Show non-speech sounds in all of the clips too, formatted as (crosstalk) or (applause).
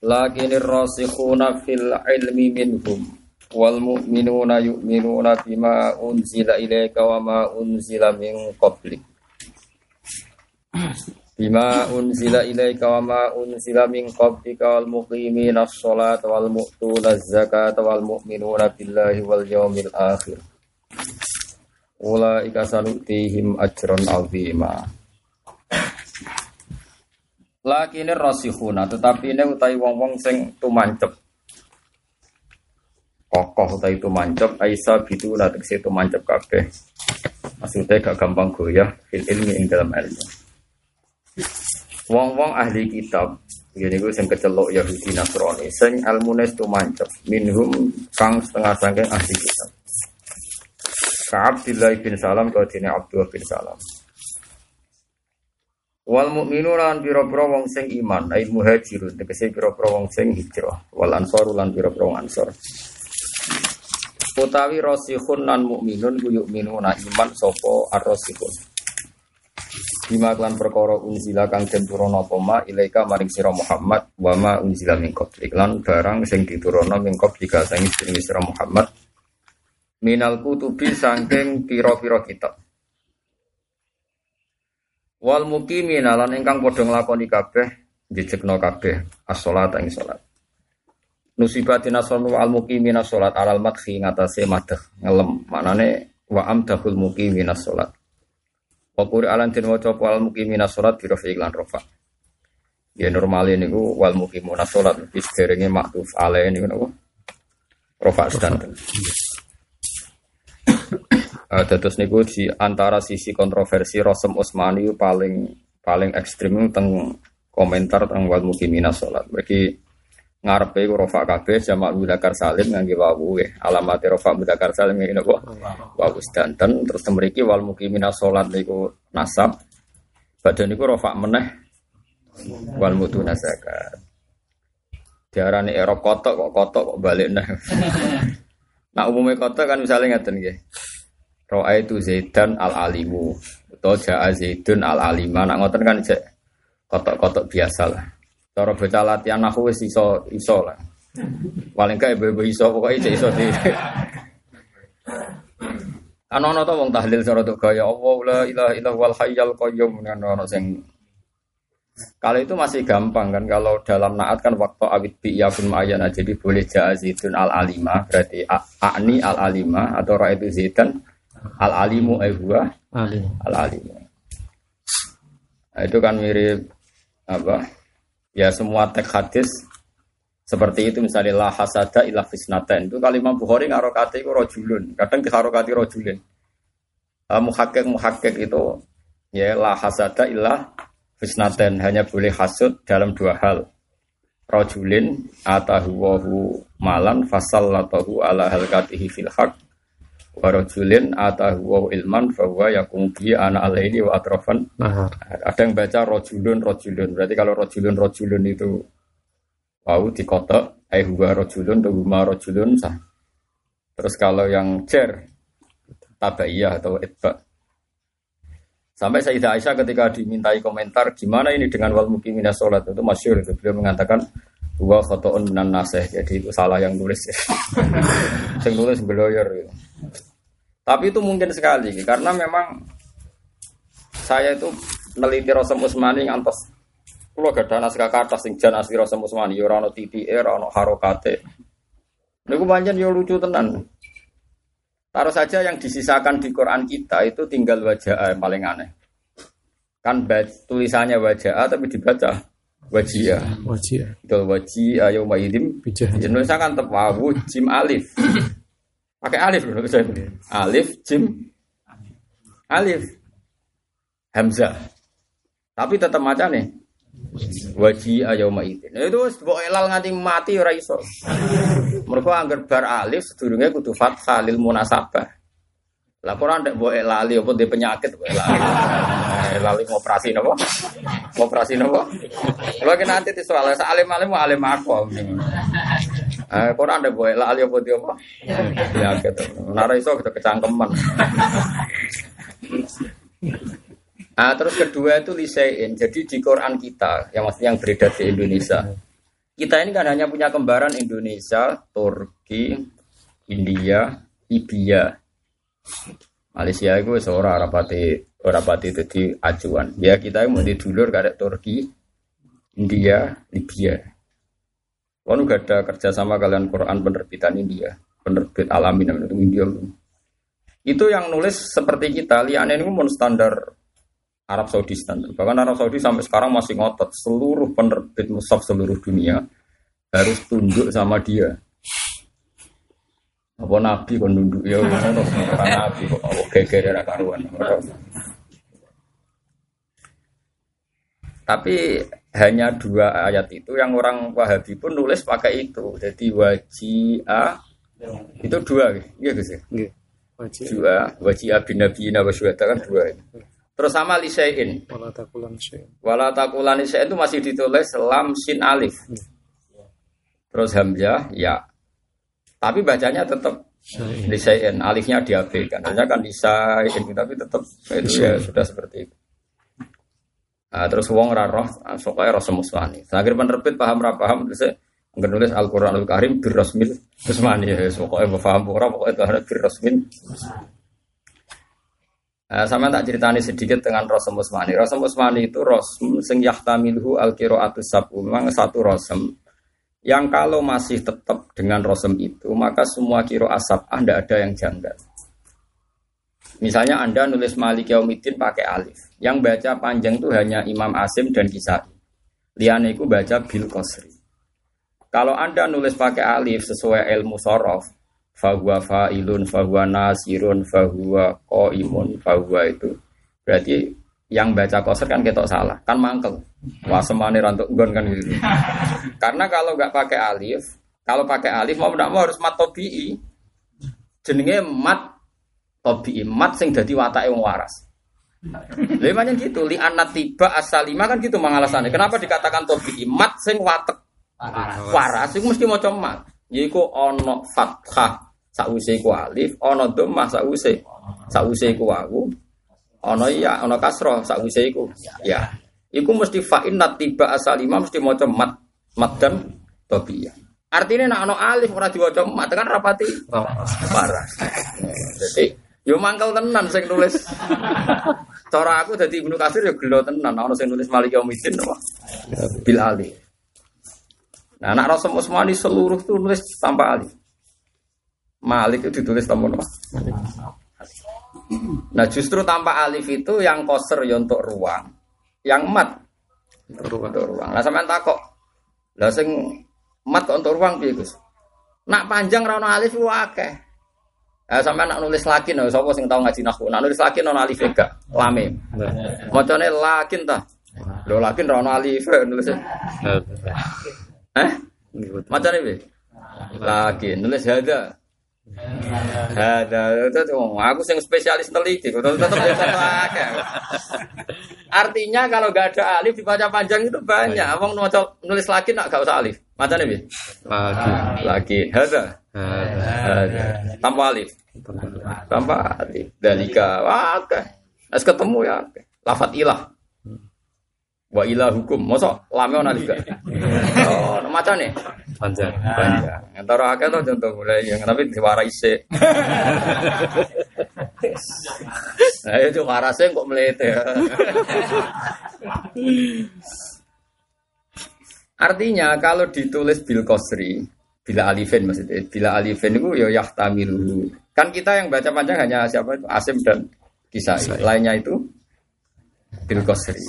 Lakinir rasikhuna fil ilmi minhum wal mu'minuna yu'minuna bima unzila ilaika wa ma unzila min qablik. Bima unzila ilaika wa ma unzila min qablika wal muqimina as-salata wal mu'tuna az-zakata wal mu'minuna billahi wal yawmil akhir. Ulaika sanutihim ajran 'azima. Lakine rasikhuna, tetapi ini utai wong-wong sing tumancep. Kokoh utai tumancep, Aisyah bitu si tumancep kabeh. Maksudnya gak gampang goyah fil ilmi ing dalam ilmu. Wong-wong ahli kitab, ini gue sing kecelok Yahudi Nasrani, sing ilmune tumancep, minhum kang setengah sangking ahli kitab. Ka'abdillah bin Salam kau Abdullah bin Salam. Wal mukminu lan pira-pira wong sing iman, ai muhajirun tegese pira-pira wong sing hijrah. Wal ansor lan pira-pira wong ansor. Utawi rasikhun lan mukminun ku yu'minuna iman sapa ar-rasikhun. Bima klan perkara unzila kang den turana apa ma ilaika maring sira Muhammad wa ma unzila min qablik lan barang sing diturana min qablika sing sira Muhammad minal kutubi saking pira-pira kitab. Wal muqimin lan ingkang padha nglakoni kabeh jejegno kabeh as-salat ing salat. Nusibatin asonu al muqimin as-salat alal madhi ngatasé madh ngelem maknane wa amdahul muqimin as-salat. Wa Qur'an den waca al muqimin as-salat bi rafi lan rafa. Ya normal niku wal muqimun as-salat wis derenge maktuf alae niku napa? Rafa sedanten. Uh, terus niku di antara sisi kontroversi Rosem Usmani paling paling ekstrim teng komentar tentang wal mukimina sholat. Mereka ngarepe ku rofa kabeh jamak mudakar salim ngangge wawu ya. Alamat rofa mudakar salim ngene napa? Wawu sedanten terus mriki wal mukimina sholat niku nasab. Badan niku rofa meneh wal mutuna zakat. Diarani erop kotok kok kotok kok balik nah. (laughs) nah umumnya kotok kan misalnya ngeten nggih. Roa itu Zaidan al alimu atau Ja'a Zaidun al alima. Nak ngoten kan cek kotok-kotok biasa lah. Cara baca latihan aku wis iso iso lah. Paling gak ibu-ibu iso pokoknya cek iso di. (laughs) Kan ono to wong tahlil cara tuk gaya Allah la ilaha illallah wal hayyul qayyum kan ono sing kalau itu masih gampang kan kalau dalam naat kan waktu awit bi yakun ma'ayana jadi boleh ja'a al alima berarti a'ni al alima atau ra itu zaidan al alimu ay huwa Alim. al alimu nah, itu kan mirip apa? Ya semua teks hadis seperti itu misalnya la hasada ila fisnaten itu kalimat Bukhari ngarokati itu rojulun. Kadang diharokati rojulun uh, muhakik muhakik itu ya la hasada ila fisnaten hanya boleh hasud dalam dua hal. Rojulin atahu wahu malan fasal latahu ala halkatihi fil haq warajulin atahu ilman bahwa yakum bi ana alaini wa atrafan. Nahar. ada yang baca rojulun rojulun berarti kalau rojulun rojulun itu wow di kota eh huwa rojulun huma rojulun sah. Terus kalau yang cer tabaiyah atau itba sampai Sayyidah Aisyah ketika dimintai komentar gimana ini dengan wal mukimina sholat? Itu masyur itu beliau mengatakan dua fotoon minan naseh jadi itu salah yang nulis. (laughs) Yang nulis beloyor gitu. Tapi itu mungkin sekali karena memang saya itu meneliti Rasul Usmani ngantos kalau gak ada naskah kata sing jan asli Rasul Usmani ya ora ono titi ora ono harokate. Niku pancen yo lucu tenan. Taruh saja yang disisakan di Quran kita itu tinggal wajah yang paling aneh. Kan tulisannya wajah tapi dibaca wajia. Wajib. Itu wajia. Bijah. Indonesia kan tetap wawu jim alif. Pakai alif loh bisa. Alif jim alif hamzah. Tapi tetap maca nih Waji ayauma idin. Itu wis mbok elal nganti mati ora iso. Mergo angger bar alif sedurunge kudu fathah lil munasabah. Lah kok ora mbok elali apa di penyakit mbok elali. Elali ngoperasi napa? Ngoperasi napa? Kalau kena nanti di soal alim alim alim aku. Eh, ora ndek mbok elali apa di apa? Penyakit. Nara iso kita kecangkeman. Nah, (laughs) terus kedua itu lisein. Jadi di Quran kita, yang maksudnya yang beredar di Indonesia, kita ini kan hanya punya kembaran Indonesia, Turki, India, Libya. Malaysia itu seorang rapati rapati itu di acuan. Ya kita mau di dulur ada Turki, India, Libya. Kalau gak ada kerjasama kalian Quran penerbitan India, penerbit alamin itu India. Itu yang nulis seperti kita, liane ini pun standar Arab Saudi standar. Bahkan Arab Saudi sampai sekarang masih ngotot seluruh penerbit musaf seluruh dunia harus tunduk sama dia. Apa nabi kon nunduk ya nabi kok apa geger era karuan. Tapi hanya dua ayat itu yang orang Wahabi pun nulis pakai itu. Jadi wajia itu dua, iya guys ya. Dua wajia bin nabi wa kan dua. Terus sama lisein. Wala takulan lisein. Wala takulan lisein itu masih ditulis lam sin alif. Hmm. Terus hamzah ya. Tapi bacanya tetap lisein. Alifnya diabaikan. Hanya kan lisein tapi tetap itu ya sudah seperti itu. Nah, terus wong pokoknya roh semuswani. Akhir penerbit paham ra paham terus nulis Al-Qur'an Al-Karim birrasmil musmani ya. Pokoknya paham ora pokoknya birrasmil Nah, sama tak ceritani sedikit dengan Rasul Musmani. Rasul Musmani itu Rasul sing yahtamiluhu al atus sabu. Memang satu Rasul yang kalau masih tetap dengan Rasul itu, maka semua kiro asap Anda ada yang janggal. Misalnya Anda nulis Malik Yaumiddin pakai alif. Yang baca panjang itu hanya Imam Asim dan Kisai. Liane itu baca Bil Qasri. Kalau Anda nulis pakai alif sesuai ilmu sorof, fahuwa fa'ilun, fahuwa nasirun, fahuwa qaimun, fahuwa itu. Berarti yang baca koser kan ketok salah, kan mangkel. Wah semane rantuk gon kan gitu. (laughs) Karena kalau nggak pakai alif, kalau pakai alif mau tidak mau harus mat tobi'i. Jenenge mat tobi'i, mat sing dadi watake wong waras. Lemanya gitu, li anak tiba asal lima kan gitu mengalasannya. Kenapa dikatakan tobi'i mat sing watek waras? Itu mesti mau mat. Yiku ono fathah Sakwise iku alif, ana dhammah sakwise. Sakwise iku wawu. Ana ya, ana kasra sakwise iku. Ya. Iku mesti fa inna tiba asalima mesti maca mat mat dan tabiyah. Artinya nak ana alif ora diwaca mat kan rapati parah. Jadi yo mangkel tenan sing nulis. Cara aku dadi Ibnu Katsir yo gelo tenan ana sing nulis Malik Yaumiddin apa? Bil alif. Nah, anak Rasul Usmani seluruh tuh nulis tanpa alif. Malik itu ditulis tanpa apa? Nah justru tanpa alif itu yang koser ya untuk ruang, yang mat untuk ruang. Nah sampean takok, lah sing mat kok untuk ruang piye Gus? Nak panjang ra alif ku akeh. Nah, sampean nak nulis lagi nah sapa sing tau ngaji nahwu. Nak nulis lagi ono alif gak? Lame. Macane lakin ta. Lho lakin ra ono alif nulis. Eh? Macane piye? Lagi nulis hada. Ada itu aku sing spesialis teliti, Artinya kalau gak ada alif dibaca panjang itu banyak. Wong nulis lagi nak gak usah alif. Macam ini Lagi. Lagi. Hada. Hada. Tanpa alif. Tanpa alif. Dalika. Wah, oke. ketemu ya. Lafat ilah. Wa ilah hukum. Masa lame ana juga. (laughs) Oh, macam nih. Panjang. Panjang. Antara akeh to contoh mulai yang tapi diwara isik. Nah, (laughs) itu warasnya kok melete. (laughs) Artinya kalau ditulis bil kosri, bila alifin maksudnya, bila alifin itu ya yahtamilu. Kan kita yang baca panjang hanya siapa itu Asim dan Kisah. Lainnya itu bil kosri.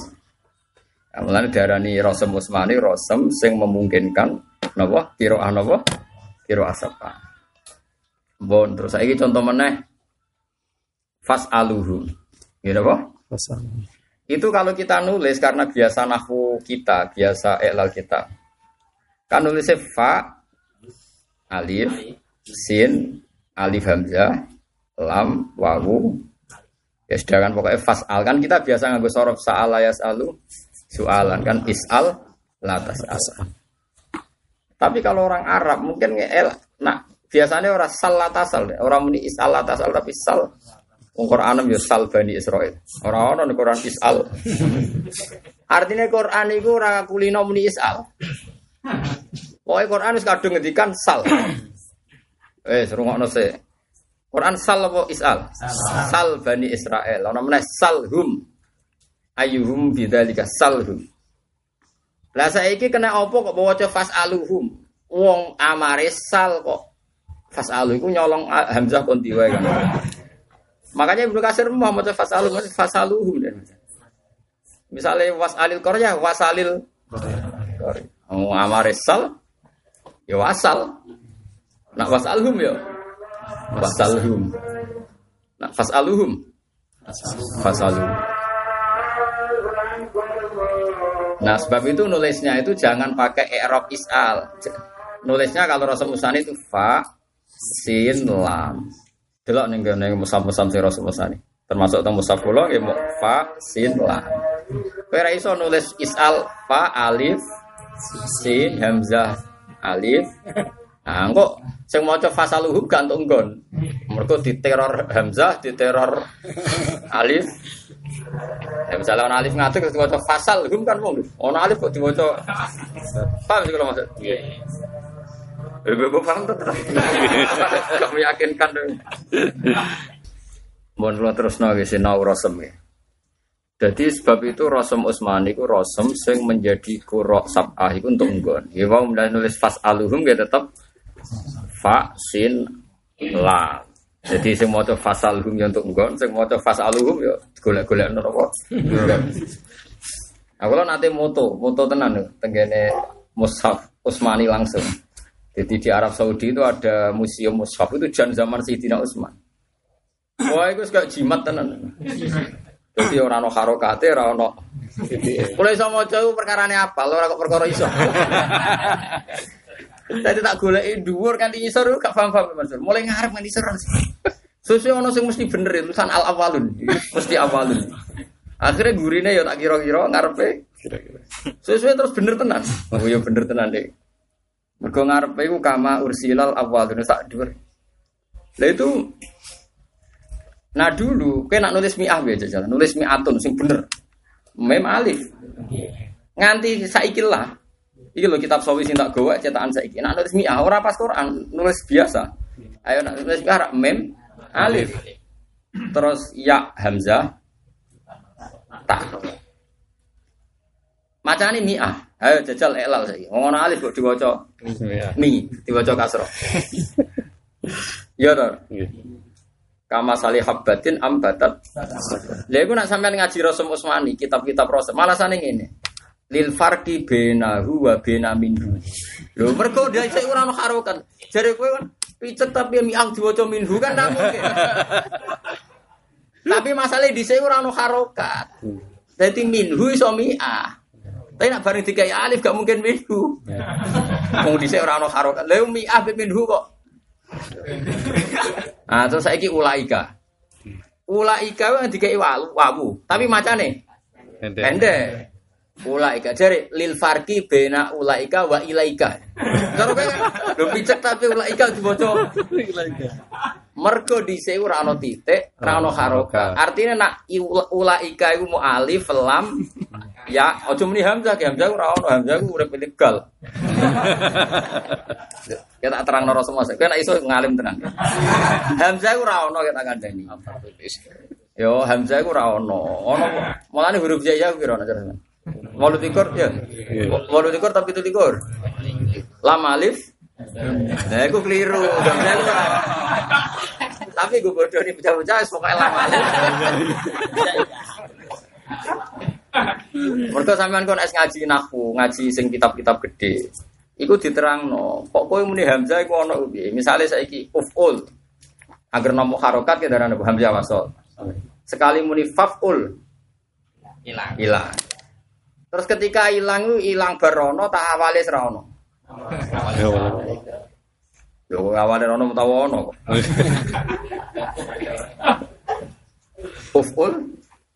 Mulane diarani Rosem Usmani Rosem sing memungkinkan napa kiroah napa kiroah sapa. Bon terus saiki contoh meneh fas aluhu. Gitu apa? Itu kalau kita nulis karena biasa nahwu kita, biasa eklal kita. Kan nulisnya fa, alif, sin, alif hamzah, lam, wawu. Ya sudah kan pokoknya fas'al kan kita biasa nganggo sorof sa'ala yas'alu soalan kan is'al latas asal. Tapi kalau orang Arab mungkin el, nah biasanya orang sal latasal, orang muni is'al latasal tapi sal Wong Quran yo sal Bani Israil. Ora ono ning Quran isal. Artinya Quran iku ora kulino muni isal. Pokoke Quran wis kadung ngendikan sal. Eh, serungokno se. Quran sal apa isal? Sal Bani Israel. Ono meneh salhum. Ayuhum bidzalika salhum. Lah saiki kena opo kok waca fasaluhum? Wong amare sal kok fasalu iku nyolong hamzah kon wae kan. Makanya Ibnu Kasir mau maca fasalu fasaluhum dan Misalnya wasalil korya wasalil Oh, amaresal ya wasal. Nak wasalhum ya wasalhum. Nak fasaluhum fasaluhum. Nah sebab itu nulisnya itu jangan pakai i'rab isal. Nulisnya kalau rasa musani itu fa sin lam. Delok ning kene musam-musam sing Rasul Termasuk teng musaf kula nggih fa sin la. Kowe iso nulis isal fa alif sin hamzah alif. Nah, kok sing maca fasaluhum gak entuk nggon. Mergo diteror hamzah, diteror alif. Ya misalnya ono alif ngatur terus diwaca fasal hum kan wong. Ono alif kok diwaca paham sih kalau maksud? Iya. Ibu paham tuh. (laughs) Kamu yakinkan dong. Mohon lo terus nongis sinau rosem ya. Jadi sebab itu Rasul Utsmani itu Rasul sing menjadi kurok sabah itu untuk nggon. Ya mau nulis fas aluhum ya tetap fa sin la. Jadi sing maca fasalhum ya untuk nggon, sing maca fasaluhum ya golek-golek neraka. Aku lo nanti moto, moto tenan tenggene mushaf Utsmani langsung. Jadi di Arab Saudi itu ada museum mushaf itu jan zaman Sayyidina Utsman. Wah, itu kayak jimat tenan. Jadi orang no harokate, orang no. Mulai sama perkara ini apa? Lo kok perkara iso. Tadi tak golek dhuwur kan isor gak paham-paham Mas. Mulai ngarep kan isor. Sesuai ono sing mesti bener itu san al awalun, mesti awalun. Akhirnya gurine ya tak kira-kira ngarepe kira-kira. Sesuai terus bener tenan. Oh ya bener tenan deh. Mergo ngarepe iku kama ursilal awalun sak dhuwur. Lah itu Nah dulu, kena nulis mi'ah ya jalan, nulis mi'atun sing bener. Mem alif. Nganti saiki lah. Iki lho kitab sawi sing tak gawa cetakan saiki. Nak nulis mi'ah ora pas Quran, nulis biasa. Ayo nak nulis mi'ah mem alif. Terus ya hamzah tak. Macane mi'ah. Ayo jajal elal saiki. Wong ana alif kok diwaca mi, diwaca kasro. Ya to. Kama salih habbatin ambatat. Lha iku nak sampean ngaji Rasul Usmani, kitab-kitab Rasul, malah sane ngene. Lil farqi bainahu wa baina minhu. Lho mergo dia sik ora ono harokat. Jare kowe kan picet tapi miang diwaca minhu kan ndak mungkin. (laughs) tapi masalahnya di sini orang harokat. Jadi minhu iso mi'ah. Tapi nak bareng dikai alif gak mungkin minhu. Mau di sini orang harokat. Lalu mi'ah minhu kok. (laughs) Nah, terus saya ulaika. Ulaika yang dikai wawu, wawu. tapi macane pendek. Ulaika jadi lil farki bena ulaika wa ilaika. Kalau kayak lo picek tapi ulaika dibaca ilaika. Mergo dhisik ora ana titik, ora ana haroka. Artinya nak ulaika iku mu alif lam ya aja muni hamzah, hamzah ora ana hamzah urip ilegal. Ya tak terang noro semua. Kowe nek iso ngalim tenan. Hamzah ku ora ono kita kandhani. Yo Hamzah ku ora ono. Ono mulane huruf jaya ku kira ono cara. Walu tikur ya. Walu tikur tapi itu tikur. Lam alif. Nah, aku keliru. Ku Tapi gue bodoh nih bocah-bocah pokoknya lam alif. Mereka sampean kon es ngaji nahu, ngaji sing kitab-kitab gede. Iku diterang no. Kok kowe muni hamzah iku ono piye? Misale saiki uful. Agar nomo harokat ke darah hamzah wasol. Sekali muni faful. Hilang. hilang. Terus ketika hilang itu hilang berono tak awalnya serono. Yo awalnya rono utawa ono. Uful.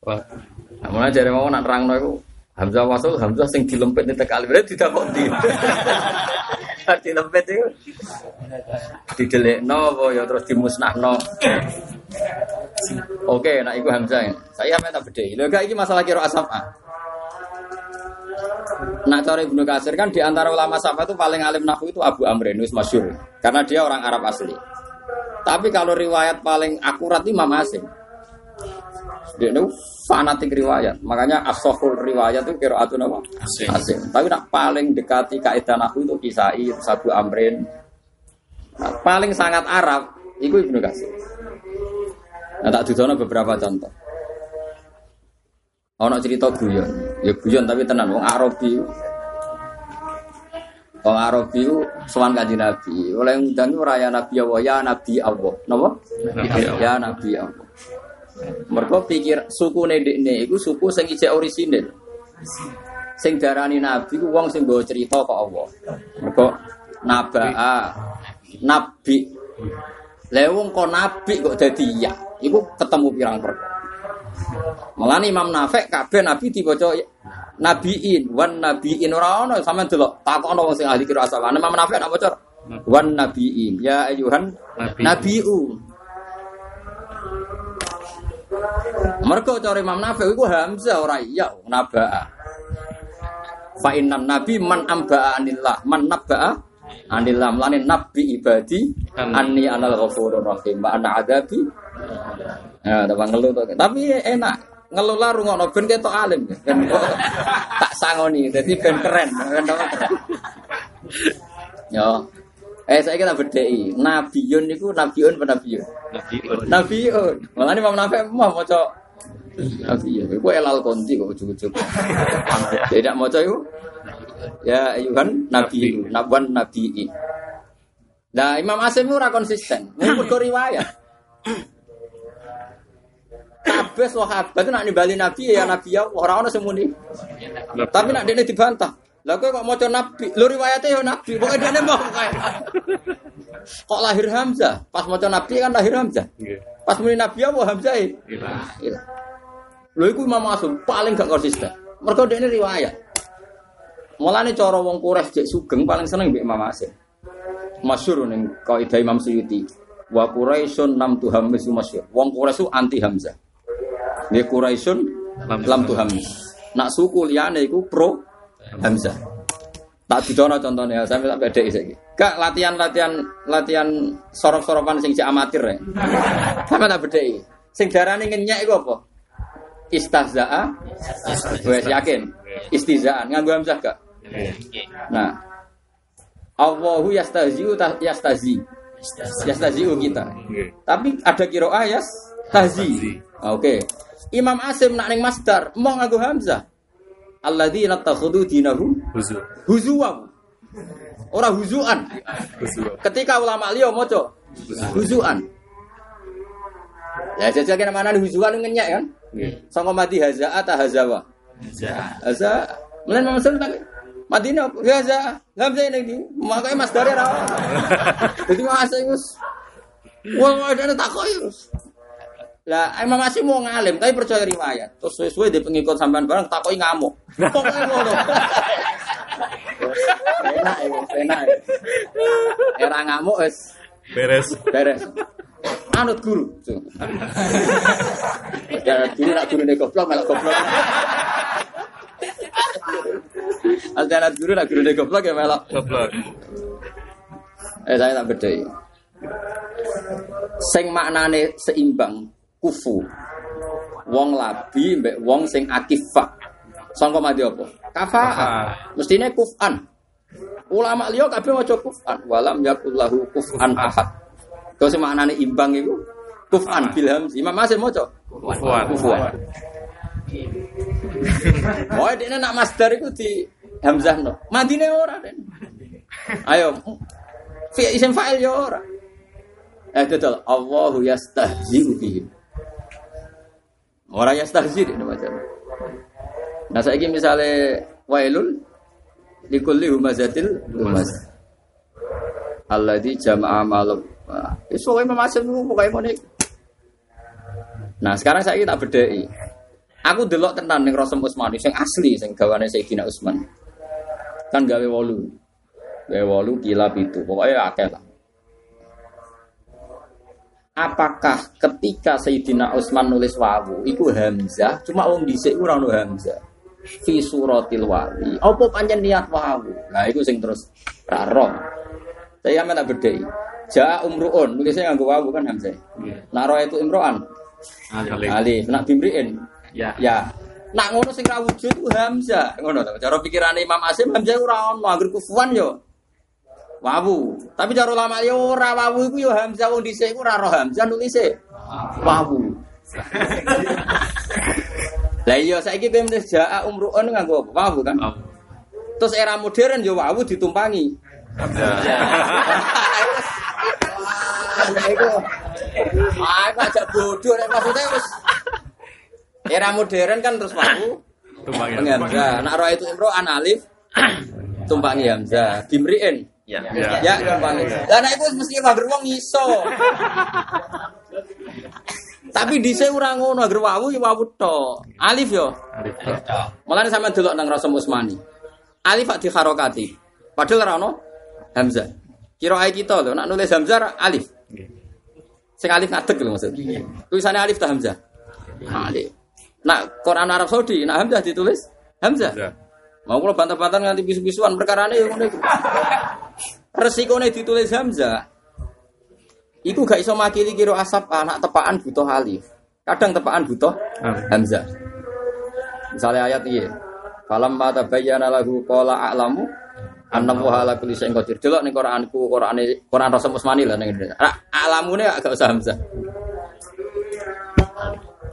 Nah, mulai dari mau nak terangno iku Hamzah wasul Hamzah sing dilempit ning tekali berarti tidak kok di. dilempit itu didelekno apa ya terus dimusnahno. Oke, nak iku Hamzah. Saya sampe tak bedheki. Lho gak iki masalah kira asapa. Nak cara Ibnu Katsir kan di antara ulama Safa itu paling alim nahwu itu Abu Amrin wis masyhur karena dia orang Arab asli. Tapi kalau riwayat paling akurat Imam Asim. Dia itu fanatik riwayat. Makanya asohul riwayat itu kira atau nama Asim. Asim. Tapi nak paling dekati kaidah nahwu itu Kisai, Abu Amrin. Nah, paling sangat Arab itu Ibnu Katsir. Nah, tak beberapa contoh. Ono cerita guyon, ya guyon tapi tenan wong Arabi. Wong Arabi ku sowan kanjeng Nabi. Oleh ngundang iku raya Nabi Allah, ya Nabi Allah. Napa? Ya Nabi Allah. Mergo pikir suku ndekne iku suku sing ijek orisinil. Sing darani Nabi ku wong sing nggawa cerita kok Allah. Mergo nabaa nabi. Lah wong kok nabi kok dadi ya. Iku ketemu pirang perkara. Mulane Imam Nafek kabeh nabi diwaca nabiin wan nabiin ora ono sampean delok takono wong sing ahli kira asal. Imam Nafek nak waca wan nabiin ya ayuhan Nabi. nabiu. Mergo cara Imam Nafek iku Hamzah ora iya nabaa. Fa innan nabi man ambaa anillah man nabaa anillah mulane nabi ibadi anni anal ghafurur rahim wa ana adabi Ya, tambah ngeluh. Tapi enak. Ngeluh lah rungokno ben ketok alim. Ben tak sangoni. Jadi ben keren. Ben keren. Yo. Eh saya kira bedai. Nabiun niku nabiun apa nabiun? Nabiun. Malah ini Imam Nafi mau maca Nabiun. Iku elal konti kok ujug-ujug. Tidak maca iku. Ya ayuhan nabiun, nabuan nabiin. Nah, Imam Asim itu ora konsisten. Mergo riwayat. Kabeh sahabat itu nak nimbali nabi ya nabi ya ora ono semuni. Tapi nak dene dibantah. Lah kowe kok maca nabi, lho riwayate ya nabi, pokoke dene mau kae. Kok lahir Hamzah? Pas maca nabi kan lahir Hamzah. Pas muni nabi apa Hamzah? e? Iya. Lho iku Imam Asum paling gak konsisten. Mergo dene riwayat. Mulane cara wong Quraisy jek sugeng paling seneng mbek Imam Asim. Masyhur ning kaidah Imam Suyuti. Wa Quraisyun nam tuhammis masyhur. Wong Quraisy anti Hamzah. Nggih Quraisyun lam tuhammis. Nak suku liyane iku pro Hamzah. Tak didono contohnya, sampai tak beda saiki. Kak latihan-latihan latihan sorok-sorokan sing cek amatir ya. (laughs) Sampai tak beda. Sing darane ngenyek iku apa? Istazaa. Wes yakin. Istizaan nganggo hamzah gak? Nah. Allahu yastahzi'u ta- yastazi. Yastazi'u kita. Tapi ada kiroah yas tahzi. Oke. Imam Asim nak ning masdar mau nganggo hamzah. Alladzina takhudhu dinahum huzuwan. Ora huzuan. Ketika ulama liya maca huzuan. Ya jajal kena mana huzuan ngenyek kan? Sangka mati haza ata hazawa. Haza. Mulai Imam Muslim tak Ya haza. Hamzah ini. Makanya mas dari rawa. (laughs) Jadi mas Imus. Wah, ada takoi terus. Lah Imam Asim mau ngalim tapi percaya riwayat. Terus sesuai di pengikut sampean barang takoi ngamuk. Pokoknya ngono. Enak ya, enak ya. Era ngamuk wis Beres. beres. Anut guru. (laughs) Ya guru nak guru nek goblok malah goblok. (laughs) Ada anak guru nak guru nek goblok ya malah. Goblok. Eh saya tak bedai. Sing maknane seimbang kufu. Wong labi mbek wong sing akifah. Sangka mati apa? Kafa. Mestine kufan. Ulama liya kabeh maca kufan. Walam yakullahu kufan ahad. Kau sing maknane imbang iku kufan bil hamzi. Imam Asim maca Kufuan. kufuan. Oh, dene nak masdar iku di hamzah no. Madine ora den. Ayo. Fi isim fa'il ya ora. Eh betul. Allahu yastahzi'u bihim. Ora yastahzi ini macam. Nah saiki misale wailul likulli humazatil humaz. Alladzi jama'a malum. Wis pokoke Imam Asim ku pokoke ngene. Nah, sekarang saya tak bedheki. Aku delok tenan ning Rasul Utsmani sing asli sing gawane Sayyidina Utsman. Kan gawe wolu. Gawe wolu kilap itu. Pokoknya akeh lah. Apakah ketika Sayyidina Utsman nulis wawu iku Hamzah? Cuma wong dhisik ora ono Hamzah. Fi suratil wali apa pancen niat wawu? Nah itu sing terus ra roh saya mana bedhei ja umruun nulisnya nganggo wawu kan Hamzah. Nah roh itu imroan? Alif. Nak bimriin Ya. ya. Nak ngono sing ra wujud ku Hamzah. Ngono to. Cara pikirane Imam Asim Hamzah ora ono anggere kufuan yo. Wawu. Tapi cara ulama yo ora wawu iku yo Hamzah wong dhisik iku ora roh Hamzah nulise wawu. (laughs) Lah iya saiki kowe mesti jaa umruun nganggo wawu kan? Terus era modern yo wawu ditumpangi. Ah (laughs) (laughs) iku. Aja bodoh nek maksudnya wis era modern kan terus wawu Tumpangnya. Hamzah. Nak roh itu imro'an alif (coughs) tumpangi Hamzah. Bimriin Ya. ya tumpangi. Lah nek iku mesti mager wong iso. Tapi dhisik ora ngono, agar wawu ya wawu tok. Alif yo. Mulane sampean delok nang Rasul Usmani. Alif ak diharokati. Padahal ora ono Hamzah. Kira ae kita lho, nak nulis Hamzah alif. Sing alif ngadeg lho maksud. Tulisannya alif ta Hamzah? Alif. Nak Quran Arab Saudi, nak Hamzah ditulis Hamzah. Mau kalau bantah-bantah nganti bisu-bisuan perkara ini. Resikone ditulis Hamzah. Iku gak iso makili kira asap anak tepaan butuh alif. Kadang tepaan butuh Hamzah. Misalnya ayat iya. Falam ma tabayyana lahu qala a'lamu anna wa ala kulli syai'in qadir. Delok ning Quranku, Qurane Quran Rasul Usmani lah ning Alamune gak usah Hamzah.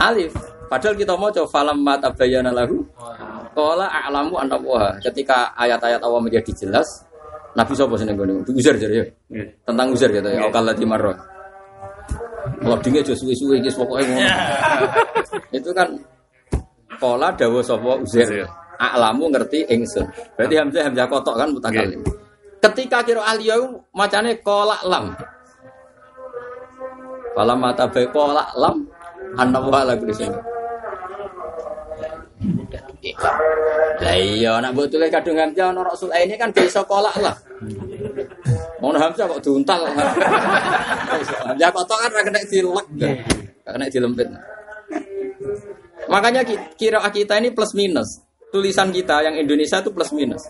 Alif. Padahal kita mau coba falam ma tabayyana lahu qala a'lamu anna wa. Ketika ayat-ayat Allah menjadi jelas, Nabi sapa seneng ngene? Uzair jare ya. Tentang Uzair gitu ya. Okal lati marro. Kalau dingin aja suwe-suwe iki pokoke ngono. (laughs) Itu kan Kola dawa sapa Uzair. A'lamu ngerti ingsun. Berarti Hamzah Hamzah kotok kan mutakalim. Ketika kira aliyah macane kola lam. Kalau mata baik kola lam anna wa la syai'in. Lah iya nak mbok tulis kadung Hamzah ana Rasul ini kan bisa kolak lah. Ngono Hamzah kok diuntal. Hamzah kotok kan ra kena dilek. Gak kena dilempit. Makanya ki- kira kita ini plus minus. Tulisan kita yang Indonesia itu plus minus.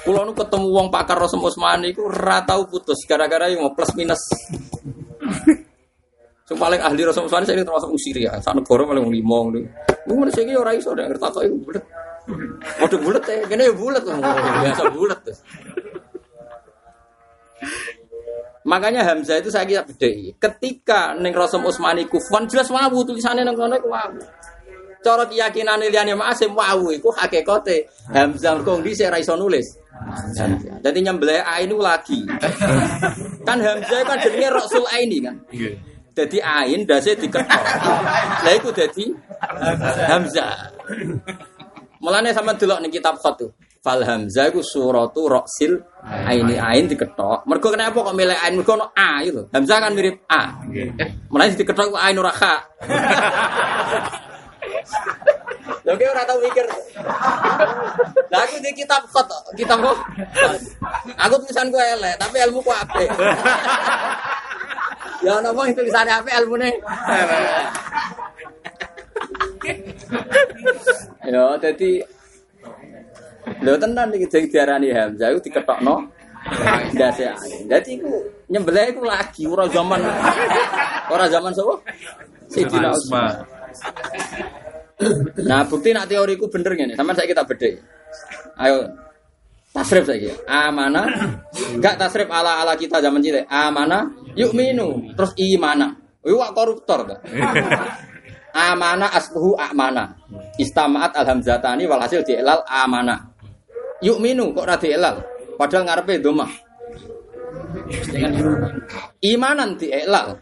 Kulo nu ketemu wong pakar Rasul Usmani iku ora tau putus gara-gara yang mau plus minus. Sing paling ahli Rasul Usmani saya termasuk usir ya. Sak negara paling wong lima ngono. Ngono sing ora iso nek ngerti kok iku bulet. Waduh bulet ya, kene ya bulet biasa bulet. Makanya Hamzah itu saya kira bedai. Ketika neng Rasul Usmani kufan jelas wawu tulisannya neng kono wawu. Cara keyakinan liyane Ma'asim wawu iku hakikate Hamzah kok dhisik ra iso nulis. Jadi nyembelih ain itu lagi. kan Hamzah kan jenenge Rasul Aini kan. Jadi ain dasi diketok. Lah iku dadi Hamzah. Mulane sama delok ning kitab tuh. Fal Hamzah iku suratu Rasil aini ain diketok. Mergo kenapa kok milih ain mergo ono a itu. Hamzah kan mirip a. Mulane diketok ku ain ora kha. Lha kowe ora tau mikir. Lah aku di kitab khat, kitab kok. Aku tulisan gue elek, tapi ilmu ku apik. Ya ono wong tulisannya apik ilmune. Ya, jadi Lho tenan iki sing diarani Hamzah iku diketokno ndase ae. Dadi iku nyembelih iku lagi ora zaman ora zaman sapa? Sayyidina Utsman. Nah, bukti nak teoriku bener ngene. Sampeyan saiki kita bedhe. Ayo tasrif saiki. Amana enggak tasrif ala ala kita zaman cilik. Amana yuk minu terus imana. Iku wak koruptor ta. (laughs) Amana asluhu amana. Istamaat alhamzatani walhasil dielal amana. Yuk minu kok ora dielal. Padahal ngarepe domah. Imanan dielal.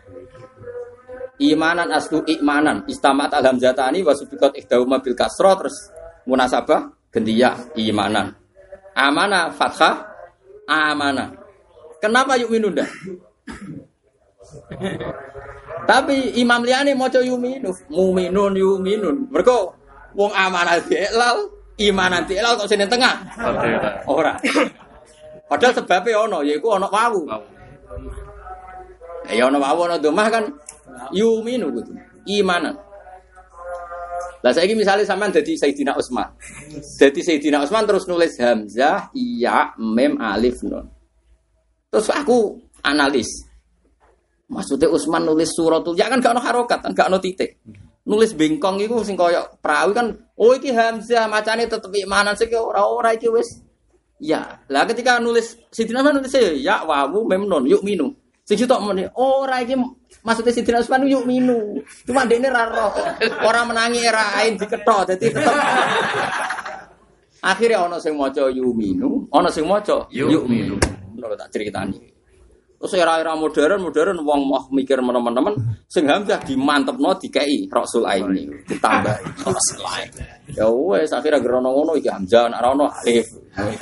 Imanan aslu imanan istamat al hamzatani wa subiqat ihdahuma bil kasra terus munasabah gendiyah imanan. Amana fathah amana. Kenapa yuk minun dah? Tapi Imam liyane maca yuminu, muminun yuminun. Mergo wong amanah dielal, imanan dielal kok sini tengah. Ora. Padahal sebabnya ono, yaiku ono wawu. Ya ono wawu ono domah kan yuminu gitu. Imanan. Lah saiki misalnya sampean dadi Sayyidina Utsman. Dadi Sayyidina Utsman terus nulis hamzah, iya, mem, alif, nun. Terus aku analis. Maksudnya Utsman nulis suratul ya kan gak ono harokat, kan gak ono titik. Nulis bengkong itu sing koyo perawi kan, oh iki hamzah macane tetep imanan sing ora ora iki wis ya. Lah ketika nulis Sidina Utsman nulis ya wawu mem nun yuk minu. Sing tok muni ora iki maksudnya Sidina Utsman yuk minu. Cuma dekne ra roh. Ora menangi era ain diketok dadi tetep Akhirnya ono sing maca yuminu, ono sing maca yuminu. Ngono tak critani. Terus era-era modern, modern wong mau mikir teman-teman, sing hamzah dimantepno dikei Rasul Aini, ditambah (laughs) Rasul Aini. Ya wes akhirnya gerono ngono iki hamzah nek ora ono alif.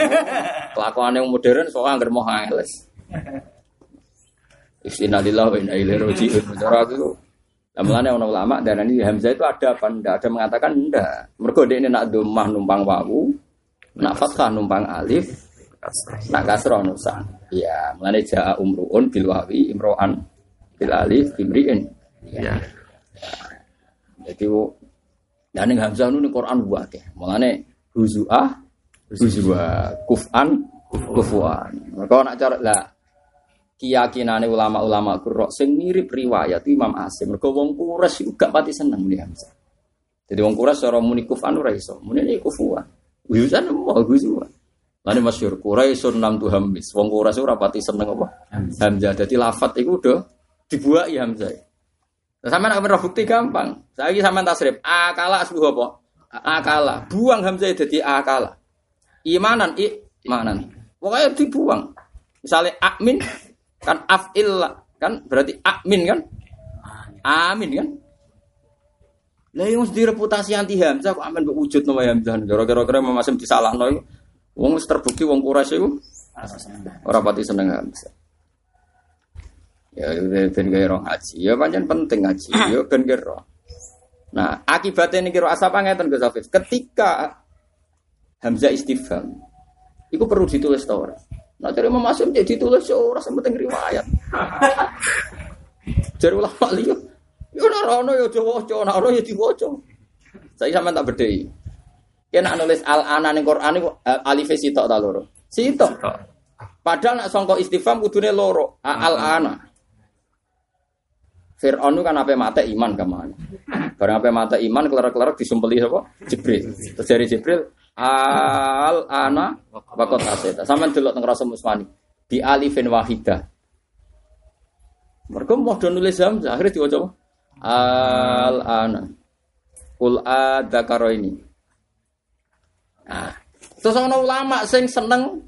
(laughs) Kelakuane wong modern soalnya anggere mau ales. Istinalillah wa inna ilaihi raji'un. Cara aku Mulane ono ulama dan ini hamzah itu ada apa ndak? Ada mengatakan ndak. Mergo ini nak domah numpang wawu, nak fathah numpang alif, nak kasroh nusan. Ya, mulane jaa umruun bil wawi imro'an bil alif imri'in. Ya. Jadi dan yang hamzah nu Quran buat ya. Mulane huzuah huzuah kufan kufuan. Mereka nak cara lah keyakinane ulama-ulama kurok sing mirip riwayat Imam Asim. Mergo wong Quraisy juga pati seneng nih Hamzah. Jadi wong Quraisy cara muni kufan ora iso. Muni ini kufuan. Wiyusan mau huzuah. Lalu masyur Quraisyun nam tu hamis. Wong Quraisy ora pati seneng apa? Hamzah. Jadi lafat itu udah dibuat ya Hamzah. Sama nak merah bukti gampang. Saya lagi sama tasrif. Akala asbuh apa? Akala. Buang Hamzah jadi akala. Imanan, imanan. Pokoknya dibuang. Misalnya amin kan afil kan berarti amin kan? Amin kan? Lah yang mesti reputasi anti Hamzah kok amin wujud nama Hamzah. Gara-gara Imam Asim disalahno. Wong wis terbukti wong Quraisy iku ora pati seneng Hamzah. Ya ben gawe roh haji. Ya pancen penting haji. Ya ben roh. Nah, akibatnya ini kira asap ngeten Gus Hafiz. Ketika Hamzah istifham, itu perlu ditulis tau ora? Nah, dari Imam Asim jadi ditulis ya ora penting riwayat. Jadi ulama liya, ya ora ono ya diwaca, ora ono ya diwaca. Saya sama tak bedhei. Kena nulis al ana ning Quran iku alif sitok ta loro. Sitok. Padahal nak sangka istifham kudune loro, al ana. Fir'aun kan apa mata iman ke mana? Barang apa mata iman kelar-kelar disumpeli sapa? Jibril. Terus dari Jibril al ana wakot aseta. Sampeyan delok teng Rasul Musmani. Di alifin wahidah. Mereka mau nulis hamzah akhirnya diwaca? Al ana. Kul adzakaro ini. Nah, terus ana ulama sing seneng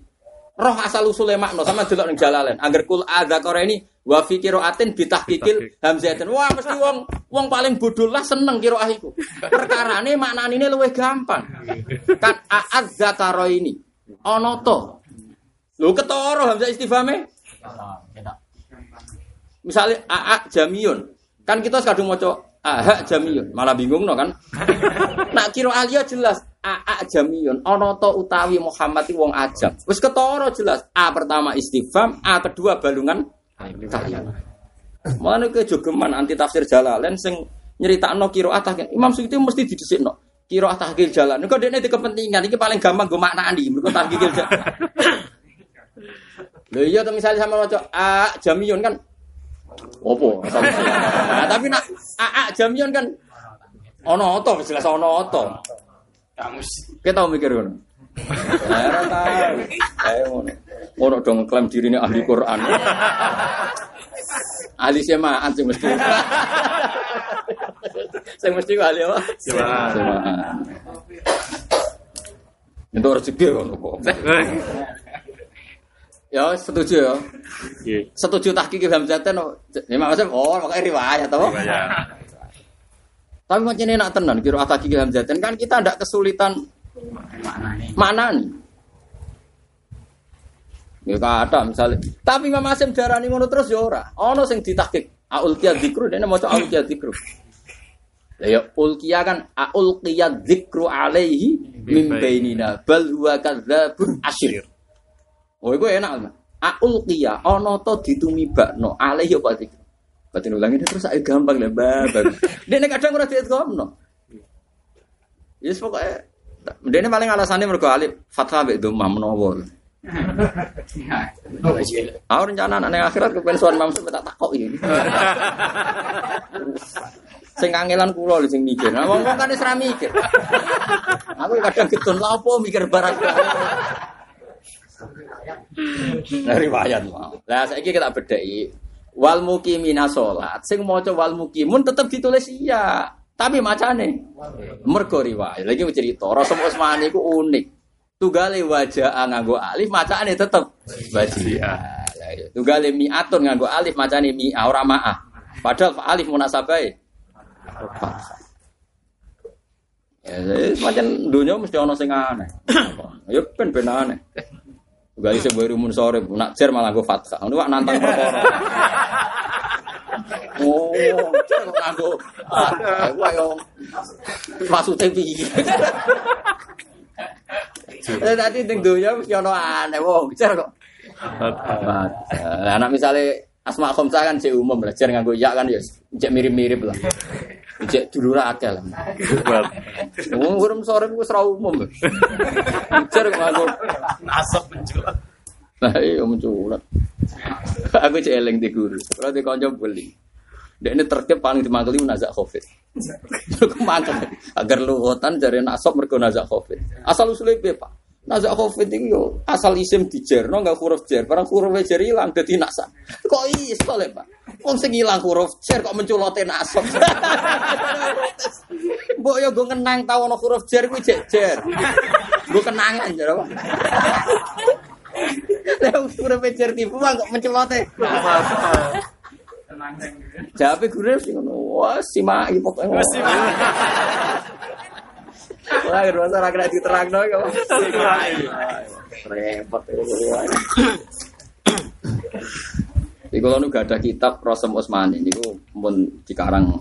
roh asal usule makna sama delok ning jalalen. Angger kul adzakaro ini wa fi qiraatin bitahqiqil hamzatin. Wah, mesti wong wong paling bodoh lah seneng qiraah iku. Perkarane maknane luwih gampang. Kan a'ad zakaro ini. Ana to. Lho ketara hamzah istifhame. Misalnya a'ak jamiyun. Kan kita kadung maca a'ak jamiyun, malah bingung no kan. (laughs) Nak kira alia jelas a'ak jamiyun. Ana to utawi Muhammad wong ajam. Wis ketara jelas. A pertama istifham, A kedua balungan kalimat. Mana ke jogeman anti tafsir Jalalain sing nyeritakno qiraat tahqiq. Imam Suyuti mesti didhisikno. Qiraat tahqiq jalan. Niku dekne di kepentingan iki paling gampang go maknani. Mergo tahqiq jalan. (laughs) Lho iya to misalnya sama maca a jamiyun kan opo? Nah, tapi nak a a jamiyun kan ono to jelas ono to. Kamus. Kita mikir ngono. Ora tahu. Ayo ngono. Ono dong klaim diri ini ahli Quran. ahli semaan sing mesti. sing mesti ahli apa? Semaan. Itu rezeki ngono kok. Ya setuju ya. Setuju tahqiq Hamzatan. Ya maksudnya oh makanya riwayat toh. Tapi macam ini nak tenan kira tahqiq Hamzatan kan kita tidak kesulitan mana nih. Ya ada misalnya. Tapi Imam Asim darani ngono terus ya ora. Ono sing ditahqiq. Aul kia dzikru dene maca aul kia dzikru. Lah ya ulqiya kan aul kia dzikru alaihi min bainina bal huwa kadzabun asyir. Oh, itu enak. Aul kia, ono to ditumibakno, alih yo pasti. Batin ulangi terus saya gampang lah, babak. Dia kadang ora dietkomno. Yes pokoknya, dia ini paling alasannya mereka alif fathah be domah menawa. (laughs) Aku rencana anak yang akhirat ke pensiun mamsu tak takok ini. (laughs) Sing kangelan kula lho sing mikir. Nah, wong kan wis mikir. Aku kadang getun lha apa mikir barang. Nah, riwayat mau. Lah saiki kita bedheki wal mukimina salat. Sing maca wal mukimun tetep ditulis iya. Tapi macane mergo riwayat. Lagi cerita Rasul Utsman iku unik. Tugale wajah nganggo alif macane tetep wajia. Tugale mi'atun nganggo alif macane mi'a ora ma'ah. Padahal alif munasabai. Ya, semacam dunia mesti ono sing aneh. (coughs) Ya ben ben aneh. Gak bisa baru mun sore, nak cer malah gue fathah. Ini wak nantang perkara. Oh, cer kok nganggo. Wah yo maksudnya piye? Eh tadi ning donya mesti ono aneh wong cer kok. Anak misalnya Asma Khomsah kan cek umum belajar nganggo ya kan ya cek mirip-mirip lah. Cek dulu akeh lah. Wong urung sore ku ora umum. Cek nganggo asap menculat. Nah, iya menculat. Aku cek eling di guru. Kalau di kanca beli. Dek ini terkep paling dimangkeli nazak covid. Kemangkel agar luhutan dari nasab mergo nazak covid. Asal usulnya piye, Pak? Nazak covid itu yo asal isim dijerno nggak huruf jer, barang huruf jer hilang jadi nasa. Kok iso le pak? Wong sing hilang huruf jer kok menculote nasab. (laughs) Mbok yo gue kenang tau ono huruf jer kuwi jek jer. Gue kenangan jare apa? (laughs) Lah huruf jer tipu kok menculote. Jawabe guru sing ngono. Wah, simak iki pokoke. Wah, kedua orang kena diterang dong, kok. Repot. (laughs) Jadi kalau nu gak ada kitab Rosem Usmani ini pun dikarang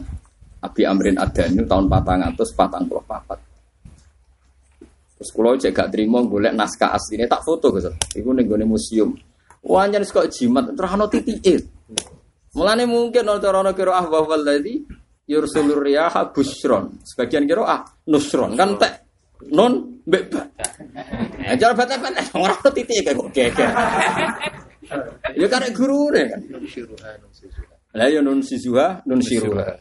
Abi Amrin Adani tahun patang atus patang puluh papat. Terus kalau cek gak terima golek naskah aslinya tak foto gitu. Iku gue museum. Jangan kok jimat terhano titik. Mulane mungkin orang orang kira ah bahwa tadi yursulur riyaha busron. Sebagian kira ah nusron kan tek non. Nah, cara baca baca orang tuh titik kayak kok. Ya karek guru deh kan. Lah ya nun sisuha nun siruha.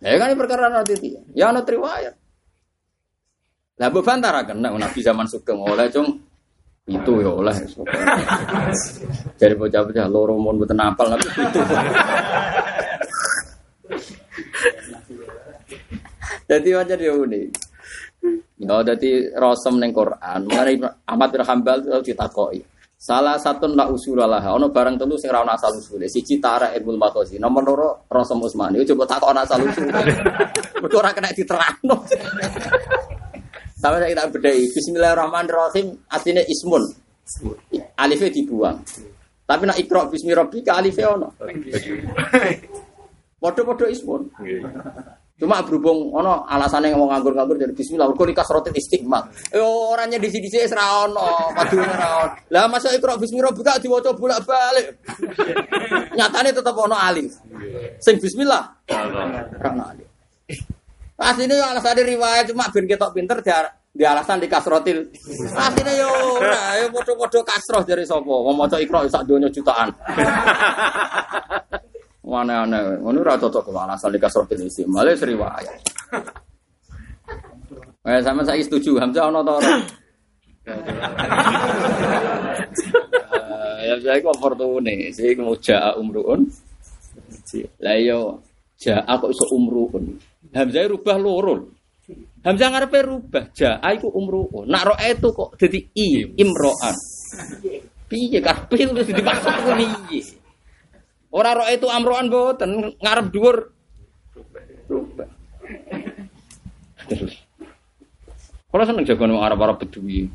Ya kan perkara nanti titik. Ya ana riwayat. Lah mbok bantara kena Nabi zaman sugeng oleh cung itu ya oleh. Jadi bocah-bocah loro mon mboten apal tapi itu. Jadi wajar dia unik. Ya, jadi rosem neng Quran. Mengenai Ahmad bin Hambal itu ditakoi. Salah satu nak usul lah. Ono barang tentu sing rawon asal usul. Siji tara ilmu matosi. Nomor loro rosem Usmani. Coba takok asal usul. (laughs) Mergo ora kena diterangno. Sampai saya kita bedai. Bismillahirrahmanirrahim. Artinya ismun. Alifnya dibuang. Tapi nak ikro bismi rabbika alifnya ono. Podo-podo ismun. Cuma berhubung ono alasannya ngomong nganggur-nganggur jadi bismillah mergo nikah rotin istiqmal. Eh orangnya di sini sih ora ono, padune ono. Lah masa ikra bismi rabbika diwaca bolak-balik. (laughs) Nyatane tetep ono alif. Sing bismillah. Ora ono alif. Asline yo alasane riwayat cuma ben ketok pinter di, di alasan di kasrotil. Asline yo ora, padha-padha kasroh dari sapa? Wong maca ikra sak donya jutaan. (laughs) Aneh-aneh, ngono ora cocok kok alasan dikasroh isim. Malah riwayat. Eh sama saya setuju Hamzah ono to ora? Ya saya kok fortune, sih mau jaa umruun. Lah yo jaa kok iso umruun. Hamzah rubah loro. Hamzah ngarepe rubah jaa iku umruun. Nak ro itu kok dadi i imroan. Piye terus dimaksud ku piye? Ora roh itu amroan boten ngarep dhuwur. Rubah. Kalau seneng jago nang arab-arab bedui.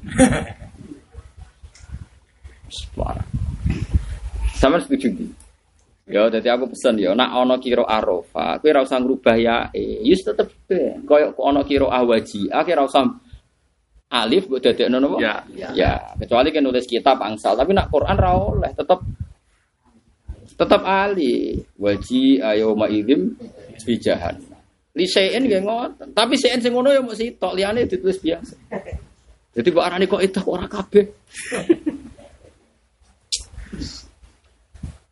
Parah. Sama setuju di. Ya, jadi aku pesan ya, nak ono kiro arofa, aku ora usah ngrubah ya, eh, yus tetep be. Koyok ono kiro ahwaji, aku ora usah alif buat dadekno napa? Ya, ya. Ya, kecuali kan nulis kitab angsal, tapi nak Quran ra oleh, tetep tetep ali. Waji ayo maidim bijahan. Li sein nggih ngoten. Tapi sein sing ngono ya mung sitok, liyane ditulis biasa. Jadi kok arane kok itu ora kabeh.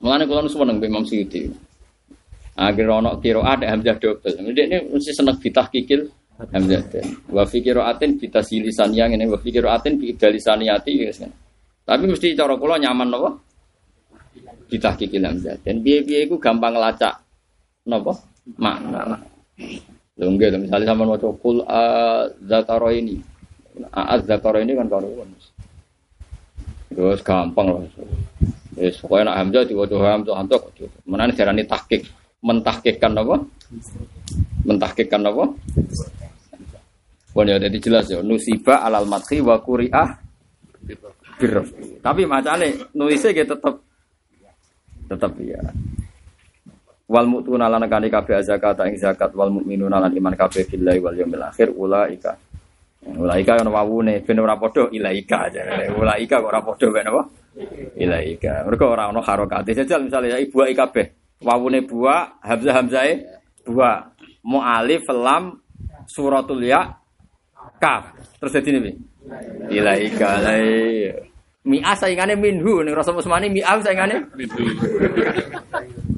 Mulane kula seneng Mbak Imam Suyuti. Akhir kira ada hamzah double. Ini mesti seneng bitah kikil hamzah dan. Wa fi qiraatin bitah silisan yang ini wa fi qiraatin bi lisaniyati wis kan. Tapi mesti cara kula nyaman napa? Bitah kikil hamzah. Dan piye-piye iku gampang ngelacak napa? Makna. Lho nggih misalnya sampean maca qul zakaro ini. Az zakaro ini kan karuan. Terus gampang loh. Wis pokoknya nak hamzah diwaca hamzah hamzah kok. Menane diarani tahqiq. Mentahqiqkan apa? Mentahqiqkan apa? Pun ya jadi jelas ya nusiba alal madhi wa quri'ah birraf. Tapi macane nulisnya gitu tetep tetep ya. Wal mu'tuna lan kani kabeh zakat ing zakat wal mukminuna lan iman kabeh billahi wal yaumil akhir ulaika. Ulaika kan wawune ben ora padha ilaika aja. Ulaika kok ora padha ben apa? Ilaika. Mergo ora ana harokate. Jajal misalnya ya ibu kabeh. Wawune buah, hamzah hamzahe buah. Mu alif lam suratul ya kaf. Terus dadi? Ilaika lai. Mi'ah saingane minhu ning rasa musmani mi'ah saingane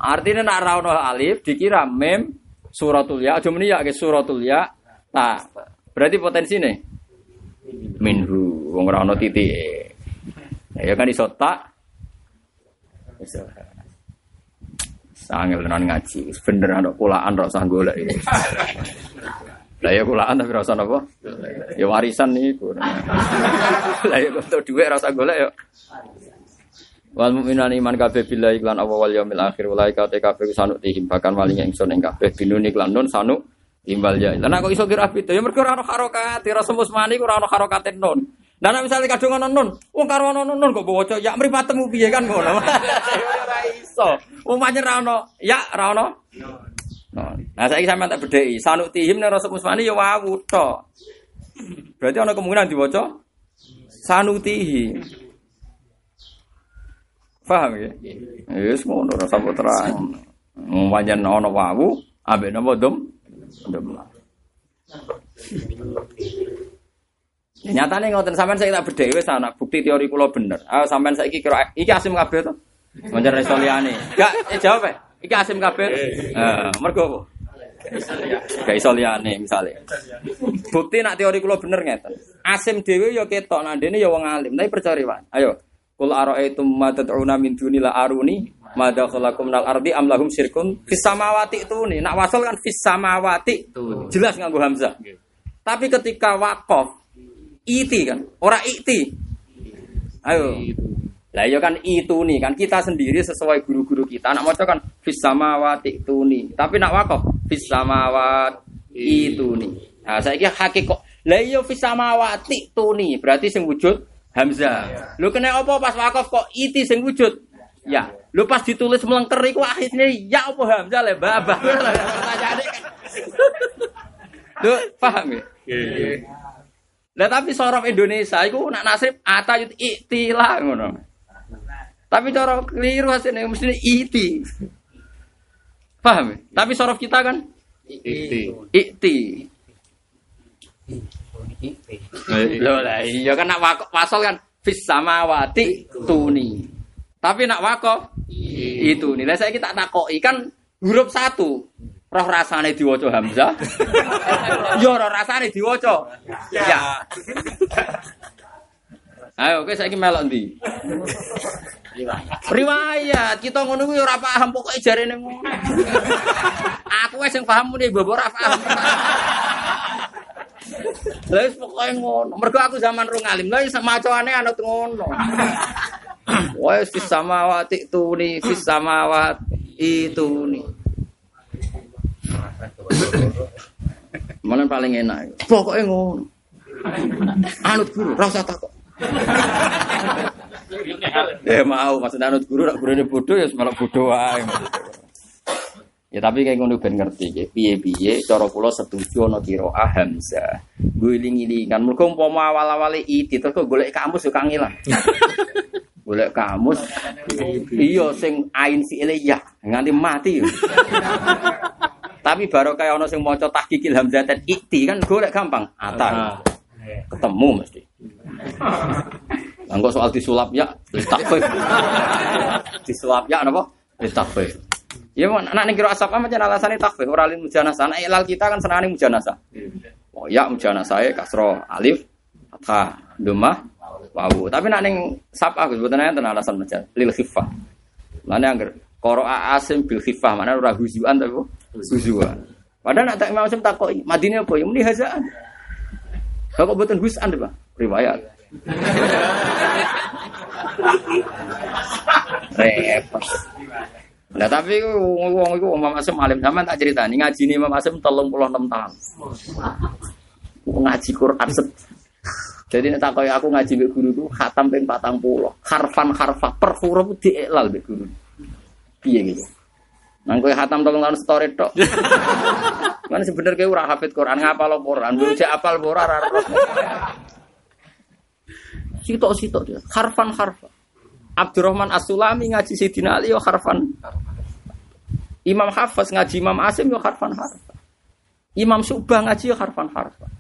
Artinya nak ra ono alif dikira mem suratul ya. Aja muni ya ke suratul ya. Ta. Berarti potensine minhu wong ono titik. Ya kan iso tak. Iso. Sangel tenan ngaji. Bener ana kulaan ra usah golek. (laughs) Lah ya kulaan tapi ra usah napa? Ya warisan niku. Lah ya untuk dhuwit ra usah golek ya. Wal mukminan iman kabeh billahi lan apa wal yaumil akhir walai kate kabeh sanuk tihim bahkan walinge ingsun ing kabeh binuni lan nun sanuk timbal ya. Lah kok iso kira itu ya mergo ora ono harokat, ora semus mani ora ono harokate nun. Lah nek misale kadung ono nun, wong karo ono nun kok waca ya mripatemu piye kan ngono. (laughs) Ora iso. Wong pancen ra ya ra ono. Nah saiki sampean tak bedheki, sanuk tihim nek semus mani ya wawu tok. Berarti ono kemungkinan diwaca sanutihi. Paham ya? Wis ngono ora sampe terang. Pancen ana wawu ambek napa dom? Dom. Ya, nyatane ngoten sampean saya tak bedhe wis anak bukti teori kula bener. Ah sampean saiki kira iki asim kabeh to? Pancen iso liyane. Enggak, eh jawab eh. Iki asim kabeh. Heeh, mergo apa? Gak iso liyane misale. Bukti nak teori kula bener ngeten. Asim dhewe ya ketok nak dene ya wong alim, tapi percaya wae. Ayo, Kul ara'aitum ma tad'una min duni la aruni ma dakhalaqum minal ardi am lahum syirkun fis samawati tuni. Nak wasal kan fis samawati jelas nganggo hamzah. Tapi ketika waqaf iti kan, ora iti. Ayo. Lah ya kan itu nih kan kita sendiri sesuai guru-guru kita. Nak maca kan fis samawati tuni. Tapi nak waqaf fis samawati itu nih. Nah, saya kira hakikat. Lah iya fis samawati tuni. Berarti sing wujud Hamzah. Lu kena apa pas wakaf kok iti sing wujud? Ya. Lu pas ditulis melengker iku akhirnya ya apa Hamzah le babah. (laughs) Lu paham ya? Lah tapi sorof Indonesia iku nak nasib atayut iktilah ngono. Tapi cara keliru hasilnya mesti iti. Paham ya? Tapi sorof kita kan Ikti. ikti. Loh lah iya kan nak wakaf pasal kan fis samawati tuni. Tapi nak wakaf itu nih. Lah saya kita takoki kan huruf satu. Roh rasane diwaca hamzah. (laughs) Yo roh rasane diwaca. Ya. Ayo oke saiki melok ndi? (laughs) Riwayat kita ngono kuwi ora paham pokoke jarene ngono. Aku wis sing paham muni bobo ora paham. Lah wis ngono. Mergo aku zaman rung alim. Lah iso macane anut ngono. Wah, fis samawati tuni, fis samawati tuni. Malah paling enak. Pokoknya ngono. Anut guru, rasa takut. Ya mau, maksudnya anut guru, nak guru ini bodoh ya malah bodoh wae. Ya tapi kayak ngono ben ngerti ya. Piye-piye cara kula setuju ana qiraah hamzah. Guling-gilingan mergo umpama awal-awale iki terus kok golek kamus yo kang ilang. golek kamus iya sing ain fi'ile ya nganti mati tapi baru kayak ono sing maca tahqiqil hamzah dan ikti kan golek gampang. Ata. Ketemu mesti. Anggo soal disulap ya, takfif. disulap ya napa? Takfif. Ya mau anak ning kira asap apa macam alasannya takfir ora lin mujanasa. Anak ilal kita kan senane mujanasa. Oh ya mujanasa ya kasro alif fathah domah wawu. Tapi nak ning sap aku sebetulnya enten alasan macam lil khifah. Mana angger qira'a asim bil khifah mana ora huzuan tapi huzuan. Padahal nak tak Imam Asim takoki, Madinah apa ya muni hazaan. Kok boten husan, Pak? Riwayat. Repot. Nah tapi wong iku Imam Asim alim zaman tak ceritani ngaji nih Imam Asim 36 tahun. Ngaji Quran set. Jadi nek takoki aku ngaji mbek guru ku khatam ping 40. Harfan harfa per huruf diiklal mbek guru. Piye gitu. Nang kowe khatam tolong tahun story tok. (laughs) Mana sebenarnya kowe ora hafid Quran ngapal Quran, mbok apal ora ora. Sitok-sitok dia. Harfan harfa. Abdurrahman As-Sulami ngaji Sayyidina Ali yo harfan. Imam Hafiz ngaji Imam Asim yo harfan harfan. Imam Subah ngaji yo harfan harfan.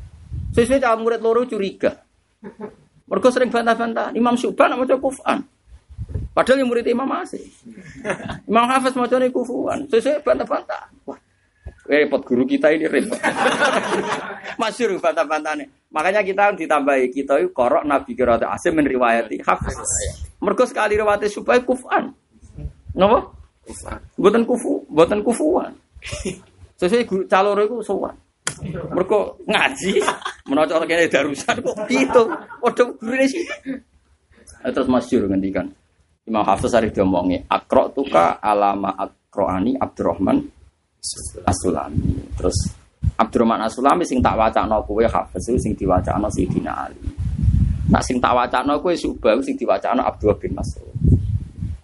Sesuai cara murid loro curiga. Mereka sering bantah-bantah. Imam Subah nak maca kufan. Padahal yang murid Imam Asim. Imam Hafiz maca kufan. Sesuai bantah-bantah. Wah, repot guru kita ini repot. (laughs) Masyur bantah-bantahnya. Makanya kita ditambahi kita itu korok Nabi Kirat Asim menriwayati Hafiz. Mergo sekali riwayat supaya kufan. Napa? Kufan. Mboten kufu, mboten kufuan. (laughs) Sesuai calon iku sowan. Mergo ngaji menawa kene darusan kok gitu. Padha gurune sih. Terus masyhur ngendikan. Imam Hafiz arep diomongi, "Akra tuka alama akroani Abdurrahman Asulami." Terus Abdurrahman Asulami sing tak wacana kowe Hafiz sing diwacana Sayyidina Ali. Nak sing tak wacana kowe subah sing diwacana Abdul bin Mas'ud.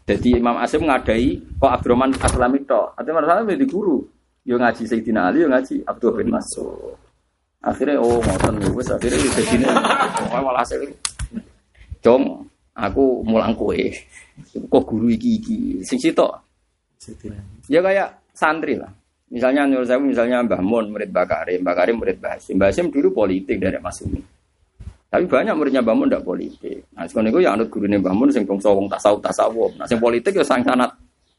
Jadi Imam Asim ngadai kok Abdurrahman Aslam itu. Artinya masalah di guru. Yo ngaji Sayyidina Ali, yo ngaji Abdul bin Mas'ud. Akhirnya oh ngoten wis akhirnya di sini oh malah hasil. Cung, aku mulang kue. Kok guru iki iki sing sitok. Ya kayak santri lah. Misalnya Nur saya misalnya Mbah Mun murid Mbah Karim, Mbah Karim murid Mbah Hasim. Mbah Hasim dulu politik dari Mas Umi. Tapi banyak muridnya Mbah Mun ndak politik. Nah, sekarang itu ya anut gurune Mbah Mun sing bangsa wong tasawuf tasawuf. Nah, sing politik ya sang sanat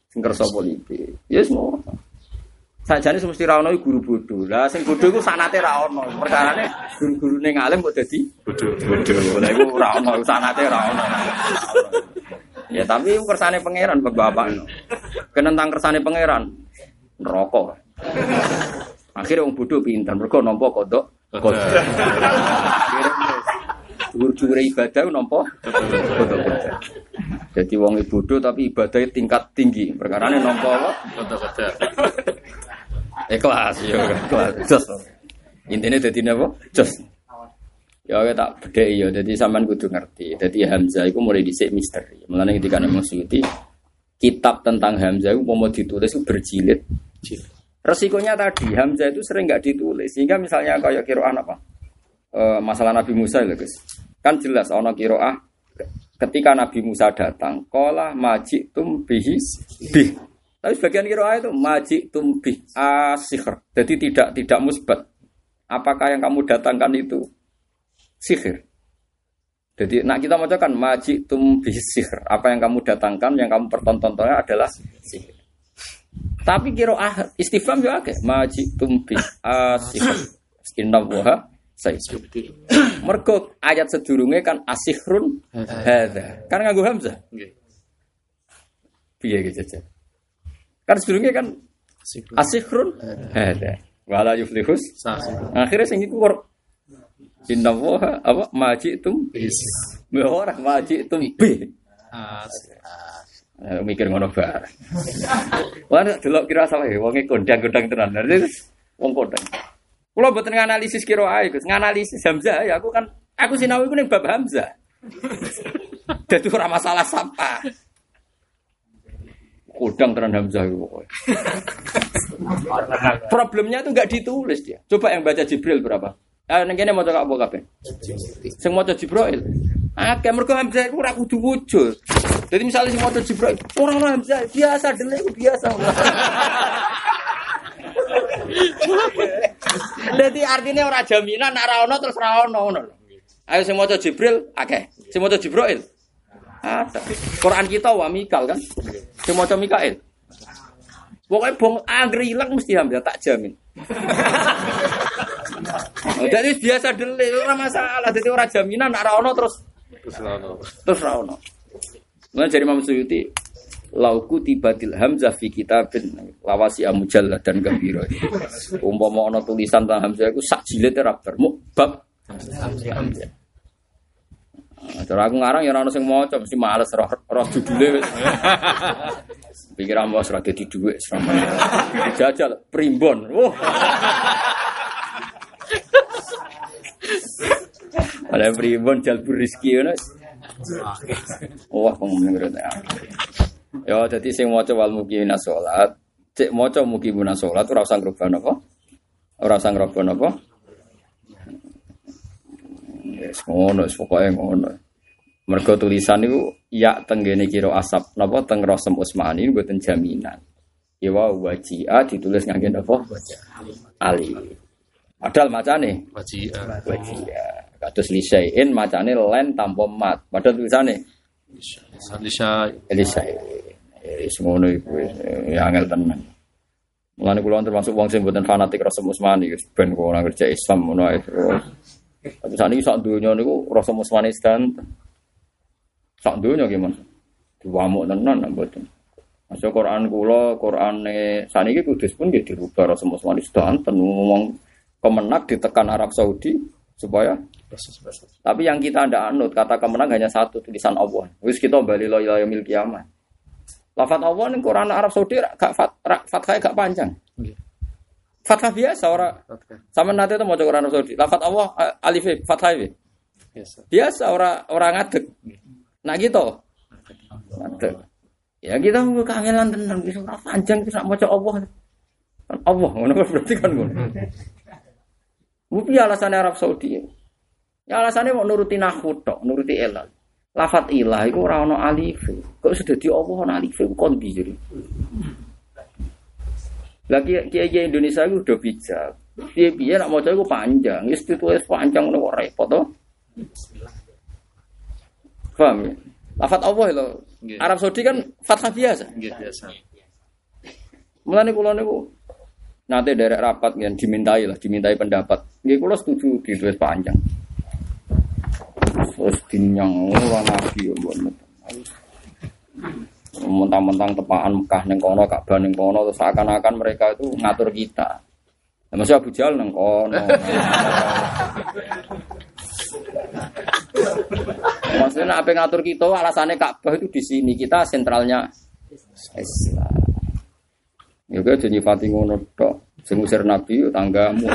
sing kersa politik. Ya semua. Sajane semesti ra ono guru bodoh. Lah sing bodoh iku sanate ra ono. Perkarane guru-gurune ngalim kok dadi bodoh. Bodoh. Lah iku ra ono sanate ra ono. Ya tapi kersane pangeran bapak. Kenentang kersane pangeran neraka. (laughs) Akhirnya wong bodoh pinter mergo nampa kodok kodok. Dhuwur-dhuwure ibadah nampa kodok-kodok. Jadi wong bodoh tapi ibadahnya tingkat tinggi. Perkarane nampa apa? Kodok-kodok. Ikhlas ya, ikhlas. Jos. Intine dadi napa? Jos. Ya tak bedheki ya, dadi sampean kudu ngerti. Dadi Hamzah iku mulai dhisik misteri. Mulane ketika nang Suyuti kitab tentang Hamzah itu mau ditulis itu berjilid. Resikonya tadi Hamzah itu sering nggak ditulis. Sehingga misalnya kayak kiroah apa? E, masalah Nabi Musa ya guys. Kan jelas ono kiroah ketika Nabi Musa datang kola majik tum bihis bih. Tapi sebagian kiroah itu majik tum bih asihir jadi tidak tidak musbat. Apakah yang kamu datangkan itu sihir jadi nak kita mau kan majik tum bih sihir apa yang kamu datangkan yang kamu pertontonnya adalah sihir tapi kira ah istifham juga akeh. Maji tumbi asih. Inna waha saya. Mergo ayat sedurunge kan asihrun hadza. Kan nganggo hamzah. Nggih. Piye aja. Kan sedurunge kan asihrun hadza. Wala yuflihus. Akhirnya sing iku Inna waha apa maji tum Bis. Ora maji tum bi Eh, mikir ngono bareng. Wah, delok kira salah ya, wonge kondang-kondang tenan. Berarti wong kondang. Kula mboten nganalisis kira ae, Gus. Nganalisis Hamzah ya aku kan aku sinau iku ning bab Hamzah. (laughs) Dadi ora masalah sampah. Kodang tenan Hamzah itu pokoknya. (laughs) Problemnya itu nggak ditulis dia. Coba yang baca Jibril berapa? Ah, neng kene maca apa kabeh? Sing maca Jibril. Akeh mergo Hamzah iku ora kudu wujud. Jadi misalnya sing maca Jibril, ora ora Hamzah biasa iku biasa. Jadi artinya ora jaminan nek ora ono terus ora ono ngono lho. Ayo sing maca Jibril akeh. Sing maca Jibril. Ah, Quran kita wa Mikal kan. Sing maca Mikail. Pokoknya bong angger ilang mesti hamzah tak jamin. (laughs) Jadi biasa dele ora masalah. Jadi ora jaminan nek ora ono terus terus ora ono. Mulai dari Imam Suyuti lauku tibatil hamzah fi kitabin lawasi amujalla dan gambiro. Umpama ono tulisan tentang hamzah iku sak jilid ora mu bab hamzah. Nah, Cara aku ngarang ya ora ono sing maca mesti males roh roh judule wis. Pikiran bos ora dadi dhuwit selama. Jajal primbon. Ada primbon jalbur rezeki ngono. Wah, pengen ngerti. Ya, jadi sing maca wal mukimina salat, cek maca mukimina salat ora usah ngrubah napa? Ora usah ngrubah napa? Wis ngono, pokoke ngono. Mergo tulisan niku ya tenggene kira asap napa teng Rosem Usmani mboten jaminan. Ya wa wajia ditulis ngangge napa? Ali. Padahal macane Wajib. wajia. Kados lisain macane len tanpa mat. Padahal tulisane Sandisha Elisai. Wis ngono iku ya angel tenan. Mulane kula termasuk wong sing mboten fanatik Rasul Usmani wis ben kok ora kerja Islam ngono ae. Tapi sakniki sak donya niku Rasul Usmani sedan. Sak donya gimana? Diwamuk tenan mboten. Masuk Quran kula, Qurane saniki kudus pun nggih dirubah Rasul Usmani sedan ngomong kemenak ditekan Arab Saudi supaya tapi yang kita ndak anut kata kemenang hanya satu tulisan Allah. Wis kita bali lo ila yaumil kiamat. Lafat Allah ning Quran Arab Saudi gak fat, fathah gak panjang. Fathah biasa ora sama nanti itu mau Quran Arab Saudi. Lafat Allah eh, alif fathah ini. Biasa. Biasa ora ora ngadeg. Nah gitu. Ngadeg. Ya kita mau kangenan tenan wis ora panjang wis nak maca Allah. Kan Allah ngono berarti kan ngono. (laughs) Tapi alasannya Arab Saudi. Ya alasannya mau nuruti nahwu tok, nuruti elal. Lafat ilah itu ora ono alif. Kok sudah di Allah ono alif itu kondi jadi. Lagi kiai Indonesia itu udah bijak. Dia piye nak maca iku panjang, wis ditulis panjang ngono kok repot to. Paham ya? Lafat Allah lho. Nggih. Arab Saudi kan fathah biasa. Nggih biasa. Mulane kula niku nate derek rapat yang dimintai lah, dimintai pendapat. Nggih kula setuju ditulis panjang. Terus dinyang ora nabi ya. Mentang-mentang tepaan Mekah ning kono, Ka'bah ning kono terus seakan-akan mereka itu ngatur kita. Ya, masih Abu Jahal nang kono. Maksudnya apa ngatur kita alasannya Ka'bah itu di sini kita sentralnya Islam. Ya aja nyifati ngono tok. Sing Nabi yo tanggamu.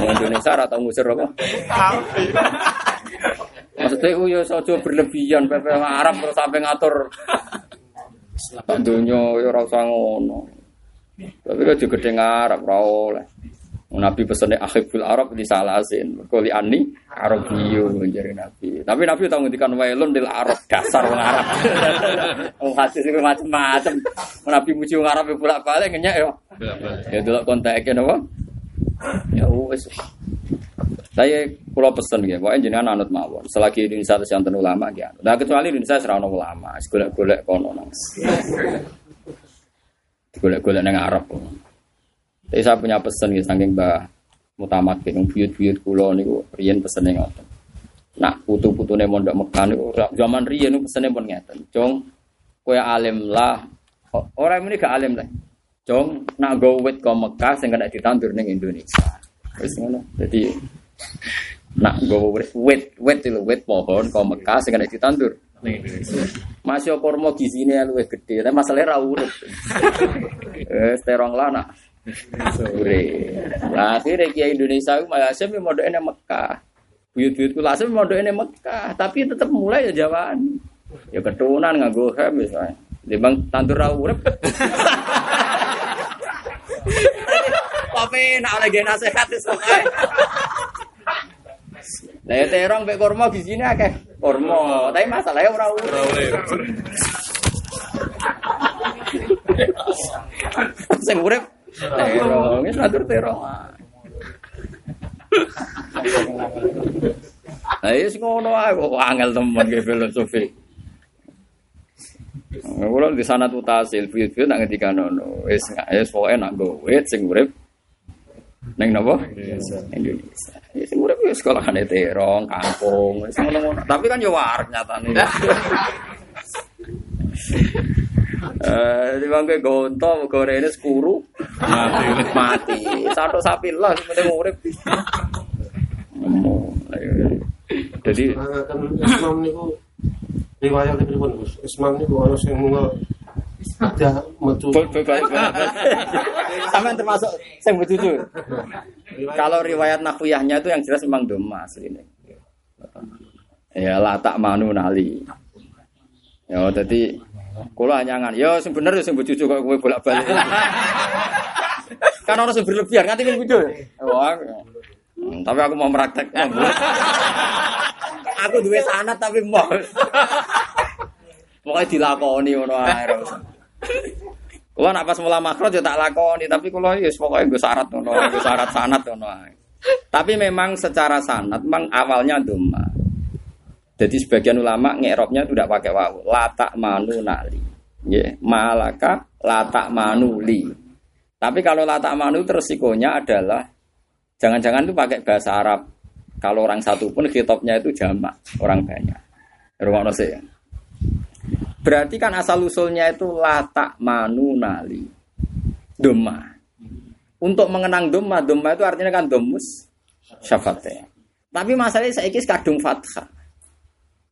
Wong Indonesia ora tau ngusir apa? Maksudnya ku yo aja berlebihan pepe Arab terus sampai ngatur donya yo ora usah ngono. Tapi kok juga gede Arab ora oleh. Nabi pesennya akhibul Arab di salasin. Kali ani Arabiyu menjadi Nabi. Tapi Nabi tahu ngendikan wailun dil Arab dasar wong Arab. (laughs) Wong hadis itu macam-macam. Nabi muji wong Arab bolak balik ngenyak yo. Ya delok konteknya napa? Ya wis. Saya pulau pesen ya, pokoknya jenengan anut mawon. Selagi Indonesia terus yang ulama ya. Nah kecuali Indonesia serana ulama, golek-golek kono nang. Golek-golek nang Arab. Tapi saya punya pesan ya saking Mbah Mutamat yang buyut-buyut kula niku riyen pesene ngoten. Nak putu-putune mondok Mekah niku zaman niku pesene pun ngeten. Jong kowe alim lah. Orang ini gak alim lah. Jong nak go wit ke Mekah sing kena ditandur ning Indonesia. Wis ngono. Jadi Nak nggawa wit wit wit itu wit pohon kok Mekah sing kena ditandur. Masih kormo gizine luwih gede, tapi masalahnya ra urip. Eh, terong lana. Ure. Lah akhirnya Kiai Indonesia itu malah mau doain Mekah. Buyut-buyutku langsung mau doain Mekah, tapi tetap mulai ya Jawaan. Ya keturunan nganggo hem misalnya. Dia bang tandur ra urip. (laughs) Tapi nak oleh gena sehat itu Lah ya terong mek kurma di sini akeh kurma, tapi masalahnya ora urip. Sing urip terong, wis atur terong. Lah wis ngono ae kok angel temen ke filosofi. Kulo di sana tuh tasil, buyut-buyut nak ngendikan ngono. Wis wis pokoke nak nggo wit sing urip Neng napa? Indonesia. Ya sing urip ya sekolahane terong, kampung, wis ngono-ngono. Tapi kan ya warak nyatane. Eh, di bangke gonto gorene sekuru mati mati. Satu sapi lah penting urip. Jadi riwayat pripun Gus? Islam niku ana sing mungel ada metu Sampai termasuk sing becucu. Kalau riwayat nafiyahnya itu yang jelas memang doma aslinya. Ya lah tak manu nali. Ya jadi hanya ngan, ya sing bener ya sing becucu kok kowe bolak-balik. kan orang sing berlebihan nganti kan video. Wah. Hmm, tapi aku mau meraktek. (laughs) aku duwe sanat tapi mau. (laughs) Pokoknya dilakoni ngono ae. Kulo nak pas mula makro ya tak lakoni, tapi kulo ya pokoknya gue syarat ngono, gue syarat sanat ngono ae. Tapi memang secara sanat memang awalnya doma. Jadi sebagian ulama ngerobnya itu tidak pakai wawu. Latak manu nali. Ya, malaka latak manu li. Tapi kalau latak manu itu resikonya adalah jangan-jangan itu pakai bahasa Arab. Kalau orang satu pun kitabnya itu jamak, orang banyak. Rumah sih. Berarti kan asal usulnya itu latak manu nali. Doma. Untuk mengenang doma, doma itu artinya kan domus syafatnya. Tapi masalahnya saya kis kadung fathah.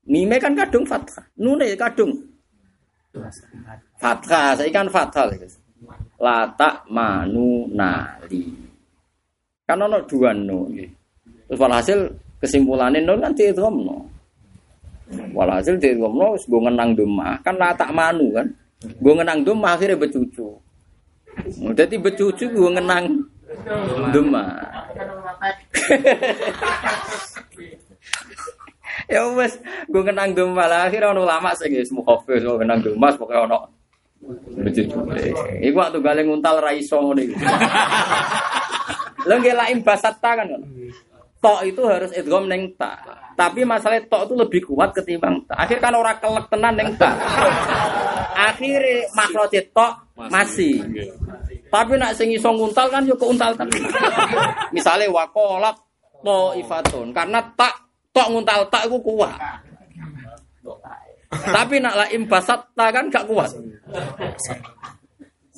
Mime kan kadung fathah. Nune kadung fathah. Saya kan fathah. Latak manu nali. Kan ono dua nu. Terus walhasil kesimpulannya nun kan dihitung no. Walhasil di ngomong gue ngenang doma kan latak manu kan. Gue ngenang doma akhirnya becucu. Jadi becucu gue ngenang doma. (laughs) ya wes gue ngenang doma lah akhirnya ono lama sih guys mau kopi gue ngenang doma pokoknya ono becucu. Iku waktu galeng nguntal raiso ngono (laughs) iki. Lha nggih lain basata kan. Tok itu harus idgham neng ta. Tapi masalah tok itu lebih kuat ketimbang ta. Akhir kan orang kelek tenan neng ta. Akhirnya makhraj tok masih. Tapi nak sing iso nguntal kan yo keuntal tenan. Misale waqalat ifatun karena tak tok nguntal tak iku kuat. Tapi nak la imbasat kan gak kuat.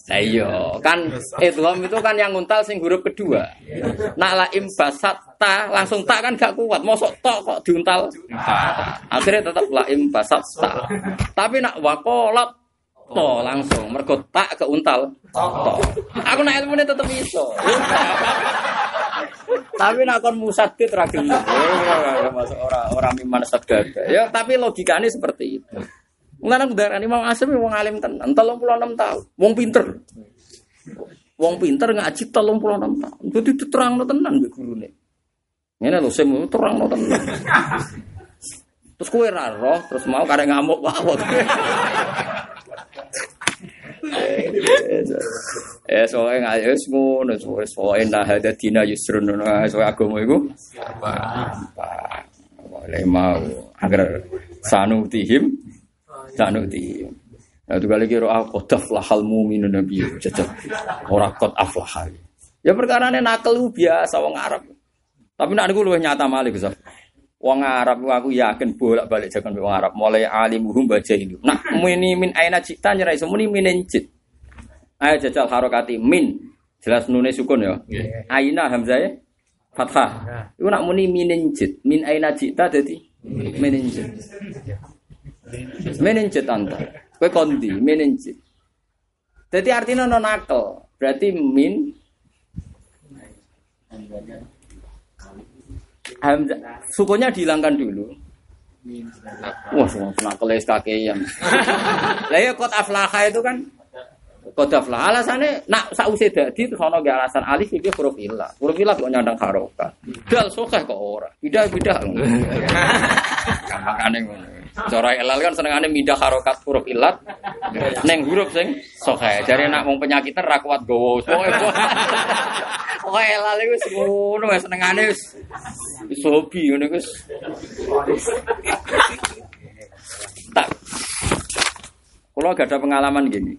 Nah, iya, kan idgham itu kan yang nguntal sing huruf kedua. Nak la imbasat ta langsung tak kan gak kuat. Mosok tok kok diuntal. Akhirnya tetap la imbasat ta. Tapi nak waqalat to langsung mergo tak keuntal to. Aku nak ilmune tetep iso. tapi nak kon musaddid ra gelem. Ora ora miman sadada. Ya tapi logikanya seperti itu. Aku darani Imam Asim wong alim tenan, 36 tahun. Wong pinter. Wong pinter ngaji 36 tahun. Dadi diterangno tenan mbek gurune. Ngene lho sim terangno tenan. (laughs) Terus kue roh, terus mau karek ngamuk wawon. (laughs) Eh soalnya nggak ya ngono, soalnya soalnya nah ada tina yusrun, nah soalnya agama itu apa, boleh mau agar sanutihim sanuti. Nah, itu kali kira aku daflahal mu'minun nabi jajal orang kot aflahal. Ya perkara ini nakal biasa wong Arab. Tapi nak aku luwih nyata malih Gus. Wong Arab aku yakin bolak-balik jakan wong Arab mulai alimuhum baca ini. Nah, mini min aina cipta nyerai semuni minin cit. Ayo jajal harokati min jelas nune sukun ya. Aina hamzah fathah. Iku nak muni meninjit, min aina jita dadi meninjit. Meninjit anta. Kowe kondi meninjit. Jadi artinya non akal. Berarti min Hamzah sukunya dihilangkan dulu. Wah, semua nakal yang. Lah ya kot aflaha itu kan kot aflaha alasannya nak sause dadi terus ono ge alasan alif iki huruf ilah. Huruf ilah kok nyandang harokat. Dal sokeh kok ora. Bidah-bidah. (laughs) Makane ngono. Cara elal kan senengane mindah harokat huruf ilat neng huruf sing sokeh. Jare nak wong penyakitan ra kuat gowo. Pokoke elal iku wis ngono wis senengane wis wis hobi. Tak. Kalau gak ada pengalaman gini,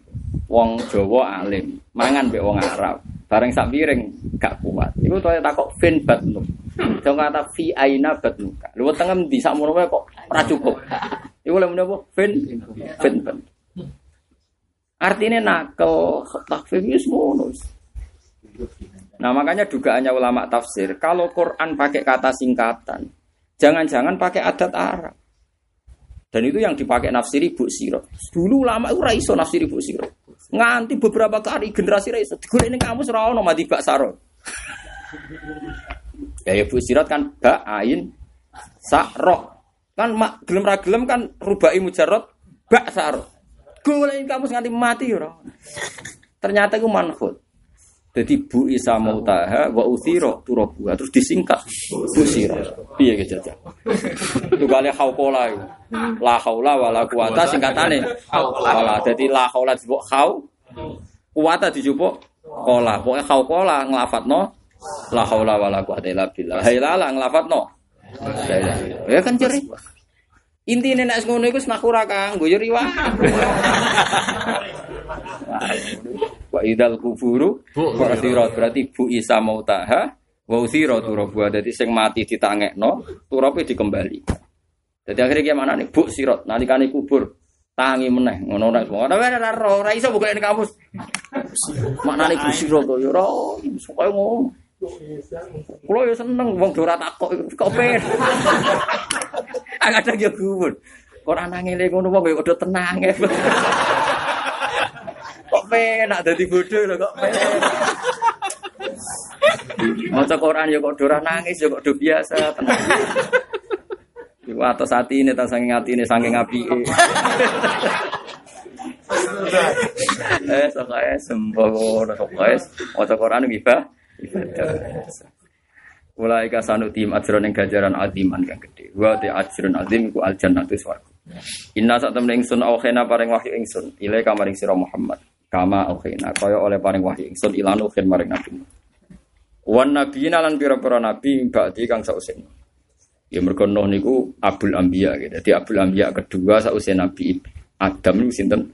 wong Jawa alim, mangan mbek wong Arab, bareng sak piring gak kuat. Iku tuh takok fin batnu. Jangan kata fi aina batnu. Lu tengah di sak mono wae kok ora cukup. Iku lha menapa fin fin bat. Artinya nakal takfir wis ngono. Nah makanya dugaannya ulama tafsir, kalau Quran pakai kata singkatan, jangan-jangan pakai adat Arab. Dan itu yang dipakai nafsiri Bu Siro. Dulu ulama itu raiso nafsiri Bu Siro. Nganti beberapa kali generasi raiso. Digoreng ini kamu serau nama di Bak Saro. Ya ya Bu Sirot kan bak ain sakro. Kan mak gelem ra gelem kan rubai mujarot bak saro. Golek kamu nganti mati ora. Ternyata itu manhut. Jadi Bu Isa Mautaha wa uthiro turabuha terus disingkat Bu Siro. Piye ge jajal. Itu kali haukola itu. La haula wala quwata singkatane. Wala. Jadi la haula disebut hau. Kuwata dijupuk kola. Pokoke haukola nglafatno la haula wala quwata illa billah. Hailala nglafatno. Ya kan jere. Intine nek ngono iku snakura kanggo ya riwah. (laughs) Wa idal kuburu Bu'thirat berarti Bu Isa mautaha wa uthira turabuha dadi sing mati ditangekno turape dikembali. Jadi akhirnya gimana nih? Bu sirot nalikane kubur tangi meneh ngono nek. Ora ora ora ora iso buka ning kamus. (laughs) Maknane bu sirot to ya ora pokoke ngono. Kulo ya seneng wong ora takok kok pengen. Agak ada kubur. Kok anangele ngono wong ya udah tenang (laughs) kok penak dadi bodoh lho kok penak. Maca Quran ya kok ora nangis ya kok do biasa tenang. Iku atas hati ini, tak saking hati ini, saking api. (laughs) eh, sokai sembuh, sokai, maca Quran gibah, ibadah. Mulai kasanu tim ajron yang gajaran adiman yang gede. Wa te ajron adim ku al jannatu swarga. Inna sak temen ingsun aukhena paring wahyu ingsun. Ile kamaring sira Muhammad. Kama aukhena kaya oleh paring wahyu ingsun ilan ukhin maring nabi. Wan nabiyina lan pira-pira nabi ba'di kang sausen. Ya mergo Nuh niku Abul Anbiya gitu. Jadi Abul Anbiya kedua sausia Nabi Adam niku sinten?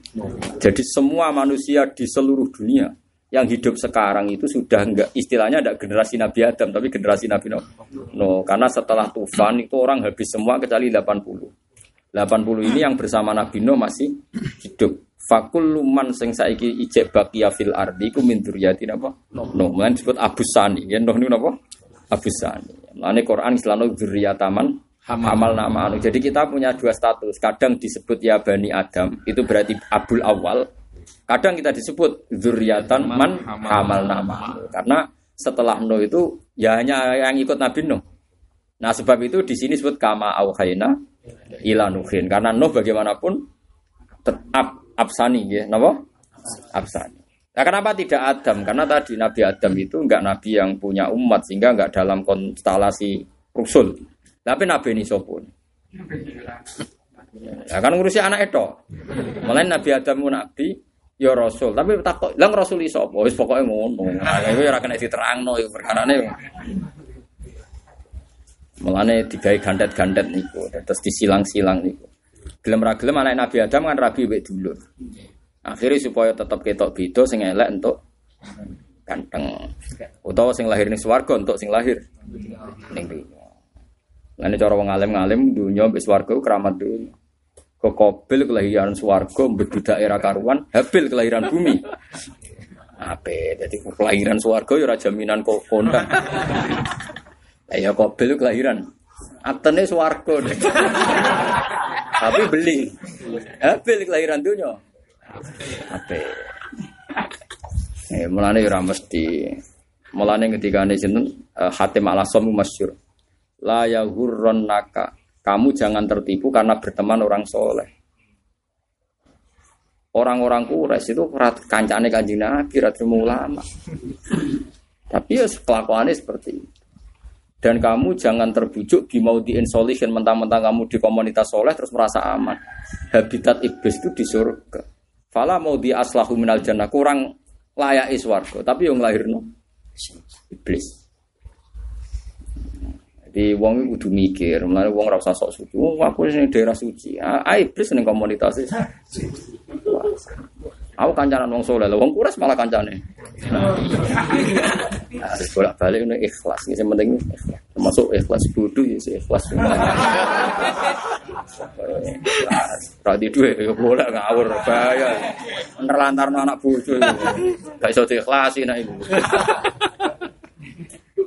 Jadi semua manusia di seluruh dunia yang hidup sekarang itu sudah enggak istilahnya ada generasi Nabi Adam tapi generasi Nabi Nuh. No, karena setelah tufan itu orang habis semua kecuali 80. 80 ini yang bersama Nabi Nuh masih hidup. Fakul luman sing saiki ijek bakia fil ardi ku min dzurriyyati napa? Nuh. Mulane disebut Abu Sani. Ya Nuh niku napa? Abu Sani. Mulane Quran selalu dzurriyyataman Hamal nama anu. Jadi kita punya dua status. Kadang disebut ya Bani Adam, itu berarti Abul Awal. Kadang kita disebut zuriatan man hamal nama. Karena setelah Nuh itu ya hanya yang ikut Nabi Nuh. Nah sebab itu di sini disebut kama auhayna ila nuhin. Karena Nuh bagaimanapun tetap absani ya, napa? Absani. Nah, kenapa tidak Adam? Karena tadi Nabi Adam itu enggak nabi yang punya umat sehingga enggak dalam konstelasi rusul. Tapi Nabi ini sopun. Ya kan ngurusi anak itu. Mulai Nabi Adam ku nabi, ya rasul. Tapi takut, lang rasul iso apa? Wis pokoke ngono. Iku ora kena diterangno iku perkarane. Mulane digawe gandet-gandet niku, terus disilang-silang niku. Gelem ra gelem anak Nabi Adam kan rabi wek dulur. Akhirnya supaya tetap ketok beda sing elek untuk ganteng. Utawa sing lahir ning swarga untuk sing lahir ning dunya. Lan cara wong alim-alim dunya mbek swarga keramat dunya. Kok Kobil kelahiran swarga mbeduk daerah karuan, Habil kelahiran bumi. Ape, jadi kelahiran swarga ya ora jaminan kok kondang. Ya Qabil kelahiran. Aktene swarga deh. Tapi beli. Habil kelahiran dunya. Ape. Eh mulane ora mesti. Mulane ketika ini sinten uh, Hatim Al-Asam masyhur. La naka. Kamu jangan tertipu karena berteman orang soleh. Orang-orang kures itu kancane kanjeng Nabi, terima ulama. Tapi ya kelakuannya seperti itu. Dan kamu jangan terbujuk di mau di insolation mentang-mentang kamu di komunitas soleh terus merasa aman. Habitat iblis itu di surga. Fala mau di aslahu minal jannah kurang layak iswargo. Tapi yang lahir no iblis. Jadi wong kudu mikir, mulane wong ora usah sok suci. Wong aku sing daerah suci. Ah, iblis ning komunitas Aku kancanan wong soleh, wong kuras malah kancane. Harus bolak balik ini ikhlas, ini penting ikhlas. Termasuk ikhlas bodoh ya, ikhlas. Radi duwe ya boleh ngawur bahaya. Nerlantar anak bodoh. Gak iso diikhlasi nek iku.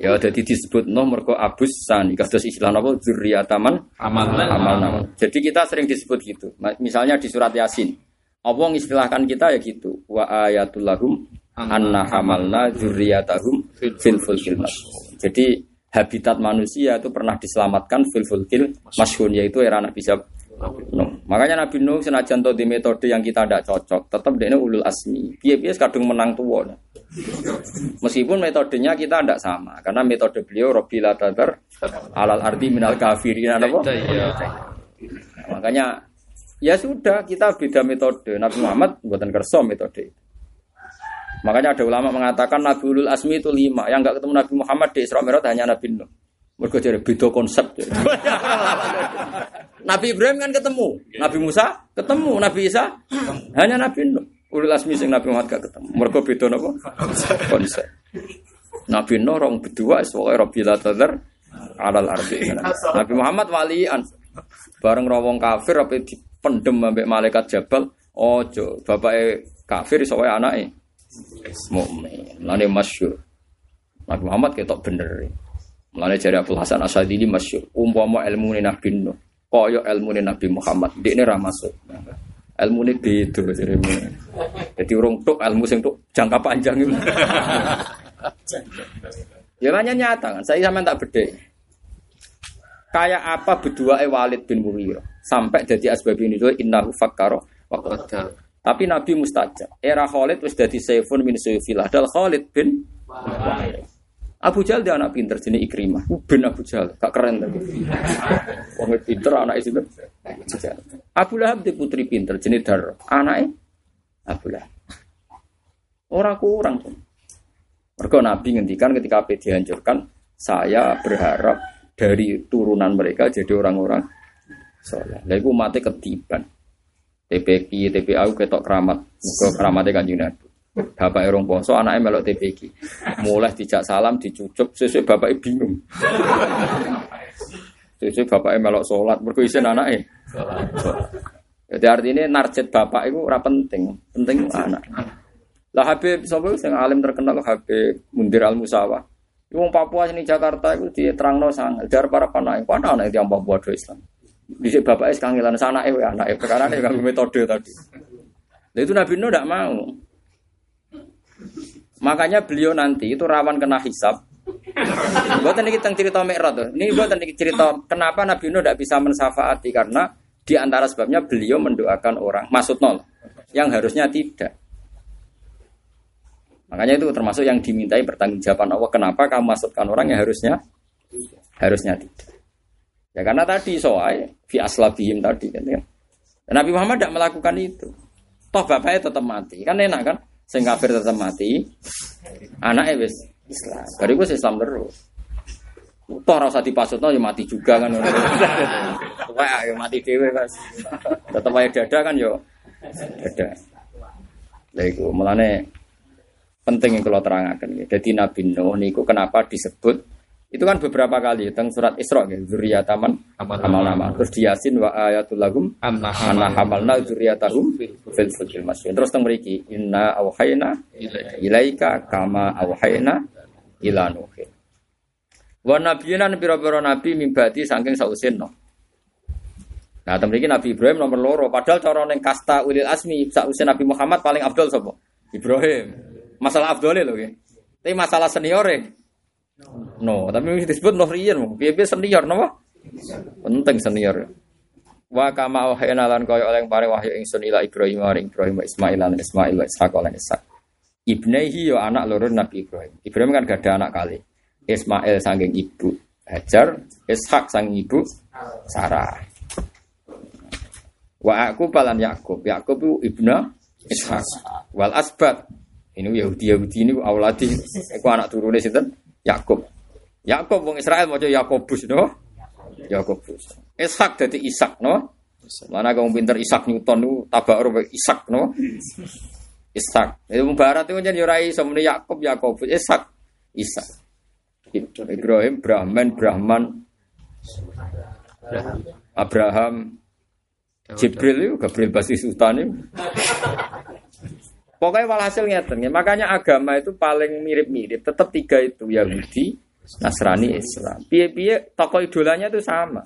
Ya jadi disebut no mergo abus sani kados istilah napa dzurriyataman amal amal nama. Jadi kita sering disebut gitu. Misalnya di surat Yasin. Allah istilahkan kita ya gitu. Wa ayatul lahum anna hamalna dzurriyyatahum fil fulkil Jadi habitat manusia itu pernah diselamatkan fil fulkil masyhun yaitu era Nabi Nuh. No. Makanya Nabi Nuh senajan to di metode yang kita tidak cocok, tetap dia ulul asmi. Piye-piye kadung menang tua. Meskipun metodenya kita tidak sama, karena metode beliau Robbi Tadar alal arti minal kafirin apa? Makanya Ya sudah, kita beda metode. Nabi Muhammad buatan kerso metode. Makanya ada ulama mengatakan Nabi Ulul Asmi itu lima. Yang nggak ketemu Nabi Muhammad di Isra Mi'raj hanya Nabi Nuh. Mereka jadi beda konsep. (laughs) Nabi Ibrahim kan ketemu, Nabi Musa ketemu, Nabi Isa hanya Nabi Nuh. Ulul Asmi sing Nabi Muhammad gak ketemu. Mereka beda apa? Konsep. Nabi Nuh orang berdua, soalnya Rabbil Tadar alal ardi. Nabi Muhammad walian. Bareng rawong kafir apa di pendem ambek malaikat Jabal, ojo bapake kafir iso wae anake mukmin. Lane masyhur. Nabi Muhammad ketok bener. Mulane jari Abdul Hasan Asadili masyhur. Umpama ilmu Nabi Nuh, kaya ilmu Nabi Muhammad, dekne ra masuk. Ilmu ini beda jadi Jadi urung tuk ilmu sing jangka panjang itu. ya hanya nyata kan. Saya sama tak beda. Kayak apa berdua Walid bin Mughirah sampai jadi asbab ini itu innahu fakkaro Tapi Nabi mustajab. Era Khalid wis dadi saifun min sayfillah. Dal Khalid bin Abu Jahal dia anak pinter jenis Ikrimah. Bin Abu Jahal, gak keren tapi. Wong pinter anak itu. Abu Lahab di putri pinter jenis Dar. Anaknya Abu Lahab. Orang kurang tuh. Mereka Nabi ngendikan ketika apa dihancurkan, saya berharap dari turunan mereka jadi orang-orang soleh. Lalu mati ketiban. TPQ, TPA ketok keramat, muka keramatnya kanjeng Nabi. Bapak erong poso, anaknya melok TPQ. Mulai dijak salam, dicucuk, sesuai bapak bingung. Sesuai bapak melok sholat, berkuisin anaknya. Jadi artinya narjet bapak itu ora penting, penting anak. Lah Habib sapa sing alim terkenal Habib Mundir Al Musawa. Wong Papua sini Jakarta itu diterangno sangat dari para panai. Pana anak yang Papua do Islam. Bisa bapak es kangelan sana eh anak eh perkara ini kanggo metode tadi. Nah, itu Nabi Nuh tidak mau. Makanya beliau nanti itu rawan kena hisap. Buat ini kita cerita Mi'raj tuh. Ini buat ini cerita kenapa Nabi Nuh tidak bisa mensafaati karena di antara sebabnya beliau mendoakan orang maksud nol yang harusnya tidak. Makanya itu termasuk yang dimintai pertanggungjawaban Allah. Kenapa kamu masukkan orang yang harusnya harusnya tidak? Ya karena tadi soai fi aslabihim tadi kan ya. Nabi Muhammad tidak melakukan itu. Toh bapaknya tetap mati. Kan enak kan? Sing kafir tetap mati. Anaknya wis Islam. Dari gue Islam terus. Toh rasa dipasutno ya mati juga kan. Wah, ya mati dewe Mas. Tetap aja dada kan yo. Dada. Lha iku mulane penting yang kalau terangkan. Jadi Nabi Nuh niku kenapa disebut itu kan beberapa kali tentang surat Isra ya zuriyataman amal nama terus di Yasin wa ayatul lagum anna hamalna zuriyatahum fil fulkil masyin terus teng mriki inna auhayna ilaika kama auhayna ila nuhin Wa nabiyina pira-pira nabi mimbati saking sausin no. Nah, temen iki Nabi Ibrahim nomor loro. Padahal cara ning kasta ulil asmi sausin Nabi Muhammad paling afdol sapa? Ibrahim. Masalah afdole lho nggih. Tapi masalah seniore. No, tapi disebut no riyen. Piye-piye senior napa? Penting senior. Wa kama wahayna lan kaya oleh pare wahyu ingsun ila Ibrahim maring Ibrahim wa Ismail lan Ismail wa Ishaq lan Ishaq. Ibnehi yo anak loro Nabi Ibrahim. Ibrahim kan gak ada anak kali. Ismail saking ibu Hajar, Ishak saking ibu Sarah. Wa aku palan Yakub. Yakub itu ibna Ishak. Wal asbat. Ini Yahudi Yahudi ini auladi. Aku anak turunnya sinten Yakub. Yakub wong Israel maca Yakobus no. Yakobus. Ishak dadi Ishak no. Mana kamu pinter Ishak Newton itu tabak orang Ishak no. Ishak. Itu barat itu jadi rai semuanya Yakub Yakobus Ishak. Ishak. Ibrahim Brahman Brahman Abraham Jibril itu Gabriel Basis Sultan. Pokoknya walhasil ngeten ya. Makanya agama itu paling mirip-mirip. Tetap tiga itu Yahudi, Nasrani, Islam. Piye-piye tokoh idolanya itu sama.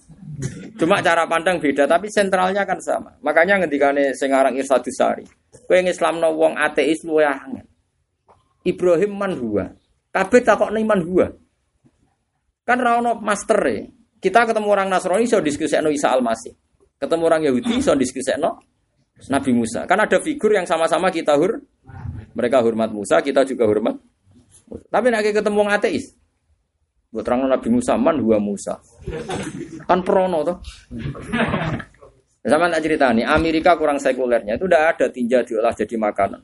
Cuma cara pandang beda, tapi sentralnya kan sama. Makanya ngendikane sing aran Irsadus Sari. Kowe Islamno wong ateis luwe angel. Ibrahim man huwa. Kabeh takokne man. Kan ra ono master e. Kita ketemu orang Nasrani iso diskusikno Isa Al-Masih. Ketemu orang Yahudi iso diskusikno Nabi Musa. Kan ada figur yang sama-sama kita hur. Mereka hormat Musa, kita juga hormat. Tapi nek ketemu wong ateis. Buat terang Nabi Musa man huwa Musa. Kan prono toh. Sama tak cerita nih, Amerika kurang sekulernya itu udah ada tinja diolah jadi makanan.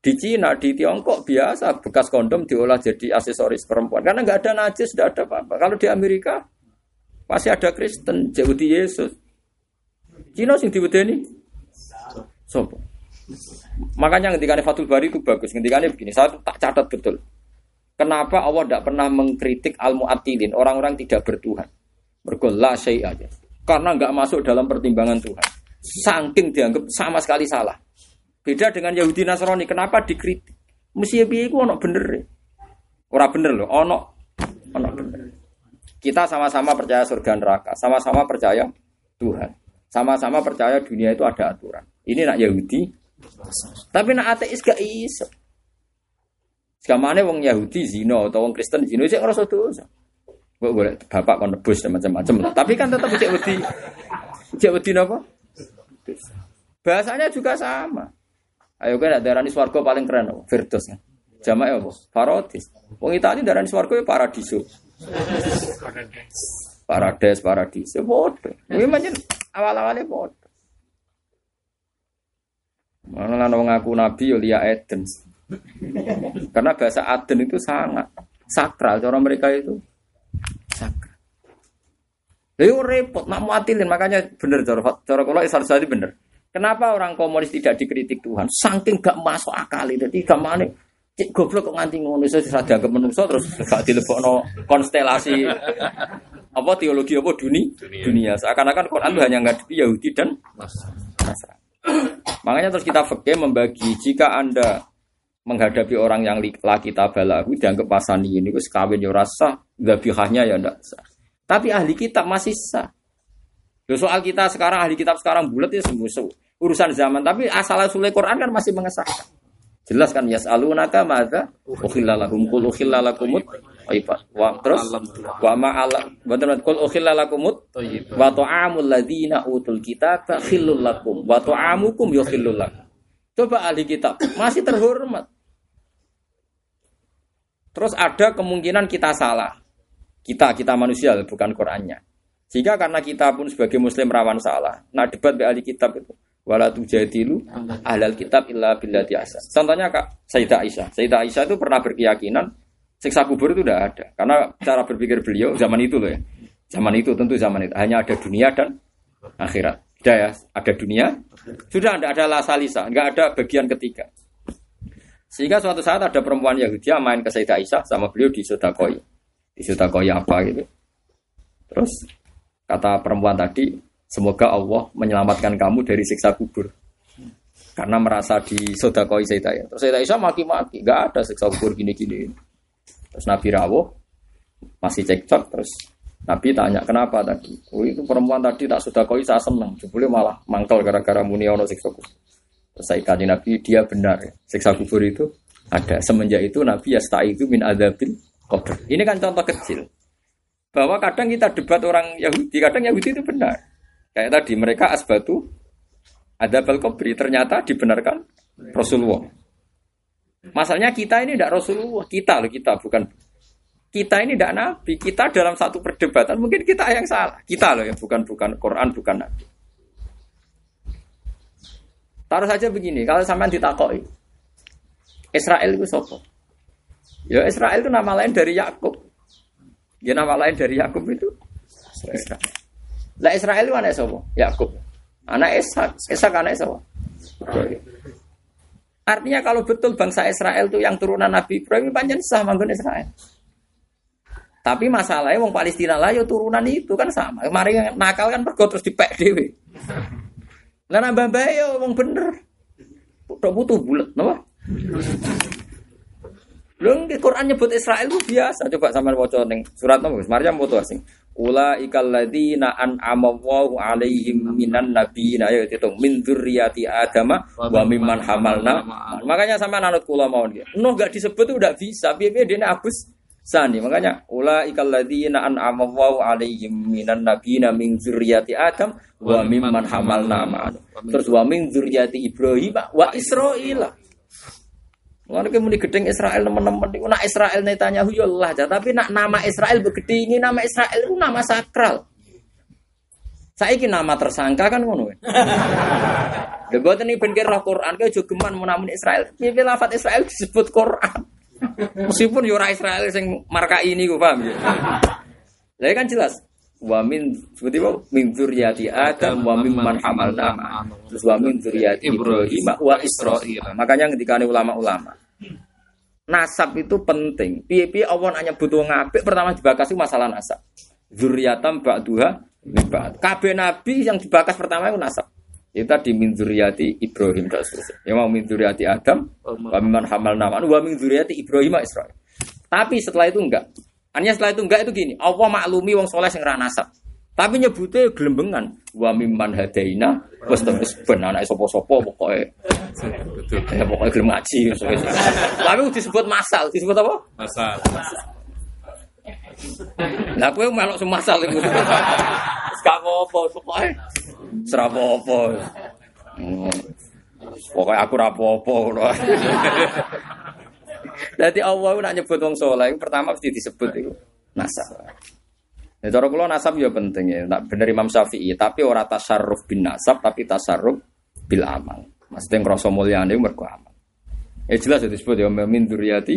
Di Cina, di Tiongkok biasa bekas kondom diolah jadi aksesoris perempuan karena nggak ada najis, nggak ada apa-apa. Kalau di Amerika pasti ada Kristen, Yahudi Yesus. Cina sing diwedeni Sopo. Makanya ketika Fatul Bari itu bagus. Ketika begini, saya tak catat betul. Kenapa Allah tidak pernah mengkritik al muatilin orang-orang tidak bertuhan? Bergolah syai aja. Karena nggak masuk dalam pertimbangan Tuhan. Saking dianggap sama sekali salah. Beda dengan Yahudi Nasrani. Kenapa dikritik? Mesti piye iku ono bener. e. Ora bener loh, ono ono bener. Kita sama-sama percaya surga neraka, sama-sama percaya Tuhan. Sama-sama percaya dunia itu ada aturan. Ini nak Yahudi, tapi nak ateis gak iso. Sekamane wong Yahudi zina atau wong Kristen zina sik ngrasa dosa. Kok boleh bapak kon nebus macam-macam. Tapi kan tetap cek wedi. Cek wedi napa? Bahasanya juga sama. Ayo kan ada darani swarga paling keren apa? Firdaus kan. Jamaah apa? Paradis. Wong Itali darani swarga ya paradiso. Parades, paradis. Ya bodoh. Ini macam awal-awalnya bodoh. Mana lan wong ngaku nabi yo liya Eden. Karena bahasa Aden itu sangat sakral cara mereka itu sakral. Lalu repot nak muatilin makanya bener cara cara kalau Isar Sadi bener. Kenapa orang komunis tidak dikritik Tuhan? Saking gak masuk akal itu. Jadi gamane cek goblok kok nganti ngono iso ora dianggap menungso terus gak dilebokno konstelasi apa teologi apa dunia dunia seakan-akan Quran itu hanya ngadepi Yahudi dan Nasrani. Makanya terus kita fakir membagi jika anda menghadapi orang yang laki tabalahu dianggap pasani ini wis kawin yo rasa dzabihahnya ya ndak sah. Tapi ahli kitab masih sah. Soal kita sekarang ahli kitab sekarang bulat ya sembuh urusan zaman tapi asal usulnya Quran kan masih mengesahkan. Jelas kan yas'alunaka madza ukhilla lahum qul ukhilla lakumut thayyibat. Wa terus wa ma'ala betul qul ukhilla lakumut wa ta'amul ladzina utul kitaba khillul lakum wa ta'amukum yukhillul lakum. Coba ahli kitab masih terhormat. Terus ada kemungkinan kita salah. Kita kita manusia bukan Qurannya. Sehingga karena kita pun sebagai muslim rawan salah. Nah debat be ahli kitab itu wala tujadilu ahlal kitab illa billati asa. Contohnya Kak Sayyidah Aisyah. Sayyidah Aisyah itu pernah berkeyakinan siksa kubur itu tidak ada. Karena cara berpikir beliau zaman itu loh ya. Zaman itu tentu zaman itu hanya ada dunia dan akhirat. Sudah ya, ada dunia, sudah tidak ada lasalisa, nggak ada bagian ketiga. Sehingga suatu saat ada perempuan Yahudi yang main ke Sayyidah Aisyah sama beliau di Sodakoi. Di Sodakoi apa gitu. Terus kata perempuan tadi, semoga Allah menyelamatkan kamu dari siksa kubur. Karena merasa di Sodakoi Sayyidah Aisyah. Terus Sayyidah Aisyah maki-maki, nggak ada siksa kubur gini-gini. Terus Nabi Rawuh, masih cekcok terus Nabi tanya kenapa tadi? Oh itu perempuan tadi tak sudah koi saya seneng, jebule malah mangkel gara-gara muni ono siksa kubur. Terus saya kaji Nabi dia benar, siksa kubur itu ada. Semenjak itu Nabi ya itu min adabil kubur. Ini kan contoh kecil bahwa kadang kita debat orang Yahudi, kadang Yahudi itu benar. Kayak tadi mereka asbatu ada kubri ternyata dibenarkan Rasulullah. Masalahnya kita ini tidak Rasulullah, kita loh kita bukan kita ini tidak nabi, kita dalam satu perdebatan mungkin kita yang salah. Kita loh yang bukan bukan Quran, bukan nabi. Taruh saja begini, kalau sampean ditakoi, Israel itu sopo. Ya Israel itu nama lain dari Yakub. Ya nama lain dari Yakub itu Israel. Lah Israel itu anak sopo? Yakub. Anak Ishak, Ishak anak sopo? Artinya kalau betul bangsa Israel itu yang turunan Nabi Ibrahim, panjang sah manggon Israel. Tapi masalahnya wong Palestina lah yo ya turunan itu kan sama. Kemarin nakal kan pergo terus dipek dhewe. Lah nambah bae yo ya wong bener. Tok butuh bulat, napa? Lho Quran nyebut Israel itu biasa. Coba sampean waca ning surat nomor Maryam foto asing. Ula ikal ladina an amawahu alaihim minan nabiyina ya itu min dzurriyyati adama wa mimman hamalna. Makanya sama anut kula mawon dia. Nuh gak disebut itu udah bisa. Piye-piye dene abus Sani makanya ula ikalladzina an'ama Allahu alaihim minan nabiyina min dzurriyyati Adam wa mimman hamalna. Terus wa min dzurriyyati Ibrahim wa Israil. Lalu kemudian gedeng Israel teman-teman itu nak Israel tanya ya Allah tapi nak nama Israel begitu ini nama Israel itu nama sakral. Saya ini nama tersangka kan ngono. Debat ini bener roh Quran ke jogeman mau namun Israel. Pilih lafat Israel disebut Quran. Meskipun yura Israel sing marka ini gue paham ya. Lah kan jelas wa min seperti apa min dzurriyyati Adam wa mimman hamalna terus wa min dzurriyyati Ibrahim wa Israil. Makanya ketika ulama-ulama nasab itu penting. Piye-piye Allah hanya butuh ngapik pertama dibakasi masalah nasab. Zuriatam ba'duha min ba'd. Kabeh nabi yang dibakas pertama itu nasab. Itu tadi min zuriyati Ibrahim dan seterusnya. Ya mau min zuriyati Adam, wa mimman hamal naman, wa min Ibrahim Israel. Tapi setelah itu enggak. Hanya setelah itu enggak itu gini. Allah maklumi wong soleh sing nasab. Tapi nyebutnya gelembengan. Wa mimman hadaina wis terus ben anake sapa-sapa pokoke. Ya pokoke gelem ngaji. Tapi disebut masal, disebut apa? Masal. Lah kowe melok semasal iku. Gak apa-apa pokoke. Serapopo. Hmm. Pokoknya aku rapopo. Jadi Allah nak nyebut wong soleh, pertama mesti disebut itu nasab. Ya cara kula nasab ya penting ya. Tak bener Imam Syafi'i, tapi ora tasarruf bin nasab, tapi tasarruf bil amal. Maksudnya ngrasa mulyane mergo amal. Ya jelas itu disebut ya min dzurriyyati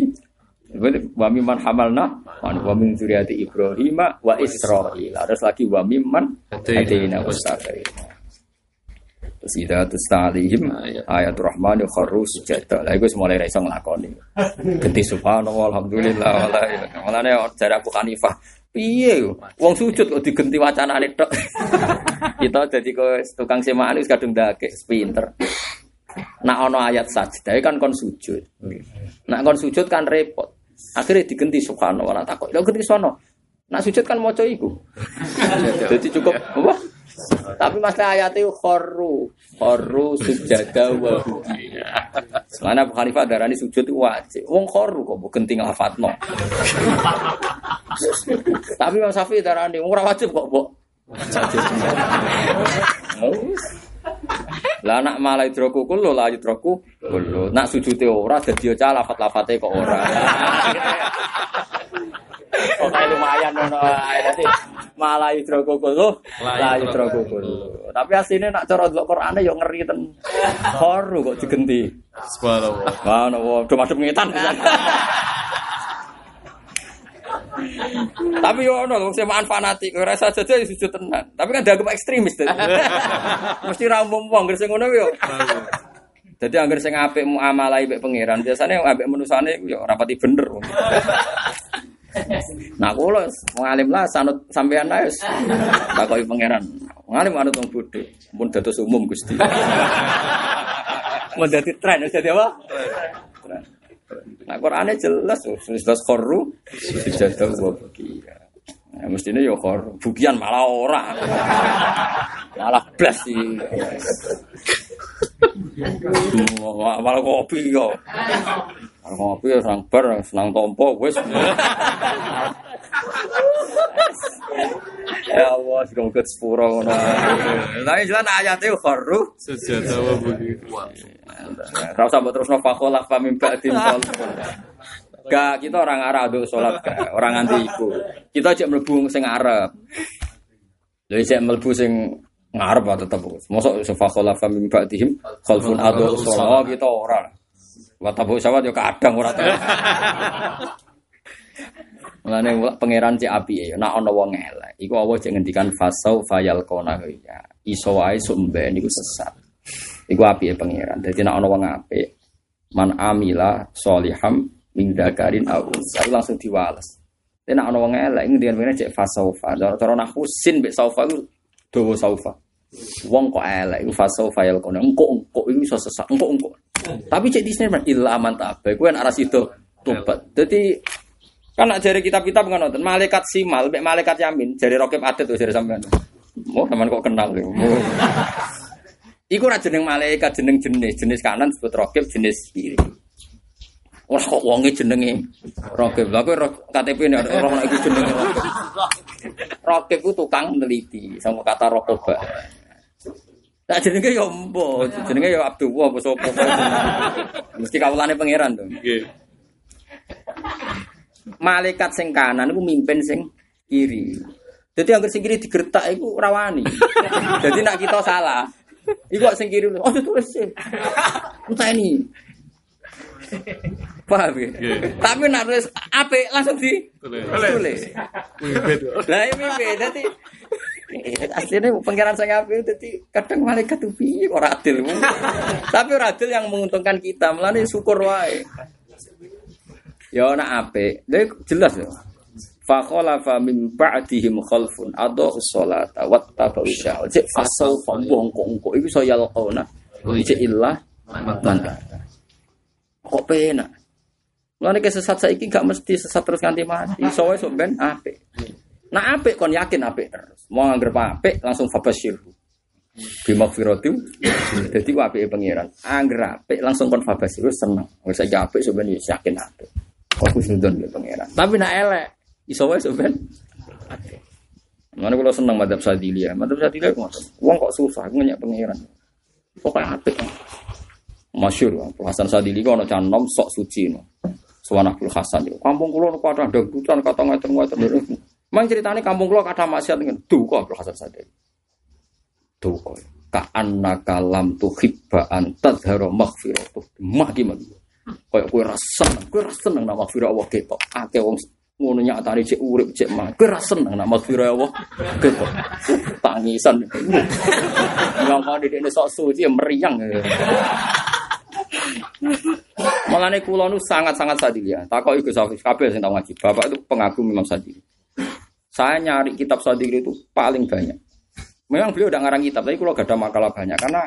wa mimman hamalna wa min dzurriyyati Ibrahim wa Israil. Terus lagi wa mimman hadaina wastafaina. Terus ida tustalihim ayat rahman kharru sujada. Lah iku mulai ra iso nglakoni. Genti subhanallah alhamdulillah wala Mulane jare Abu Hanifah. Piye wong sujud kok digenti wacanane tok. (laughs) Kita dadi tukang semaan wis kadung ndake pinter. Nak ono ayat sajdah kan kon sujud. Nak kon sujud kan repot. Akhirnya digenti subhanallah ora takok. Lha genti sono. Nak sujud kan maca iku. (laughs) Jadi cukup apa? Tapi masalah ayat itu khorru, khorru sujada wa Mana Abu Hanifah darani sujud itu wajib. Wong khorru kok bukan tinggal fatno. Tapi Imam Syafi'i darani wong wajib kok, Bu. Lah nak malah idroku kulo lah idroku kulo. Nak sujute ora dadi aja lafat-lafate kok ora. Pokoknya lumayan ngono ae dadi malah idroku kulo, la idroku kulo. Tapi asline nak cara delok Qur'ane yo ngeri ten. Khoru kok digenti. Subhanallah. Subhanallah, do madhep ngetan. Tapi yo ono wong semaan fanatik, ora saja aja sujud tenan. Tapi kan dianggap ekstremis dadi. (laughs) Mesti ra umum wong sing ngono yo. Jadi anggar sing apik muamalai mbek pangeran, biasanya apik menusane yo rapati bener. (laughs) Nah kula ngalim lah sanut sampean ae takoki (laughs) pangeran. Ngalim anut wong bodho, pun dados umum Gusti. (laughs) Mau dadi tren, dadi apa? Tren. Nah, Qur'ane jelas, jelas khorru sujadah wa. Nah, mestinya ya khorru. Bukian malah ora. Malah blas sih. Malah kopi yo. Kopi ya sang bar senang tompo wis. Ya Allah, semoga sepuro ngono. Tapi jelas ayatnya khorru Sejadah wa bagi. Ora usah mbok terusno fakhola fa mim ba'din Gak, kita orang Arab untuk sholat gak, orang nganti iku. Kita cek mlebu sing Arab. Lha cek mlebu sing ngarep tetep. Mosok fakhola fa mim ba'dihim khalfun adu sholat Oh, kita ora. Wa tabu sawat yo kadang ora tau. (laughs) Mulane pangeran cek api ya, nak ana wong elek. Iku Allah cek ngendikan fasau fayal kona ya. Iso wae sumben niku sesat. Iku api ya pangeran. Dadi nek ana wong apik, man amila soliham min dakarin aw unsa langsung diwales. Dadi nek ana wong elek ngendikan pengen cek fasaufa. Cara cara nahwu sin mek saufa iku dawa saufa. Wong kok elek iku fasaufa yal kono. Engko engko iku iso sesat. Engko engko. Tapi cek di sini illa man tabe. Kuwi nek arah situ tobat. Dadi kan nak jari kitab-kitab kan nonton malaikat simal, mek malaikat yamin, jari rokib adet tuh jari sampean. Oh, sampean kok kenal lho. Oh. Iku ora jeneng malaikat jeneng jenis, jenis kanan disebut rokib, jenis kiri. Wah kok wonge jenenge rokib. Lah kowe KTP nek ora ono iku jenenge rokib. Rokib ku tukang neliti sama kata rokoba. Nah jenenge ya empo, jenenge ya Abdullah apa sapa. (laughs) Mesti kawulane pangeran to. Nggih. Malaikat sing kanan iku mimpin sing kiri. Jadi yang sing kiri digertak iku rawani. Jadi (laughs) nak kita salah, iku kok sing kiri oh tulis sih. Entah ini. Paham ya? Nggih. Tapi nak tulis apik langsung di Tulis. tulis. Mimpin. Lah ya mimpin dadi aslinya pengiran saya apik dadi kadang malaikat tuh piye kok ora adil. Tapi ora adil yang menguntungkan kita, melane syukur wae. Ya ana apik. Lha jelas ya. Fa khalafa min ba'dihim khalfun adau sholata wattaba'u syahwat. Cek fasau engko iku iso yalqauna. Cek illah man. Kok penak. Mulane kesesat saiki gak mesti sesat terus nganti mati. Iso wae sok ben apik. Nah apik kon yakin apik terus. Mau anggere apik langsung fabasyir. Bimakfirati. Dadi ku apike pangeran. Anggere apik langsung kon fabasyir seneng. Wis saiki sok ben wis yakin apik. Kok kusnudon ke pangeran. Tapi nak elek iso wae apik. Mana kalau seneng madhab sadili ya, madhab sadili aku ngotot. Uang kok susah, aku ngenyak pangeran. Pokoknya apik. Masyur, Hasan Sadili kok ana canom sok suci no. Suwan Abdul Hasan. Kampung kula niku ada dangdutan kata ngaten-ngaten. Mang ceritane kampung kula kata maksiat dengan duka Abdul Hasan Sadili. Duka. Ka annaka lam tuhibba an tadhara maghfiratuh. Mah gimana? Kayak kowe ra seneng, kowe ra seneng nak maghfirah Allah ketok. Akeh wong ngono nyatane cek urip cek mah. Kowe ra seneng nak maghfirah Allah ketok. Tangisan. Kau di sok suci meriang. Malane kula nu sangat-sangat sadili ya. Takoki Gus Hafiz kabeh sing tau ngaji. Bapak itu pengagum Imam Sadili. Saya nyari kitab Sadili itu paling banyak. Memang beliau udah ngarang kitab, tapi kalau gak ada makalah banyak karena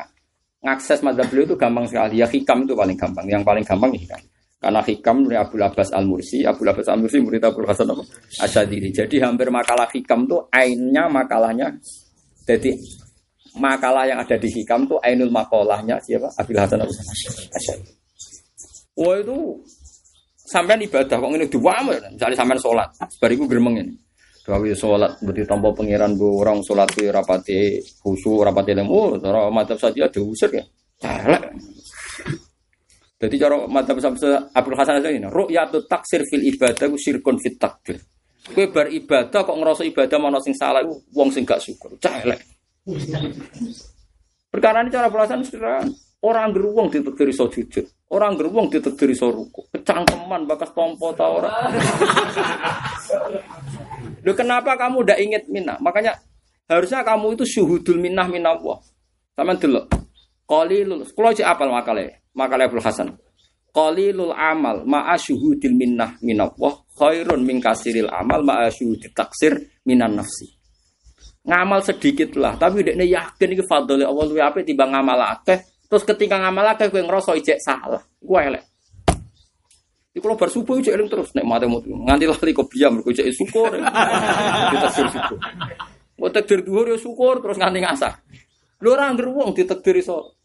ngakses madzhab beliau itu gampang sekali. Ya hikam itu paling gampang. Yang paling gampang ya hikam. Karena hikam dari Abu Abbas Al Mursi, Abu Abbas Al Mursi murid Abu Hasan apa? Asyadili. Jadi hampir makalah hikam tuh ainnya makalahnya. Jadi makalah yang ada di hikam tuh ainul makalahnya siapa? Abu Hasan Al Asyadili. Wah itu sampean ibadah kok diwamu ya. Misalnya sampean sholat, bariku gremeng Gawe sholat berarti tanpa pangeran bu orang sholat ku rapati khusyuk rapati lemu, cara madzhab saja diusir ya. Celek. Jadi cara madzhab sampai Abdul Hasan Asy'ari ini, ru'yatut taksir fil ibadah ku syirkun fit takbir. Kowe bar ibadah kok ngerasa ibadah mana sing salah iku wong sing gak syukur. Celek. Perkara ini cara pelajaran sederhana. Orang geruang ditekdir iso jujur. Orang geruang ditekdir iso ruku. Kecangkeman bakas tompo ta ora. (laughs) Loh kenapa kamu udah inget minah? Makanya harusnya kamu itu syuhudul minah minallah. Sama dulu. Qalilul. Kalau cek apal makale, makale Abdul Hasan. Qalilul amal ma'a syuhudil minnah minallah khairun min kasiril amal ma'a syuhudil taksir minan nafsi. Ngamal sedikit lah, tapi dekne yakin iki fadhole Allah luwih apik timbang ngamal akeh. Terus ketika ngamal akeh kowe ngrasa ijek salah. Gue elek. Iku kalau bar subuh cek eling terus nek mate nganti lali kok biam kok cek syukur. (laughs) Ditakdir syukur. Mau takdir dhuwur ya syukur terus nganti ngasah. Lho ora ngger wong ditakdir iso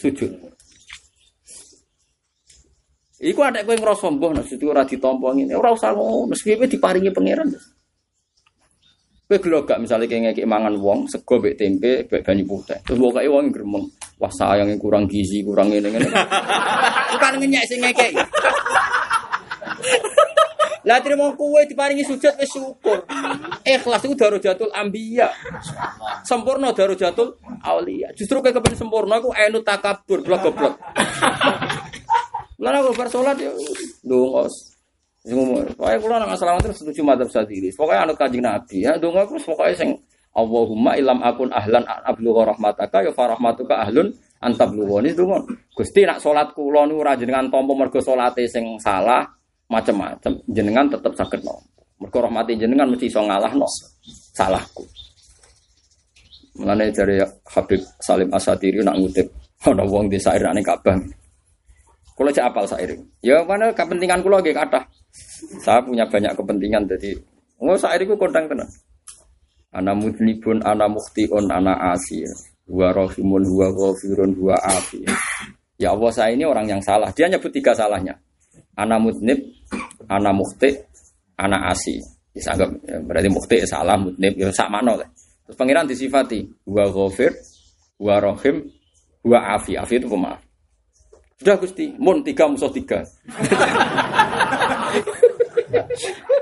sujud. Iku ada kowe ngrasa mbah nek situ ora ditampa ngene. Ora usah ngono, sepiye diparingi pangeran. Kowe gelo gak misale kayak ngekek mangan wong sego mbek tempe mbek banyu putih. Terus pokoke wong gremeng. Wah sayangnya kurang gizi, kurang ngene ngene. Bukan ngenyek sing ngekek. Lah terima kowe diparingi sujud wis syukur. Ikhlas iku darajatul anbiya. Sempurna darajatul auliya. Justru kowe kepen sempurna iku enu takabur blok-blok. Lah aku bar ya ndongos. Sing umur. Pokoke kula nang asalamat terus setuju madzhab Sadili. Pokoke anut Kanjeng Nabi ya ndonga terus pokoke sing Allahumma ilam akun ahlan ablugha rahmataka ya farahmatuka ahlun antablugha. Ini ndonga. Gusti nak salat kula niku ora jenengan tampa mergo salate sing salah macam-macam jenengan tetap sakit no. Mergo rahmati jenengan mesti iso ngalahno salahku. Mulane dari Habib Salim Asatiri nak ngutip ana wong di sair ning Ka'bah. Kula cek apal sair. Ya mana kepentingan kula nggih kathah. Saya punya banyak kepentingan jadi oh sair iku kondang tenan. Ana mudnibun, ana mukhtiun, ana asi. Dua rohimun, dua ghafirun, dua afi. Ya Allah saya ini orang yang salah. Dia nyebut tiga salahnya. Ana mudnib, ana mukhti, ana asi. Ya, anggap, ya, berarti mukhti ya salah, mudnib ya sak mano lah. Terus pangeran disifati dua ghafir, dua rohim, dua afi. Afi itu pemaaf. Sudah Gusti, mun tiga musuh tiga. (laughs)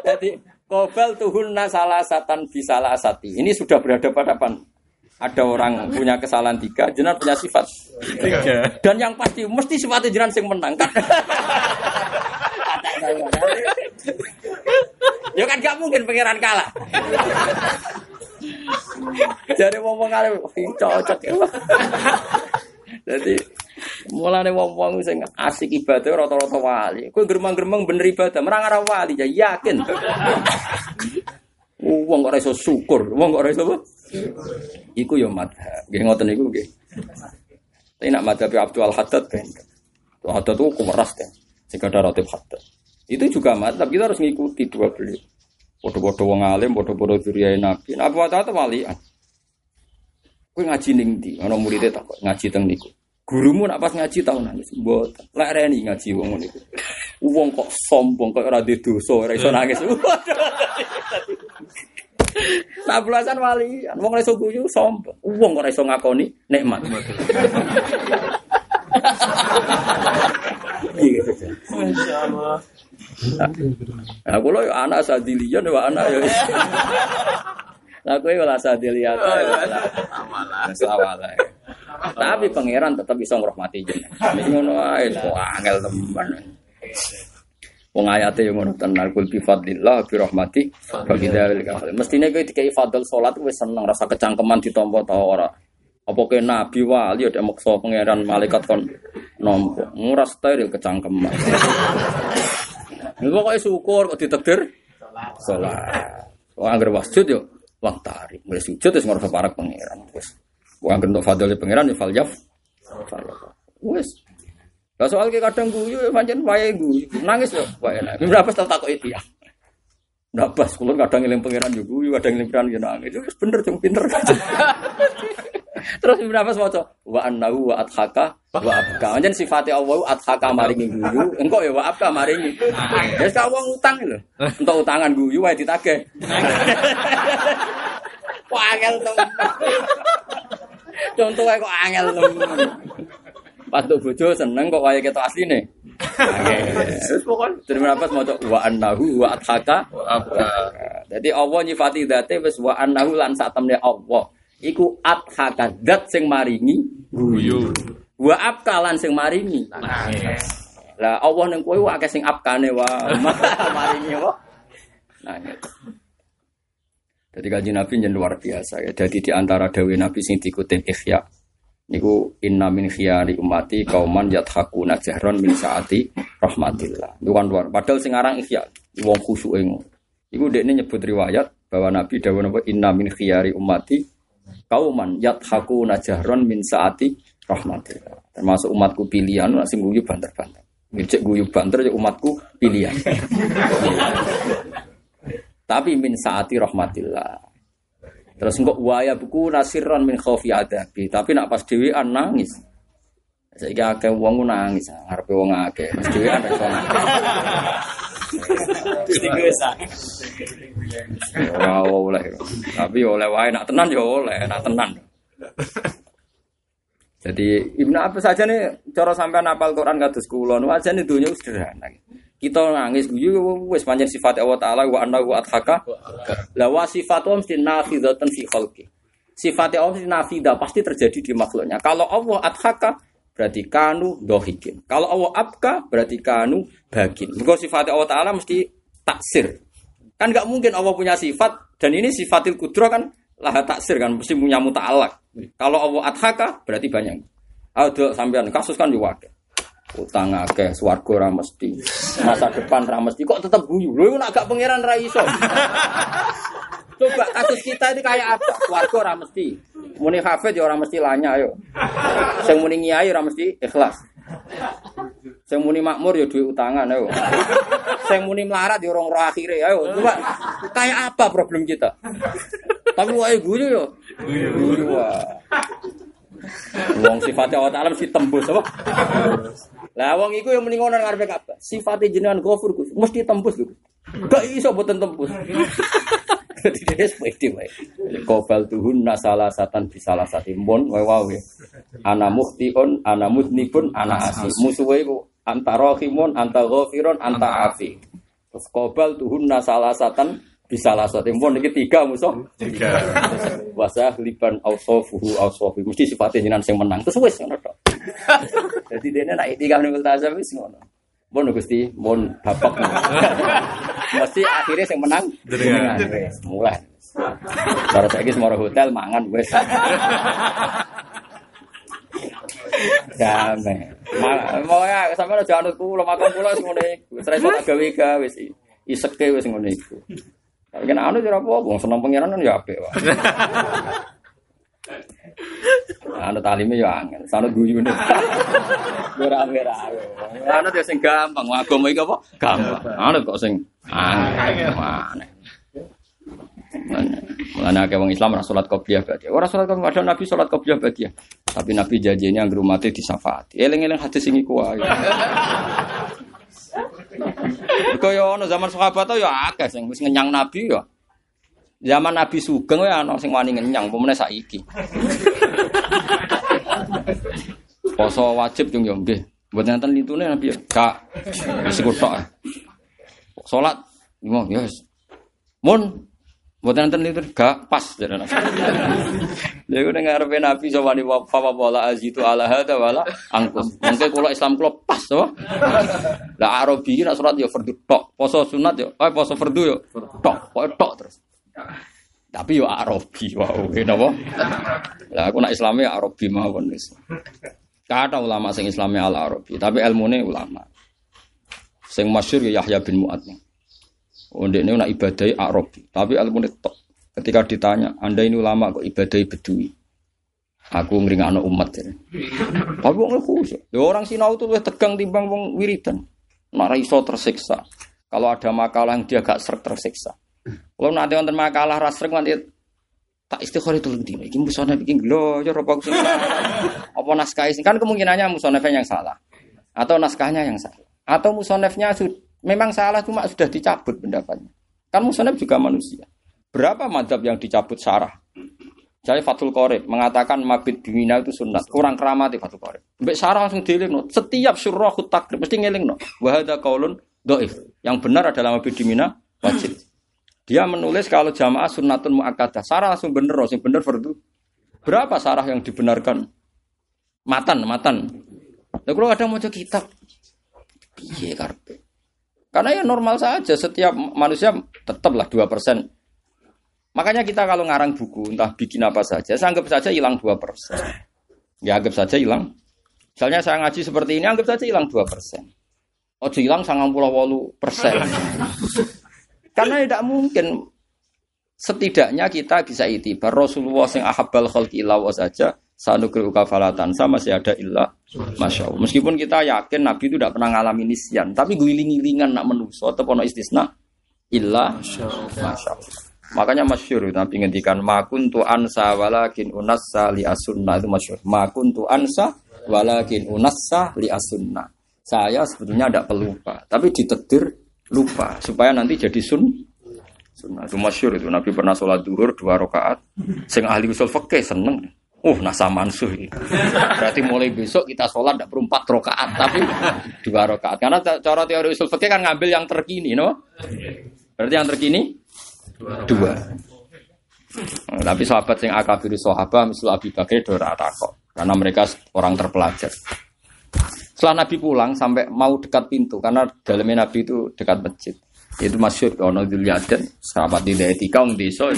Jadi kobal tuhunna salah satan bisalah asati. Ini sudah berhadapan-hadapan. Ada orang punya kesalahan tiga, jenar punya sifat Tiga. dan yang pasti mesti sifatnya jenar sing menang kan. ya kan gak mungkin pangeran kalah. Jadi ngomong kali cocok ya. Jadi mulane wong-wong sing asik ibadah rata-rata wali. Kowe gremeng-gremeng bener ibadah, merang ora wali ya yakin. (laughs) Wong kok ora iso syukur, wong kok ora iso? Iku ya madhab. Nggih ngoten niku nggih. Tapi nak madhab Abdul Haddad kan. Abdul Haddad itu kumeras kan. Jika ada rotib Haddad. Itu juga madhab, kita harus ngikuti dua beliau. Bodoh-bodoh wong alim, bodoh-bodoh duriya nabi. Nah, Abu Haddad walian. Kowe ngaji ning ndi? Ana muridé takok ngaji teng niku. Gurumu nak pas ngaji tau nangis. Mboten. Lek reni ngaji wong niku. Wong kok sombong kok ora di dosa, ora iso nangis. (laughs) Nah belasan wali, wong ora iso guyu sombong. Wong kok ora iso ngakoni nikmat. (laughs) Masya Allah. Nah, kula yo anak sadilian yo anak yo. (laughs) Lah kowe ora sadilian. Sawala. Tapi pangeran tetap bisa ngrahmati jenengan. Wis ngono ae kok angel teman. Wong ayate yo ngono tenan kul bi fadlillah bi rahmati bagi dalil kafir. Mestine kowe dikai fadl salat wis seneng rasa kecangkeman ditampa ta ora. Apa ke nabi wali ada maksa pangeran malaikat kon nompo. Nguras steril kecangkeman. Ini pokoknya syukur kok ditakdir salat. Wong anggere wasjud yo wong tarik. Mulai sujud wis ngrasa parek pangeran. Wong anggere untuk fadl pangeran yo fal yaf. Wis. Lah soal kadang guyu ya pancen wae guyu. Nangis yo wae nangis. Berapa tak takok itu ya. Nggak pas, kulon kadang ngiling pangeran yo guyu, kadang ngiling pangeran yo nangis. Wis bener cung pinter. Terus berapa maca wa annahu wa adhaka wa abka. Anjen sifatnya Allah adhaka maringi guyu, engko ya wa abka maringi. Ya sak wong utang lho. Entuk utangan guyu wae ditagih. Wah angel. Contoh wae kok angel temen. Pas tuh bojo seneng kok wae ketok asline. Terus pokoknya terima apa maca wa annahu wa adhaka Apa? Jadi Allah nyifati dzate wis wa annahu lan sak temne Allah. Iku adhaka zat sing maringi Guyu. wa abkalan sing maringi. Lah Allah ning kowe akeh sing abkane wa (laughs) maringi wa. Nah. gitu. Jadi kaji Nabi yang luar biasa ya. Jadi di antara dawe Nabi sing dikutip ikhya niku inna min khiyari ummati kauman yathakuna jahron min saati rahmatillah. Itu kan luar. Padahal sing aran ikhya wong khusyuke ngono. Iku dekne nyebut riwayat bahwa Nabi dawuh napa inna min khiyari ummati kauman yathakuna jahron min saati rahmatillah. Termasuk umatku pilihan sing guyu banter-banter. Ngecek guyu banter ya umatku pilihan. (laughs) Tapi min saati rahmatillah. Terus engkau waya buku nasiran min khaufi adabi. Tapi nak pas dhewean nangis. Saiki akeh wong nangis, ngarepe wong akeh. Pas dhewean iso nangis. Ora oleh. Tapi oleh wae nak tenan ya oleh, nak tenan. Jadi Ibnu Abbas saja nih cara sampean apal Quran kados kula nu aja nih dunya wis sederhana. Kita nangis guyu wis pancen sifat Allah taala wa annahu adhaka. La wa sifatu mesti nafidatan fi khalqi. Sifat Allah mesti nafidah pasti terjadi di makhluknya. Kalau Allah adhaka berarti kanu dohikin. Kalau Allah abka berarti kanu bagin. Mergo sifat Allah taala mesti taksir. Kan nggak mungkin Allah punya sifat dan ini sifatil kudro kan lah taksir kan mesti punya muta'alak. Kalau Allah adhaka berarti banyak. Ada sampean kasus kan juga. Utang akeh, swarga ora mesti. Masa depan ora mesti kok tetep guyu. Lho nek gak pangeran ra iso. Coba kasus kita itu kayak apa? Swarga ora mesti. Muni hafid ya ora mesti lanya ayo. Sing muni ngiyai ora mesti ikhlas. Sing muni makmur ya duwe utangan ayo. Sing muni melarat ya roh akhire ayo. Coba kayak apa problem kita? Tapi wae guyu yo. Guyu. (laughs) Wong sifatnya Allah Ta'ala mesti tembus apa? Lah wong iku yang mending ngono ngarepe kabeh. Sifate jenengan Ghafur Gus, mesti tembus lho. Gak iso boten tembus. Jadi dia sepedi wae. Kobal tuhun nasalah satan bisalah sati mon wae wae. Ana muhtiun, ana mudnibun, ana asi. Musuhe iku antara khimun, anta ghafirun, anta afi. Terus kobal tuhun nasalah satan bisalah sati mon iki tiga musuh. Tiga. Wasah liban ausofuhu ausofi. Mesti sifatnya jenengan sing menang. Terus wis ngono tok. Jadi dene nek itikaf ning multazam wis ngono. Mun Gusti, mun bapak. Mesti akhirnya sing menang Jenengan. mulai. Cara saiki semua hotel mangan wis. Damai. Mau ya sampe aja anut kula makan kula wis ngene iku. Wis ra iso tak gawe gawe wis iseke wis ngene iku. Tapi kan anu ora apa-apa, wong seneng pengiran kan ya apik. (laughs) Anu talime ya angel, sanut guyune. (laughs) Ora ora. Anu ya sing gampang, agama iki apa? Gampang. Anu kok sing angel. Aneh. Mulane akeh wong Islam ora salat qobliyah ba'diyah. Ora salat qobliyah, ada Nabi salat qobliyah ba'diyah. Tapi Nabi janjinya anggere umate disafaati. Eling-eling hadis sing iku wae. (laughs) Kaya ono zaman sahabat ya akeh sing wis ngenyang Nabi ya. Zaman Nabi Sugeng ya ana sing wani ngenyang, pemene saiki. Poso wajib yung yo nggih. Mboten enten litune Nabi ya. Kak wis tok. Salat ngomong ya. Mun Mboten enten itu gak pas jare Nabi. (laughs) Iku ning ngarepe Nabi sawani wa fa wala azitu ala hada wala angkus. Mengke kula Islam kula pas to. Lah Arabi nak surat ya fardu tok, poso sunat ya, eh poso fardu ya tok, pokoke tok terus. Tapi yo Arabi wow, napa? Lah aku nak Islame ya Arabi mawon wis. Kata ulama sing Islame al Arabi, tapi ilmune ulama. Sing masyhur ya Yahya bin Mu'ad. Ondek ini nak ibadai Arabi, tapi tok. Ketika ditanya, anda ini ulama kok ibadai bedui? Aku ngringakno umat ya. (laughs) Tapi khusus. Ya orang sinau itu lebih tegang timbang wong wiridan. Nak ra iso tersiksa. Kalau ada makalah yang dia gak srek tersiksa. Kalau nanti wonten makalah ra srek nanti tak istighfar itu lebih dino. Iki musonef iki lho, ya apa aku sing salah. (laughs) Apa naskah sing kan kemungkinannya musonefnya yang salah. Atau naskahnya yang salah. Atau musonefnya sud- memang salah cuma sudah dicabut pendapatnya. Kan musonef juga manusia. Berapa madhab yang dicabut sarah? Jadi Fathul Qorib mengatakan mabit bimina itu sunat. Kurang keramat Fathul Qorib. Mbak Sarah langsung dieling no. Setiap surah takrib mesti ngeling no. Wahada kaulun doif. Yang benar adalah mabit bimina wajib. Dia menulis kalau jamaah sunnatun muakkadah. Sarah langsung bener, langsung bener fardu. Berapa sarah yang dibenarkan? Matan, matan. Nah, kalau ada mau kitab, piye karpe? Karena ya normal saja, setiap manusia tetaplah 2%. Makanya kita kalau ngarang buku, entah bikin apa saja, saya anggap saja hilang 2%. Ya anggap saja hilang. Misalnya saya ngaji seperti ini, anggap saja hilang 2%. Oh, hilang 98 persen. (laughs) Karena tidak mungkin setidaknya kita bisa itibar Rasulullah yang ahabbal khalqi saja sanukri ukafalatan. Sama masih ada illa masya Allah. Meskipun kita yakin Nabi itu tidak pernah ngalamin nisyan, tapi guling-gilingan nak menuso atau pono istisna. Illa masya Allah. Makanya masyur Nabi ngendikan makun tu ansa walakin unassa li asunna itu masyur. Makun tu ansa walakin unassa li asunna. Saya sebetulnya tidak pelupa, tapi ditetir lupa supaya nanti jadi sun sunnah. Itu masyur itu. Nabi pernah sholat duhur dua rakaat. Sing ahli usul fikih seneng Uh, nasa mansuh ini. Berarti mulai besok kita sholat tidak perlu empat rakaat, tapi dua rakaat. Karena cara teori usul fikih kan ngambil yang terkini, no? Berarti yang terkini dua. Nah, tapi sahabat yang akabiri sahabat, misal Abi Bakar itu kok, karena mereka orang terpelajar. Setelah Nabi pulang sampai mau dekat pintu, karena dalamnya Nabi itu dekat masjid. Itu masyur, ono dilihatin, sahabat di etika, di desa,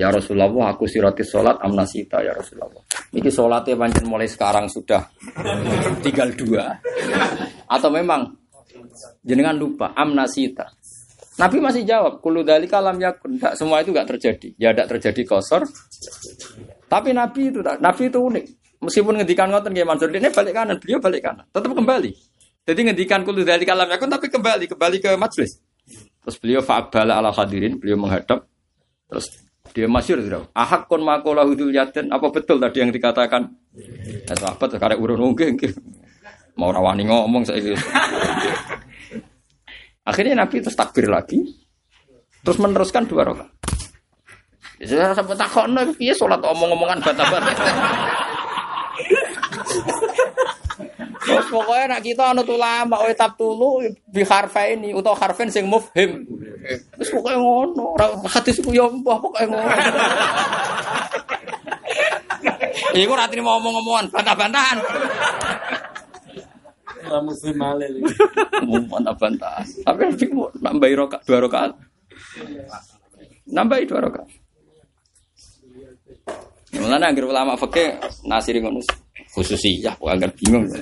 Ya Rasulullah, aku sirati sholat amnasita ya Rasulullah. Ini sholatnya pancen mulai sekarang sudah (laughs) tinggal dua. Atau memang jenengan lupa amnasita. Nabi masih jawab, kulu kalam yakun. Tidak, semua itu tidak terjadi. Ya tidak terjadi kosor. Tapi Nabi itu Nabi itu unik. Meskipun ngedikan ngoten kayak Mansur, ini balik kanan, beliau balik kanan, tetap kembali. Jadi ngedikan kulu dari kalam yakun, tapi kembali, kembali ke majelis. Terus beliau fa'abala ala hadirin, beliau menghadap. Terus dia masyur tidak. Ahak kon makola hudul yaden. Apa betul tadi yang dikatakan? Ya sahabat sekarang urun mungkin. Mau rawani ngomong saya. Akhirnya Nabi terus takbir lagi. Terus meneruskan dua rakaat. Ya, sampai nih, iya sholat omong-omongan bata-bata. Terus pokoknya nak kita anu ulama oh tap tulu bi ini atau harfen sing mufhim. Terus pokoknya ngono, hadis ku yo mbah pokoknya ngono. Iku ora mau ngomong-ngomongan, bantah-bantahan. Ora muslim malih. Bantah-bantahan. Tapi nambahi rakaat dua rakaat. Nambahi dua rakaat. Mulane anggere ulama fikih nasiri ngono khususiyah kok agak bingung. (laughs)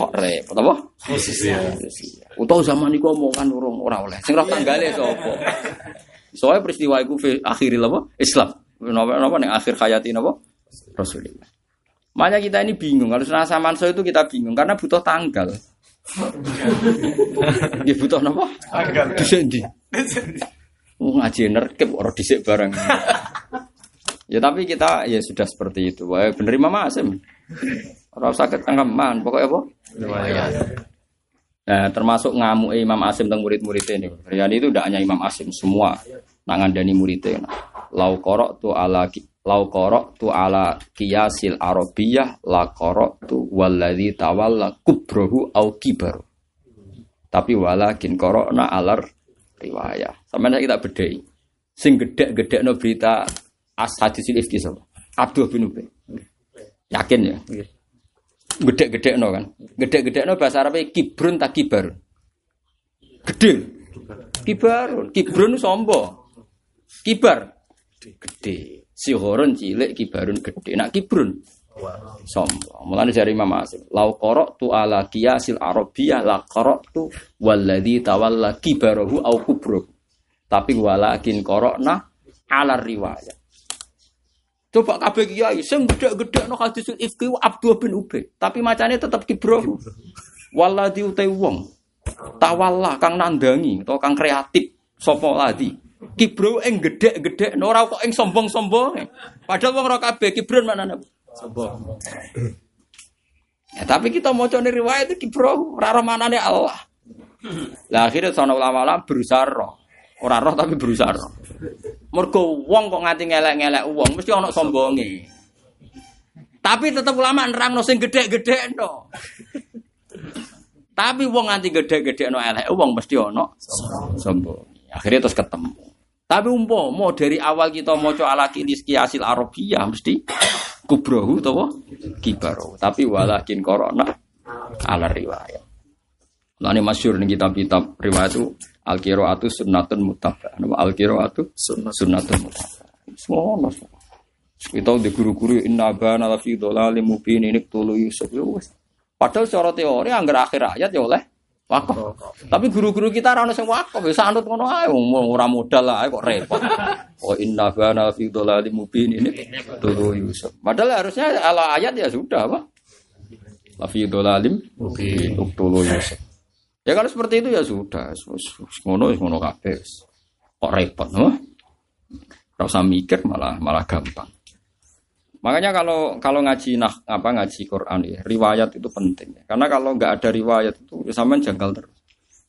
Kok repot apa? Khususiyah. Utawa zaman iku omongan urung ora oleh. Sing roh tanggale sapa? Soalnya peristiwa iku akhiril apa? Islam. Napa napa ning akhir hayati napa? Rasulullah. Makanya kita ini bingung. Kalau senasa manso itu kita bingung karena butuh tanggal. (laughs) Dia butuh apa? Tanggal. Dhisik ndi? Ngaji nerkep ora dhisik bareng. (laughs) Ya tapi kita ya sudah seperti itu. Wah, bener Imam Asim. Orang sakit man, pokoknya apa? Nah, termasuk ngamuk Imam Asim tentang murid-muridnya ini. Riani itu tidak hanya Imam Asim, semua nangan dani muridnya. Lau korok tu ala lau korok tu ala kiasil arabiyah la korok tu waladi tawalla kubrohu au kibaru. Tapi walakin korok na alar riwayah. Sama kita bedai. Sing gede-gede no berita as hadisil ifki sapa? Abdul bin Ubay. Yakin ya? Gede-gede no kan? Gede-gede no bahasa Arabnya kibrun tak kibar. Gede. Kibar. Kibrun sombo. Kibar. Gede. Si horon cilik kibarun gede. Nak kibrun. Sombo. Mulane dari Imam Asim. Lau korok tu ala kiasil arabiyah la korok tu walladhi tawalla kibarahu au kubro. Tapi walakin korokna ala riwayat. Coba kabeh kiai sing gede-gede no hadisul ifki Abdul bin Ubay, tapi macane tetap kibro. Waladi utai wong. Tawalla kang nandangi atau kang kreatif sapa ladi. Kibro ing gede-gede no ora kok ing sombong-sombong. Padahal wong ora kabeh kibron mana Sombong. Ya, tapi kita mau cari riwayat itu kibro, raro mana Allah. Lah akhirnya sono ulama-ulama berusaha roh. Ora roh tapi berusaha roh. Mergo wong kok nganti ngelek-ngelek wong mesti ana sombonge. Tapi tetep ulama nerangno sing gedhe-gedhe no. Tapi wong nganti gedhe-gedhe no elek wong mesti ana sombong. Akhirnya terus ketemu. Tapi umpo mau dari awal kita mau coba ala kiliski hasil Arabia mesti kubrohu atau kibaro. Tapi walakin korona ala riwayat. Lalu masyur nih kitab-kitab riwayat itu Al qiraatu sunnatun mutabah. Al qiraatu sunnatun mutabah. Semua Kita di guru-guru inna bana la fi dhalalim mubin ini tulu Yusuf. Ya Padahal secara teori anggar akhir ayat ya oleh Wakaf. Tapi guru-guru kita ora ono sing wakaf, ya sanut ngono ae ora modal lah kok repot. (laughs) Oh inna bana fi dhalalim mubin ini dulu Yusuf. Padahal harusnya ala ayat ya sudah apa? La fi dhalalim mubin dulu Yusuf. Ya kalau seperti itu ya sudah, ngono ngono kabeh. Kok repot, no? Ora usah mikir malah malah gampang. Makanya kalau kalau ngaji nah apa ngaji Quran ya, riwayat itu penting. Karena kalau nggak ada riwayat itu ya sampean janggal terus.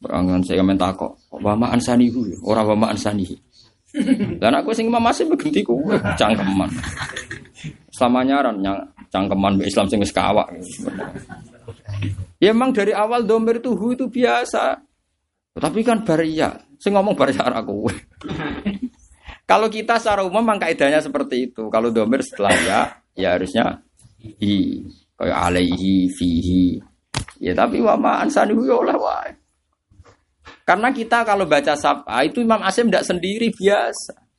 Berangan saya men takok, kok wama ansanihu ya, ora wama ansanihi. Dan aku sing Imam Masim begenti ku cangkeman. Selama nyaran nyang cangkeman mbek Islam sing wis kawak. Ya emang dari awal domir itu hu itu biasa. Tapi kan baria, sing ngomong baria aku. (laughs) Kalau kita secara umum memang kaidahnya seperti itu. Kalau domir setelah ya, ya harusnya hi. Kayak alaihi, fihi. Ya tapi wa ma'an sanihu ya oleh wae. Karena kita kalau baca sapa itu Imam Asim tidak sendiri biasa.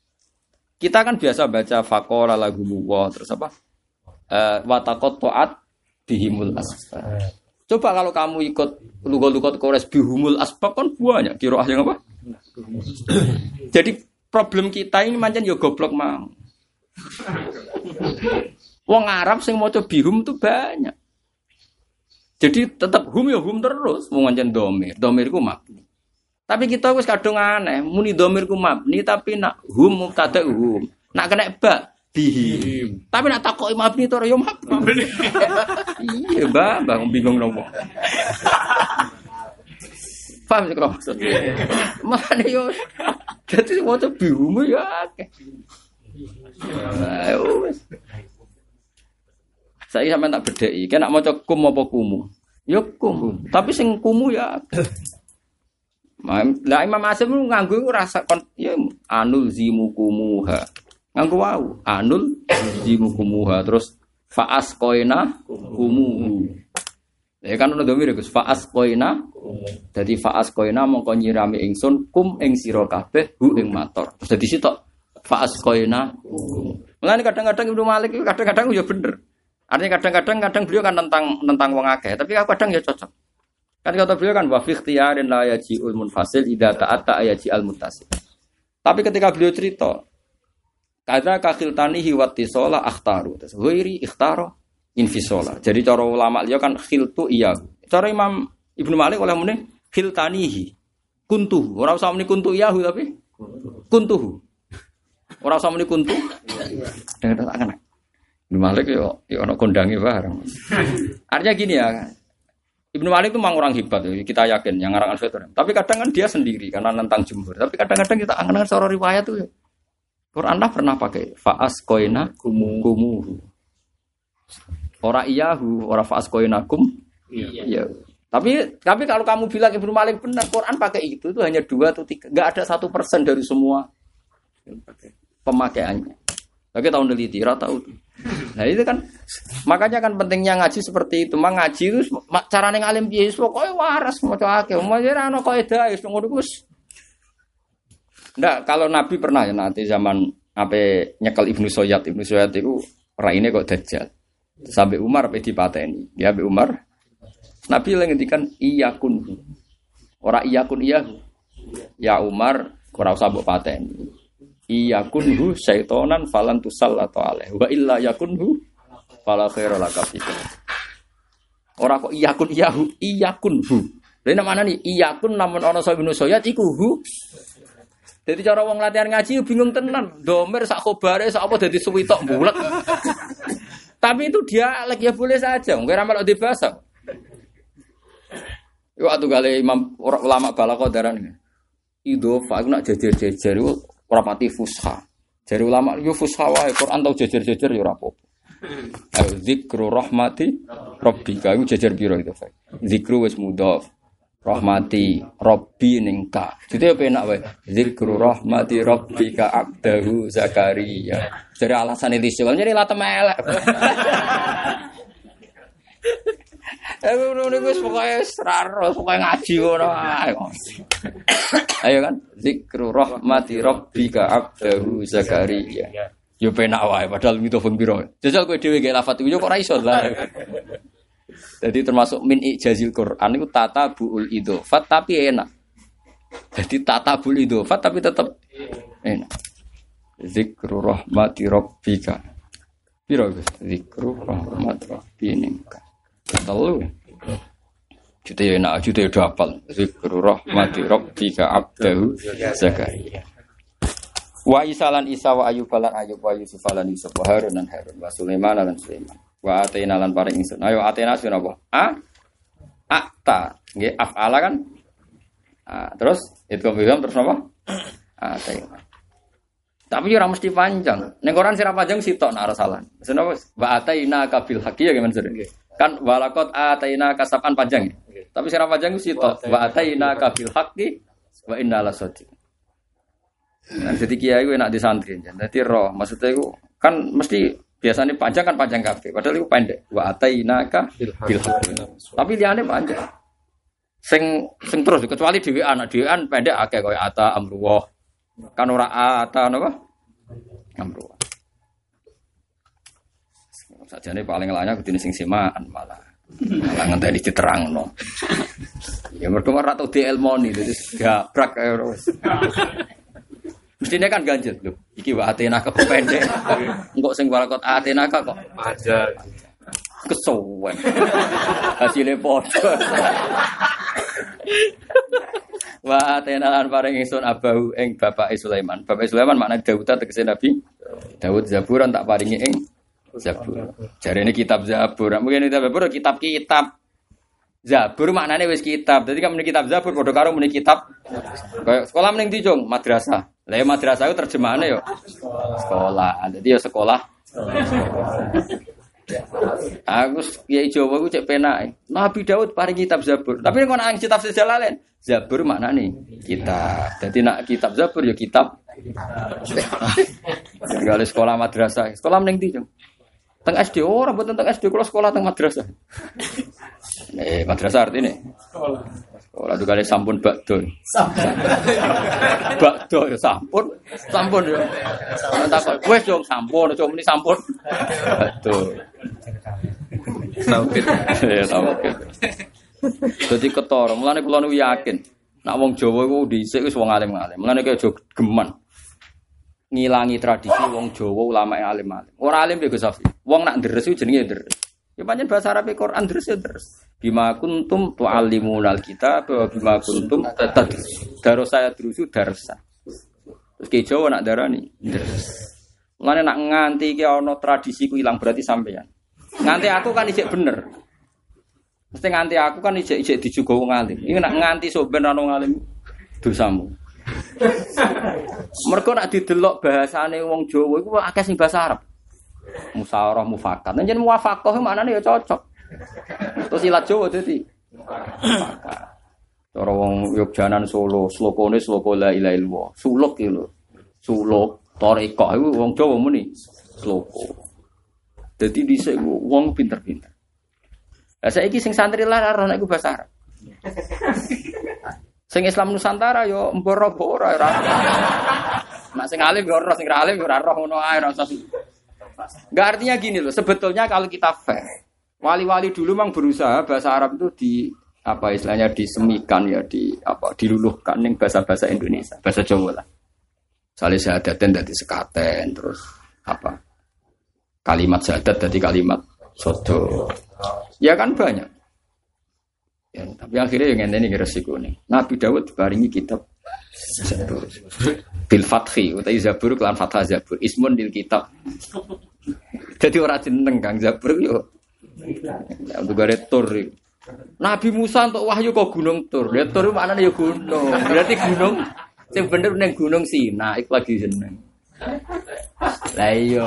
Kita kan biasa baca fakola lagu muwa terus apa? Eh watakot toat bihimul asbab. Coba kalau kamu ikut lugot-lugot kores bihumul asbab kan banyak kiroah yang apa? (coughs) Jadi problem kita ini macam yo goblok mau. (laughs) Wong Arab sing maca bihum tuh banyak. Jadi tetap hum ya hum terus mau ngancen domir. Domir ku. Tapi kita wis kadung aneh, muni domir ku mabni tapi nak hum mubtada hum. Nak kena ba bihi. Tapi nak takoki mabni to yo mabni. iya, Mbak, Mbak bingung nopo. Paham sih kalau maksudnya? Mana yo? Jadi mau tuh bingung ya. Saya sampe tak bedheki, kena maca kum apa kumu? Ya kum, tapi sing kumu ya. Lah Imam Asim nganggo rasa kon ya anul zimukumuha. Nganggo wau, anul zimukumuha terus faas koina kumuhu. Ya kan ono domir Gus faas koina. Dadi faas koina mongko nyirami ingsun kum ing sira kabeh hu ing mator. Dadi sitok faas koina. Mulane kadang-kadang Ibnu Malik kadang-kadang ya bener. Artinya kadang-kadang kadang beliau kan tentang tentang wong akeh, tapi kadang ya cocok. Kan kata beliau kan wa fi ikhtiyarin la yaji'ul munfasil idza ta'atta ayaji'al muttasil. Tapi ketika beliau cerita Kada kakhiltanihi wattisola akhtaru. Terus ghairi ikhtaro infisola. Jadi cara ulama liya kan khiltu iya. Cara Imam Ibnu Malik oleh muni khiltanihi. Kuntuhu. Ora usah muni kuntu iyahu tapi kuntuhu. Ora usah muni kuntu. Dengan tak kena. Ibnu Malik yo yo ono kondangi bareng. Artinya gini ya. Ibnu Malik itu memang orang hebat, ya, kita yakin yang ngarang al Tapi kadang kan dia sendiri karena nentang jumhur. Tapi kadang-kadang kita angan seorang riwayat tuh ya. Quran lah pernah pakai faas koina kumu kumuhu. Ora iyahu, ora faas koina kum. Iya. Tapi tapi kalau kamu bilang Ibnu Malik benar, Quran pakai itu itu hanya dua atau tiga, nggak ada satu persen dari semua pemakaiannya. Lagi tahun neliti, rata tahu. Nah itu kan makanya kan pentingnya ngaji seperti itu. Mang ngaji itu ma- carane ngalim piye wis pokoke waras maca akeh. Mau ora ana kaidah wis ngono iku wis Nggak, kalau Nabi pernah ya nanti zaman apa nyekel Ibnu Soyat, Ibnu Soyat itu raine kok dajjal. Sampai Umar apa dipateni. Ya sampai Umar. Nabi lagi ngendikan iya kun. Ora iya kun iya. Ya Umar usah mbok pateni. Iya kunhu syaitonan falan tusal atau aleh. Wa illa yakunhu fala khaira laka fihi. Ora kok iya kun iyahu, iya kunhu. Lha mana nih? Iya kun namun ana sahibun soyat iku hu. Jadi cara wong latihan ngaji bingung tenan. Domer sak khobare sak apa dadi suwitok bulet. Tapi itu dia lagi ya boleh saja. Mungkin ramal di bahasa. Atuh gale imam ora- ulama balako daran. Idofa aku nak jejer-jejer iku ora pati fusha. Jari ulama yo fusha wae Quran tau jejer-jejer yo apa-apa. Ayo zikru rahmati rabbika iku jejer piro itu? Zikru wis mudhaf. Rahmati Rabbi ning ka. Jadi apa enak wae? Zikru rahmati rabbika abdahu Zakaria. Jadi alasan itu sih, jadi latem elek. (laughs) Eh ngono wis pokoke seraro, pokoke ngaji ngono ae. Ayo kan, zikru rahmati rabbika abdahu Zakaria. Yo penak wae padahal mitofon piro. Jajal kowe dhewe gawe lafat yo kok ora iso lah. Jadi termasuk min ijazil Quran itu tata buul idofat tapi enak. Jadi tata buul idofat tapi tetap enak. Zikru rahmati rabbika. Piro? Zikru rahmati rabbika. Telu. Juta ya enak, juta ya hafal. Zikru rahmati rabbika abdahu Zakaria. Wa isalan isa wa ayub lan ayub wa yusuf lan yusuf wa harun lan harun wa sulaiman lan sulaiman. Wa atena lan paring ingsun. Ayo atena sun apa? A akta. Nggih afala kan? Ah, terus itu kabeham terus apa? Atena. Tapi ora mesti panjang. Ning Quran sira panjang sitok nek ora salah. Maksudnya? Wa ataina kabil haqi ya gimana sih? Kan walakot ataina kasapan panjang. ya? Tapi sira panjang itu sitok. Wa ataina kabil haqi wa inna la Nah, jadi kiai gue enak di santri. Jadi roh, maksudnya itu kan mesti biasanya panjang kan panjang kafe. Padahal itu pendek. Wa atainaka bil haqqi. Tapi liane panjang. Sing sing terus kecuali dhewe anak dhewe an pendek akeh koyo ata amruwah. Kan ora ata napa? Amruwah. Sajane paling layak kudune sing semaan malah. Malah ngenteni diterangno. Ya mergo ora tau dielmoni dadi gabrak wis. Mestinya kan ganjil loh. Iki wa atena ke pendek. Engkok sing walakot atena kok Aja. kesuwen. Hasilnya podo. Wa atena lan paring ingsun abahu ing bapak Sulaiman. Bapak Sulaiman makna Daud tegese Nabi. Daud Zaburan tak paringi ing Zabur. Jarene kitab Zabur. Mungkin kitab Zabur kitab-kitab. Zabur maknanya wis kitab. Jadi kan muni kitab Zabur padha karo muni kitab kayak sekolah mending dijong madrasah. Lah ya madrasah itu terjemahannya yo sekolah. Jadi ya sekolah. Aku kiai Jawa aku cek penak. Nabi Daud paling kitab Zabur. Tapi nek ana kitab sejalalen, Zabur maknane kitab. Jadi nak kitab Zabur ya kitab. (laughs) Kalau sekolah madrasah, sekolah mending dijong. Teng SD ora mboten teng SD kula sekolah teng madrasah. (laughs) Eh madrasah artinya Sekolah tuh kali sampun bakdo. (laughs) bakdo ya sampun, sampun ya. Tak wes dong sampun, cuma ini sampun. Bakdo. Tauhid. (laughs) Ya tauhid. Dadi ketara, mulane kula yakin nak wong Jawa iku dhisik wis wong alim-alim. Mulane kaya geman ngilangi tradisi wong Jawa ulama yang alim-alim. Ora alim ya Gus. Wong nak deres iku jenenge deres. Ya bahasa Arab Quran deres ya deres. Bima kuntum tu'allimunal kitab wa bima kuntum tatadrus. Daro saya drusu darsa. Terus ke Jawa nak darani deres. Mulane nak nganti iki ana tradisi ku ilang berarti sampeyan. Nganti aku kan ijek bener. Mesti nganti aku kan ijek dijuga wong alim. Iki nak nganti sok ben ana wong alim dosamu. Mereka nak didelok bahasane wong Jawa iku akeh sing bahasa Arab. Musyawarah mufakat. Nek muwafaqah maknane ya cocok. Terus ilat Jawa dadi mufakat. Cara wong Yogyanan Solo, slokone sloko la ilaha illallah. Suluk iki lho. Suluk toreko iku wong Jawa muni sloko. Dadi dhisik wong pinter-pinter. Lah saiki sing santri nek iku bahasa Arab. Sing Islam Nusantara yo mboro-mboro ora. Nak sing alim yo ora, sing alim yo ora roh ngono ae ora. Enggak artinya gini loh, sebetulnya kalau kita fair, wali-wali dulu memang berusaha bahasa Arab itu di apa istilahnya disemikan ya di apa diluluhkan ning bahasa-bahasa Indonesia, bahasa Jawa lah. Salih syahadaten dari sekaten terus apa? Kalimat syahadat dari kalimat sodo. Ya kan banyak. Ya, tapi akhirnya yang ini resiko nih. Nabi Dawud diparingi kitab Zabur. Bil Fathi, utai Zabur kelan Fathah Zabur. Ismun dil kitab. Jadi orang jeneng Kang Zabur yo. Ya untuk gare tur. Nabi Musa untuk wahyu kok gunung tur. Ya tur maknane ya gunung. Berarti gunung sing bener ning gunung Sina iku lagi jeneng. Lah iya,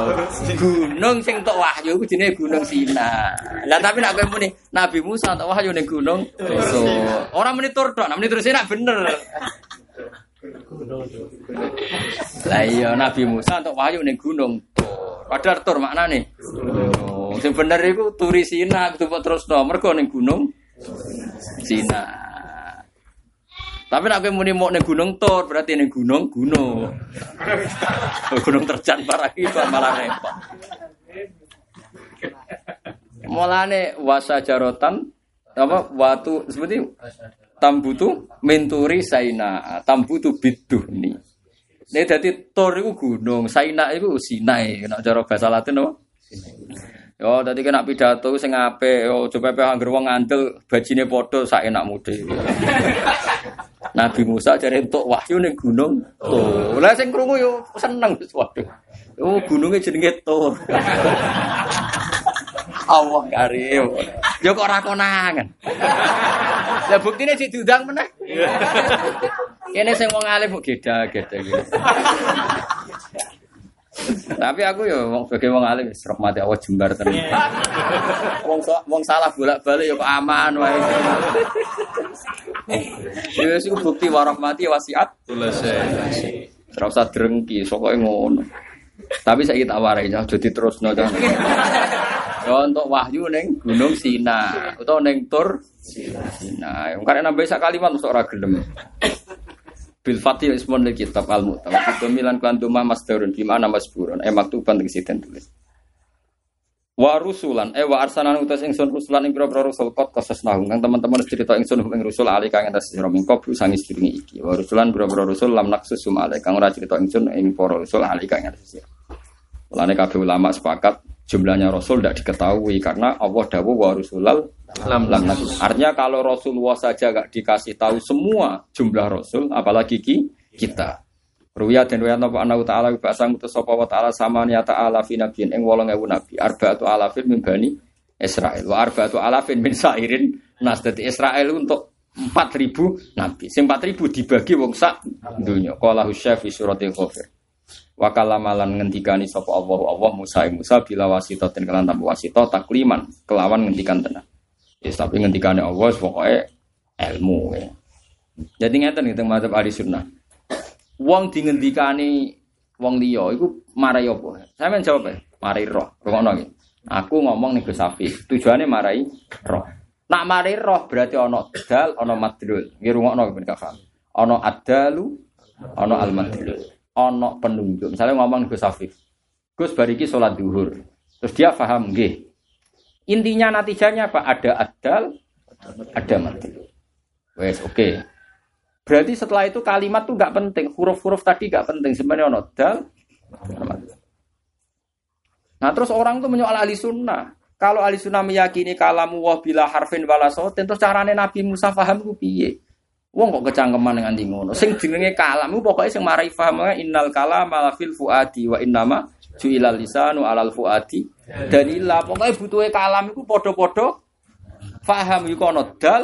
gunung sing tok wahyu iku jenenge Gunung Sina. Lah tapi nek kowe muni Nabi Musa tok wahyu ning gunung so, ora muni tur tok, nek muni tur Sina bener. Lah iya Nabi Musa tok wahyu ning gunung Tur. Padahal tur maknane gunung. Sing bener iku turi Sina kudu terusno mergo ning gunung Sina. Tapi nek kowe muni mau ning gunung Tur berarti ning (laughs) gunung gunung. gunung terjan parah kok malah repot. Mulane wasajarotan apa watu seperti tambutu menturi saina tambutu biduhni. Ini jadi tor itu gunung, saina itu sinai. Nak cara bahasa Latin apa? Yo, tadi kena pidato sing apik, yo coba pe angger wong ngandel bajine padha sak enak mude. (laughs) Nabi Musa jare entuk wahyu ning gunung Tur. Lah sing krungu yo seneng waduh. Oh, gunungnya jenenge Tur. Allah karim. Yo kok ora konangan. Lah buktine sik diundang meneh. Kene sing wong alim kok geda-geda gitu. Tapi aku ya wong sebagai wong alim wis rahmati Allah jembar tenan. Wong sa- wong salah bolak-balik ya kok aman wae. Ya wis iku bukti warahmati wasiat. Selesai. Ora usah drengki, sokoke ngono. Tapi saya tak warai aja jadi terus no. Ya untuk wahyu neng Gunung Sina atau neng Tur Sina. Karena nambah sak kalimat masuk ora gelem. Bil Fatih ismun lil kitab al mu'tamad. Itu milan klantuma masdarun bima nama seburon. Eh maktuban tegesi den tulis. Wa rusulan eh wa arsalan utas ingsun rusulan ing pira-pira rusul kot kosesnahu kang teman-teman cerita ingsun ing rusul ali kang atas sira mingko sangis diringi iki. Wa rusulan pira-pira rusul lam naksus sum ali kang ora cerita ingsun ing para rusul ali kang atas sira. Mulane kabeh ulama sepakat jumlahnya rasul tidak diketahui karena Allah dawuh wa rusulal lam lam. Artinya kalau Rasulullah saja gak dikasih tahu semua jumlah rasul apalagi ki kita. Ruya dan ruya napa ana ta'ala bahasa ngutus sapa wa ta'ala samania ta'ala fi nabiyyin ing 8000 nabi arba'atu alafin min bani Israel wa arba'atu alafin min sairin nas dadi Israel untuk 4000 nabi. Sing 4000 dibagi wong sak donya. Qala husyaf fi suratil ghafir. Wa kalamalan ngendikani sapa Allah Allah Musa Musa bila wasita den kelan tanpa wasita takliman kelawan ngendikan tenan. Yes, tapi ngendikane Allah pokoke ilmu ya. Jadi ngeten gitu mazhab ahli sunnah. Wong dingendikani wong liya iku marai apa? Sampeyan jawab ya, marai roh. Rungokno iki. Aku ngomong nih Gus Afif, tujuannya marai roh. Nak marai roh berarti ono dal, ono madlul. Nggih rungokno ben paham. Ono adalu, ono al madlul. Ono penunjuk. Misalnya ngomong nih Gus Afif. Gus bariki sholat duhur. Terus dia paham nggih. Intinya natijanya apa? Ada adal, ada madlul. Wes oke. Berarti setelah itu kalimat tuh nggak penting, huruf-huruf tadi nggak penting. Sebenarnya ono dal. Nah terus orang tuh menyoal ahli sunnah. Kalau ahli sunnah meyakini kalamu wah bila harfin wala sautin, terus carane Nabi Musa paham ku piye? Wong kok kecangkeman dengan ngono. Sing jenenge kalam ku pokoke sing marai paham innal kalam ala fil fuadi wa innama ju'ilal lisanu alal fuadi. Dalila pokoke butuhe kalam iku padha-padha paham iku ana dal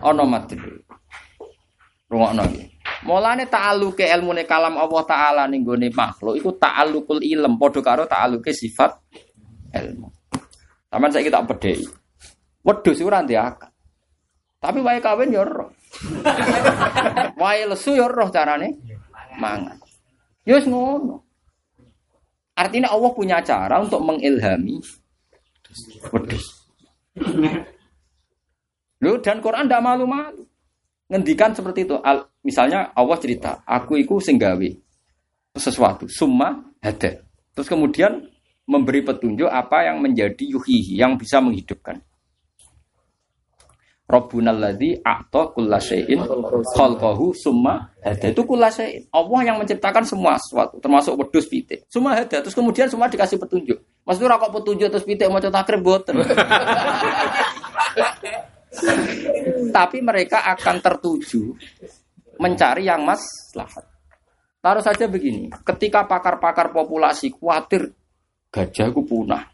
ana madhul. Rungokno iki. Mulane ta'alluke ilmune kalam Allah taala ning gone makhluk iku ta'allukul ilm padha karo ta'alluke sifat ilmu. Taman saya tak bedhei. Wedhus iku ora akal. Tapi wae kawin ya roh. (laughs) wae lesu ya roh carane mangan. Ya wis ngono. Artinya Allah punya cara untuk mengilhami wedhus. Loh, dan Quran tidak malu-malu. Ngendikan seperti itu. Al, misalnya Allah cerita, aku iku sing gawe sesuatu, summa hada. Terus kemudian memberi petunjuk apa yang menjadi yuhihi, yang bisa menghidupkan. Rabbuna alladzi a'ta kulla syai'in khalqahu summa hada. Itu kulla syai'in. Allah yang menciptakan semua sesuatu, termasuk wedhus pitik. Summa hada. Terus kemudian semua dikasih petunjuk. Maksudnya ora kok petunjuk terus pitik maca takrib boten. (laughs) Tapi mereka akan tertuju mencari yang maslahat. Taruh saja begini, ketika pakar-pakar populasi khawatir gajah itu punah,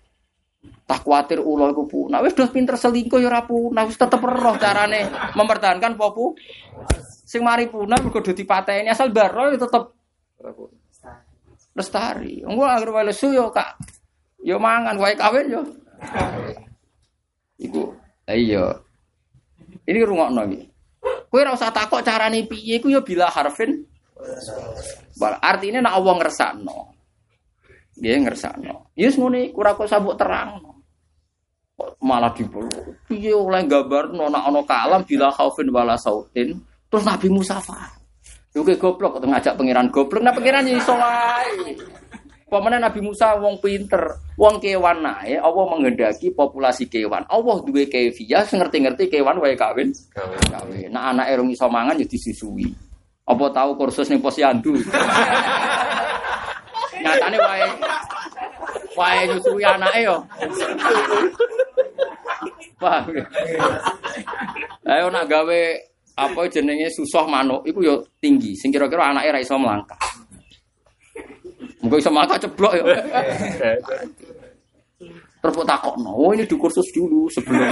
tak khawatir ulo itu punah, wis udah pinter selingkuh ya ora punah, wis tetep roh carane mempertahankan popu. Sing mari punah mergo do dipateni asal baro ya tetep lestari. Engko anggere wae lesu yo kak yo mangan wae kawin yo. Iku iya. Ini rungokno iki. Kowe ora usah takok carane piye iku ya bila harfin Artinya nak Allah ngersakno. Dia ngersakno. Yes iku ora kok sabuk terang. Kok malah dipeluk. Piye oleh gambarno nak ana kalam bila khaufin wala sautin. Terus Nabi Musa ke goblok kok ngajak pangeran goblok. Nah pangeran ya iso wae. Pemenang Nabi Musa wong pinter, wong kewan nae, Allah menghendaki populasi kewan. Allah duwe kefiah, ngerti-ngerti kewan wae kawin. Kawin. Nah anak erung iso mangan ya disusui. Apa tahu kursus ning posyandu? (laughs) Nyatane wae wae nyusui anake yo. Ya? Ayo nak gawe apa jenenge susah manuk iku yo tinggi sing kira-kira anake ra iso melangkah. Mungkin iso melangkah ceblok yo. Terus kok takokno, oh ini di kursus dulu sebelum.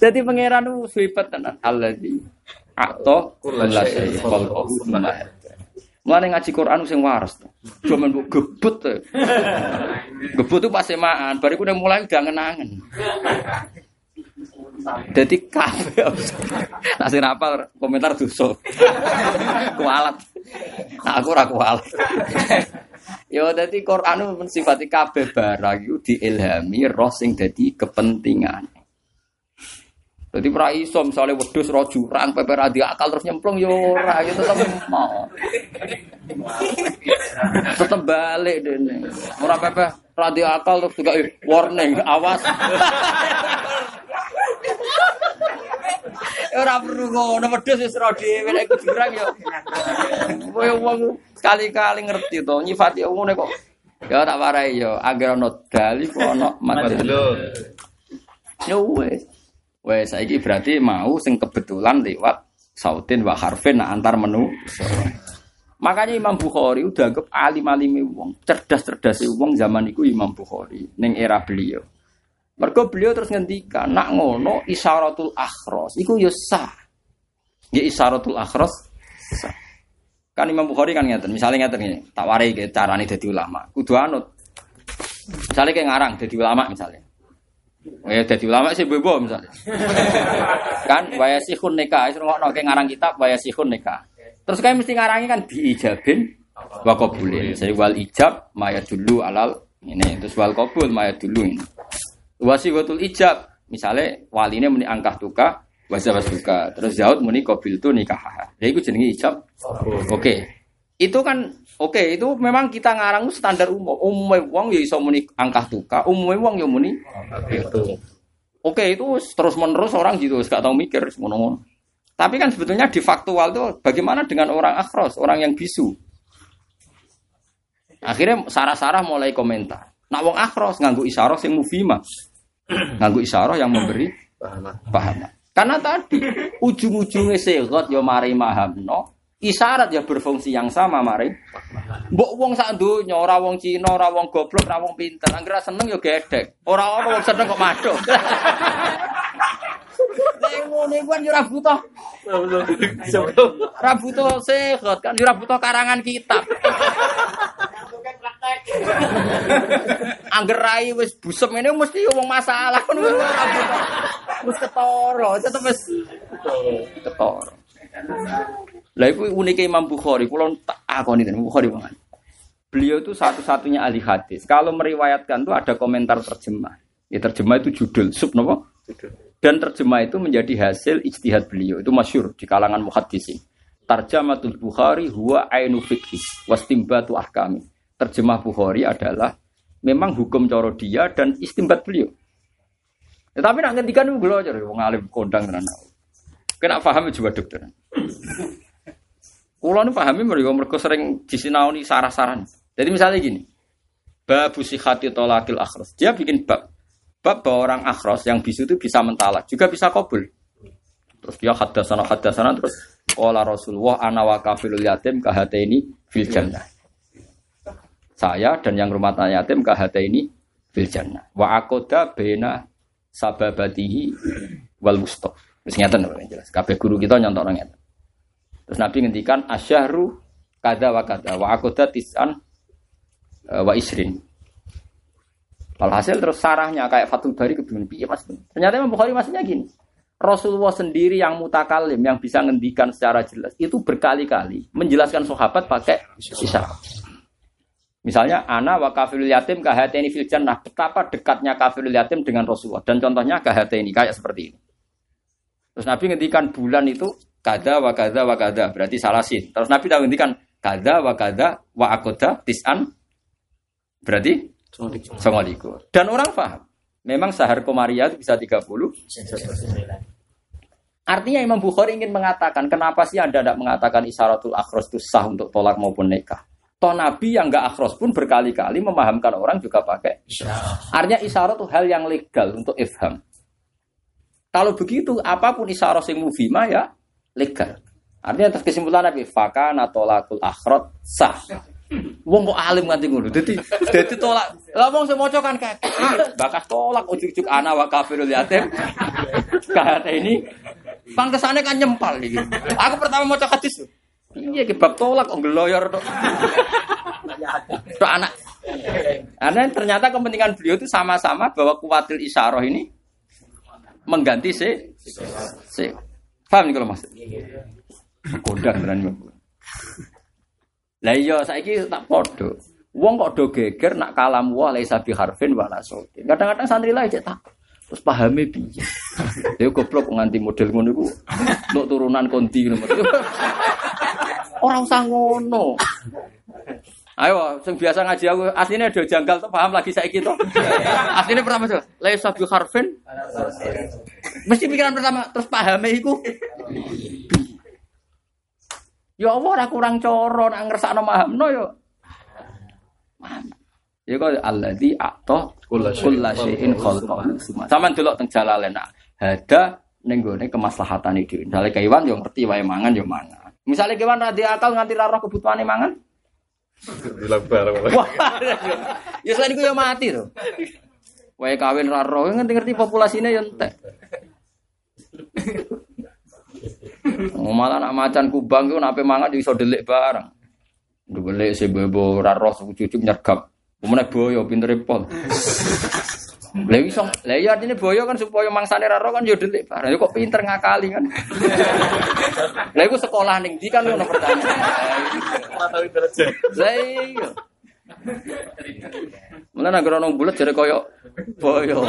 Jadi pangeran itu swipet tenan. Alladzi atau kula syai khalqahu Mulane ngaji Quran sing waras. Cuma mbok gebut. Gebut itu pas semaan, bariku udah mulai udah ngenangen. Jadi kabeh. Nah sing rapal komentar dosa. Kualat. Nah, aku ora kualat. Yo dadi Quran itu mensifati kabeh barang iku diilhami roh sing dadi kepentingan. Jadi pra iso misalnya wedhus ro jurang pepe ra akal terus nyemplung yo ora ya tetep mau. Tetep balik dene. Ora pepe ra akal terus juga eh, warning awas. Ora perlu ngono wedhus wis ro dhewe nek jurang yo. Kowe wong sekali-kali ngerti to nyifati ngono kok. Ya tak warai yo agar ono dalil ono madalul. Yo wes. Wes saiki berarti mau sing kebetulan lewat sautin wa harfin nah, antar menu. Makanya Imam Bukhari udah anggap alim-alime wong, cerdas-cerdas wong zaman itu Imam Bukhari ning era beliau. Mergo beliau terus ngendikan, nak ngono isyaratul akhros iku ya sah. Ya isyaratul akhros. Kan Imam Bukhari kan ngeten, misalnya ngeten ini, tak warai ke carane dadi ulama. Kudu anut. Misalnya kayak ngarang dadi ulama misalnya. Ya dadi ulama sih bebo misalnya. (laughs) kan waya sihun nikah, wis ngono kayak ngarang kitab waya sihun nikah. Terus kayak mesti ngarangi kan diijabin wa qabulin. Saya wal ijab maya dulu alal ini terus wal qabul maya dulu ini. Wasiwatul ijab, misalnya waline muni angkah tuka, wasabas tuka. Terus Zaud muni kobil tu nikah. Ya itu jenenge ijab. Oke. Itu kan oke, itu memang kita ngarang standar umum. Umumnya wong ya iso muni angkah tuka, umumnya wong ya muni itu. Oke, itu terus-menerus orang gitu, gak tahu mikir ngono-ngono. Tapi kan sebetulnya di faktual itu bagaimana dengan orang akhros, orang yang bisu. Akhirnya sarah-sarah mulai komentar. Nak wong akhros nganggu isyarah sing mufimah. nganggu isyarah yang memberi paham. Karena tadi ujung-ujungnya segot ya mari mahamno, isyarat ya berfungsi yang sama mari. Mbok wong sak donya ora wong Cina, ora wong goblok, ora wong pinter, anggere seneng ya gedek. Ora apa wong seneng kok madhok. (laughs) Nek ngono iku kan yo ora butuh. Ora butuh segot kan yo ora butuh karangan kitab. Angger rai wis busem ini mesti ngomong masalah kan wis ora butuh. Wis ketara, tetep wis ketara. Lah iku unike Imam Bukhari, kula tak akoni Imam Bukhari banget. Beliau itu satu-satunya ahli hadis. Kalau meriwayatkan itu ada komentar terjemah. Ya terjemah itu judul, sub nopo? Dan terjemah itu menjadi hasil ijtihad beliau. Itu masyur di kalangan muhaddisin. Tarjamatul Bukhari huwa ainu fikhi wastimbatu ahkami. Terjemah Bukhari adalah memang hukum coro dia dan istimbat beliau. Ya, tapi nak ngendikan itu beliau jadi wong alim kondang tenan. Kena paham juga dokter. Kulo nu pahami mereka mereka sering disinauni sarah-saran. Jadi misalnya gini, babu sihati tolakil akhros. Dia bikin bab. Bab bahwa orang akhros yang bisu itu bisa mentalak, juga bisa kabul. Terus dia hadasana hadasana terus Qala Rasulullah ana wa kafilul yatim ini fil jannah. Saya dan yang rumah tanya yatim ini fil jannah. Wa akoda bena sababatihi wal mustof. Terus ngeten jelas. Kabeh guru kita nyontok ngeten. Terus Nabi ngendikan asyahru kada wa kada wa akoda tisan uh, wa isrin. Alhasil terus sarahnya kayak Fatul Bari kebingungan piye Mas. Ternyata Imam Bukhari maksudnya gini. Rasulullah sendiri yang mutakalim yang bisa ngendikan secara jelas itu berkali-kali menjelaskan sahabat pakai isyarat. Misalnya ana wa kafirul yatim kahateni fil jannah. Betapa dekatnya kafirul yatim dengan Rasulullah dan contohnya kahateni kayak seperti ini. Terus Nabi ngendikan bulan itu kada wa kada wa kada berarti salasin. Terus Nabi tahu ngendikan kada wa kada wa akoda tis'an berarti songolikur. Dan orang paham. Memang sahar komaria itu bisa 30. Artinya Imam Bukhari ingin mengatakan, kenapa sih Anda tidak mengatakan isyaratul akhros itu sah untuk tolak maupun nikah? Toh Nabi yang nggak akhros pun berkali-kali memahamkan orang juga pakai. Artinya isyarat itu hal yang legal untuk ifham. Kalau begitu, apa pun isyarat yang mufima ya legal. Artinya atas kesimpulan Nabi, fakana tolakul akhrot sah. Wong kok alim nganti ngono. Dadi dadi tolak. Lah wong sing maca kan kayak bakas tolak ujuk-ujuk ana wa kafirul yatim. Kata ini pangkesane kan nyempal iki. Aku pertama maca hadis. Iya ki bab tolak kok geloyor tok. Tok anak. Karena ternyata kepentingan beliau itu sama-sama bahwa kuatil isyarah ini mengganti si si. Paham kalau maksud? Kodang berani. Lah iya saiki tak podo. Wong kok do geger nak kalam wa laisa bi harfin wala sautin. Kadang-kadang santri lah cek tak terus pahami piye. Dia (laughs) goblok nganti model ngono iku untuk turunan konti ngono. (laughs) Ora usah ngono. Ayo, sing biasa ngaji aku aslinya do janggal tuh paham lagi saiki to. (laughs) Aslinya pertama tuh laisa bi harfin. Mesti pikiran pertama terus pahami iku. Ya Allah ora kurang coro nak ngersakno mahamno yo. Ya kok alladzi a'ta kullasyai'in khalqahu. Saman delok teng jalalen nak hada ning gone kemaslahatane dhewe. Misale kewan yo ngerti wae mangan yo mangan. Misale kewan ra akal nganti ra roh kebutuhane mangan. Dilebar. Wah. ya selain itu ya mati tuh. Wae kawin ra roh ngerti-ngerti populasine yo entek. Oh, malah nak macan kubang itu nape mangan iso delik bareng. Delik si bebo raro cucu nyergap. Kemudian boyo pinter pol. Lha iso, lha iya artine boyo kan supaya mangsane raro kan yo delik bareng. Kok pinter ngakali kan. Lha iku sekolah ning ndi kan ngono pertanyaan. Lah iya. Mulane nek ana bulet jare koyo boyo.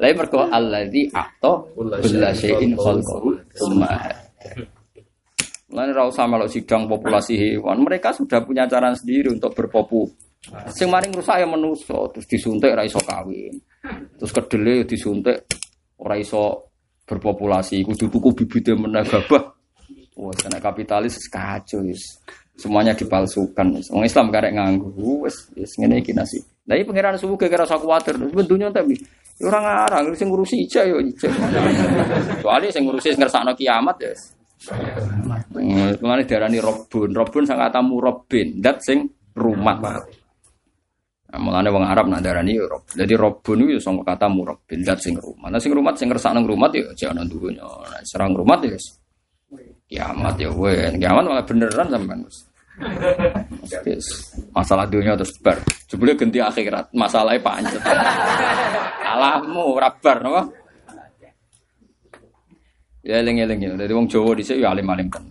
Lain mergo alladzi a'ta kulla syai'in khalqahu tsumma Lain ra usah melok sidang populasi hewan. Mereka sudah punya cara sendiri untuk berpopu. Sing maring rusak ya menuso, terus disuntik ora iso kawin. Terus kedele disuntik ora iso berpopulasi, kudu tuku bibite meneh gabah. Wah, kena kapitalis kacau wis. Semuanya dipalsukan. Wong Islam karek nganggu, wis wis ngene iki nasib. Lah iki pangeran subuh gara rasa kuwatir, bentunya tapi Orang ngarang, sing ngurusi ija yo ija. Soalnya sing ngurusi ngersakno kiamat ya. Mengenai darani robun, robun sang kata murabin, dat sing rumah. Mulane wong Arab nak darani yo rob. Jadi robun itu sang kata murabin, dat sing rumah. Nah sing rumah sing ngersakno rumah yo jangan dunya. Nah, serang rumah ya kiamat ya wes. Kiamat malah beneran sampean. Masalah dunia terus bar. Jebule ganti akhirat, masalahnya pancet. Alahmu rabar napa? Ya eling-eling ya. Dadi wong Jawa dhisik ya alim-alim kan.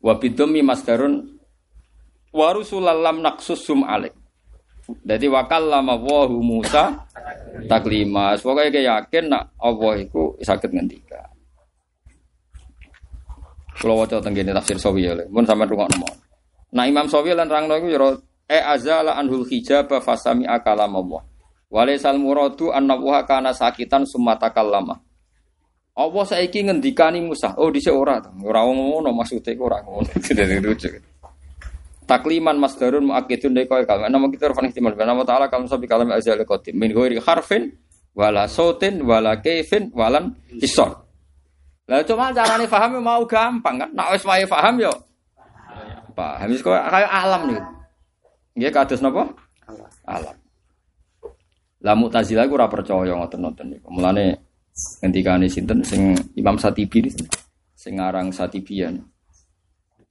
Wa bidumi masdarun wa rusulallam naqsusum alik. Jadi wakal lama wahu Musa taklima. Pokoknya kayak yakin nak Allah itu sakit ngendika. Kalau wajah tenggine tafsir sawi ya, mun sampean rungokno mau. Nah Imam Sawi lan rangno iku ya e azala anhul hijab fasami akalam Allah. Walaisal muradu anna wa kana sakitan summa takallama. Allah saiki ngendikani Musa. Oh dhisik ora to. Ora ngono maksude ora ngono. Dadi lucu. Takliman masdarun muakkidun deko kalam. Nama kita rafan ihtimal. Nama ta'ala kalam sabi kalam azal qadim. Min ghairi harfin wala sautin wala kaifin walan hisor. Lah cuma carane paham mau gampang kan. Nak wis wae paham yo paham kaya alam nih. Nggih kados napa? Alam. Lah Mu'tazilah ora percaya ngoten-ngoten niku. Mulane ngendikane sinten sing Imam Satibi sing aran Satibian.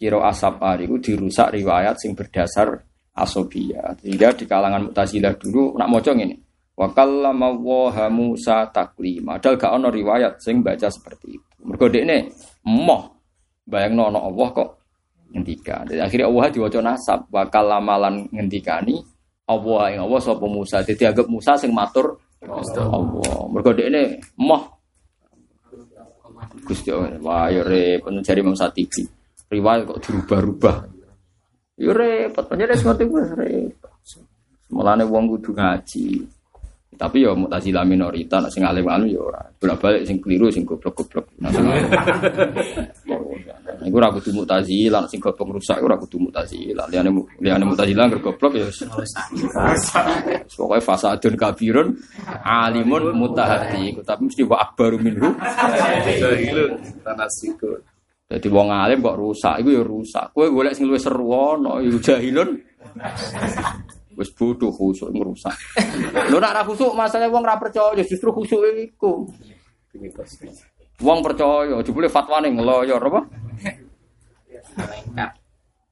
Kira asap ku dirusak riwayat sing berdasar asobia. Sehingga di kalangan Mu'tazilah dulu nak maca ngene. Wa kallama wa Musa taklima. Padahal gak ono riwayat sing baca seperti itu. Mergo dekne emoh bayangno ana Allah kok ngendika. Jadi akhirnya Allah diwaca nasab wa kalamalan ngendikani Allah yang Allah sapa Musa. Jadi anggap Musa sing matur Allah. Mergo dekne emoh Gusti Allah. Wah ya repot jari Imam Satibi. Riwayat kok dirubah-rubah. Ya repot, pancen wis ngerti wis repot. Mulane wong kudu ngaji. Tapi ya Mu'tazilah minoritas, nek sing alim-alim ya ora. Bolak-balik sing keliru sing goblok-goblok. Nah, sing alim. Iku ora kudu Mu'tazilah, nek sing goblok rusak ora kudu Mu'tazilah. Liyane liyane Mu'tazilah ngger goblok ya. Pokoknya fasadun kabirun alimun mutahati. Tapi mesti wa akbaru minhu. Tanasiku. Jadi wong alim kok rusak, iku ya rusak. Kowe golek sing luwih seru ana, iku jahilun. Wis bodoh khusuk merusak. Lho nek ora khusuk masalah wong ora percaya justru khusuk iku. Wong percaya, jebule fatwane ngeloyor apa?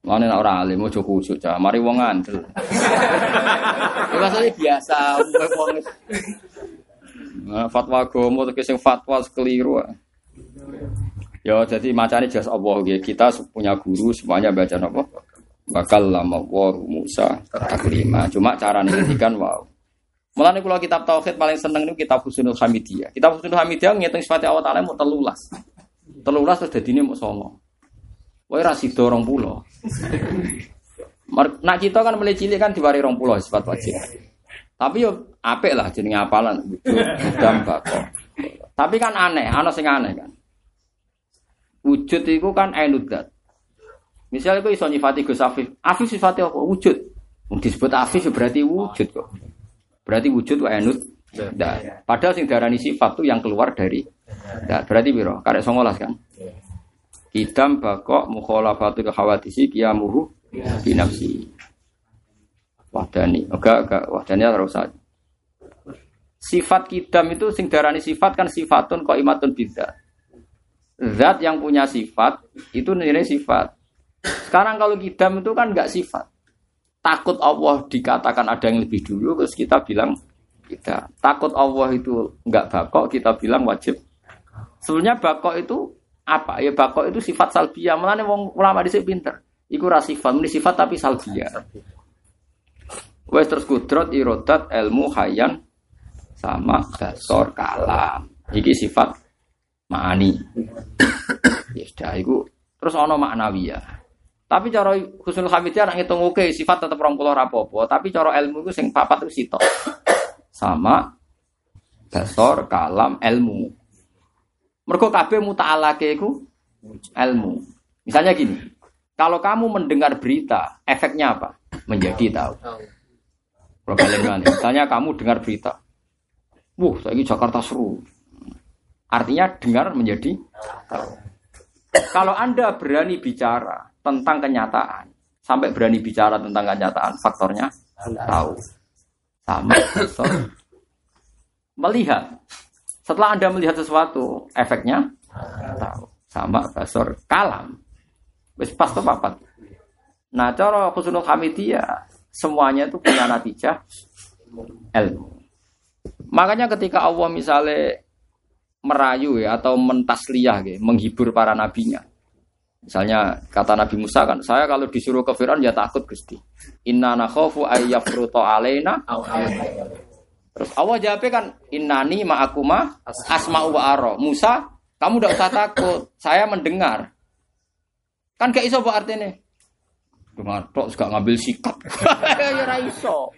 Mane nek ora alim ojo khusuk, Cak. Mari wong ngandel. Ya masalah biasa, wong Nah, fatwa agama terus sing fatwa keliru. Ya jadi macane jas Allah nggih. Kita punya guru semuanya baca napa? Bakal lama wa Musa taklima. Cuma cara ngendikan wow. Mulane kula kitab tauhid paling seneng niku kitab Husnul Hamidiyah. Kitab Husnul Hamidiyah ngitung sifat Allah Taala mau telulas. Telulas terus dadine mau songo. Wae ra sida 20. Mar- Nak kita kan mulai cilik kan diwari 20 sifat wajib. Tapi yo apik lah jenenge apalan bako. Tapi kan aneh, ana sing aneh kan. Wujud itu kan ainudzat. Misalnya kok iso nyifati Gus Afif. Afif sifatnya apa? Wujud. Disebut Afif ya berarti wujud kok. Berarti wujud wa ainut dan padahal sing darani sifat tuh yang keluar dari dan berarti biro karek 19 kan. Kidam bakok mukhalafatu khawadisi qiyamuhu binafsi. Wahdani. Enggak, enggak. Wahdani harus usah. Sifat kidam itu sing darani sifat kan sifatun kok imatun bidzat. Zat yang punya sifat itu nilai sifat. Sekarang kalau kidam itu kan enggak sifat. Takut Allah dikatakan ada yang lebih dulu terus kita bilang kita. Takut Allah itu enggak bakok kita bilang wajib. Sebenarnya bakok itu apa? Ya bakok itu sifat salbiyah. Mulane wong ulama dhisik pinter. Iku ra sifat, muni sifat tapi salbiyah. Wes terus kudrot irodat ilmu hayan sama dasor kalam. Iki sifat ma'ani. Ya sudah iku terus ono maknawiyah. Tapi cara Husnul Hamidiyah nak ngitung oke sifat tetep 20 rapopo, tapi cara ilmu itu sing papat itu sitok. Sama dasor kalam ilmu. Mergo kabeh muta'alake iku ilmu. Misalnya gini, kalau kamu mendengar berita, efeknya apa? Menjadi tahu. Kalau misalnya kamu dengar berita, wah, saya Jakarta seru. Artinya dengar menjadi tahu. Kalau Anda berani bicara tentang kenyataan, sampai berani bicara tentang kenyataan, faktornya tahu. Sama faktor melihat. Setelah Anda melihat sesuatu, efeknya tahu. Sama basor kalam. Wis pas tuh papat. Nah, cara Husnul Hamidiyah semuanya itu punya natijah ilmu. Makanya ketika Allah misalnya merayu ya atau mentasliyah ya, menghibur para nabinya. Misalnya kata Nabi Musa kan, saya kalau disuruh ke Firaun ya takut Gusti. Inna nakhafu ayyafruto alaina. Terus Allah jawabnya kan, innani ma'akuma asma'u wa aro. Musa, kamu tidak usah takut, saya mendengar. Kan gak iso apa artinya? Dengar tok gak ngambil sikap. (laughs) ya ora iso.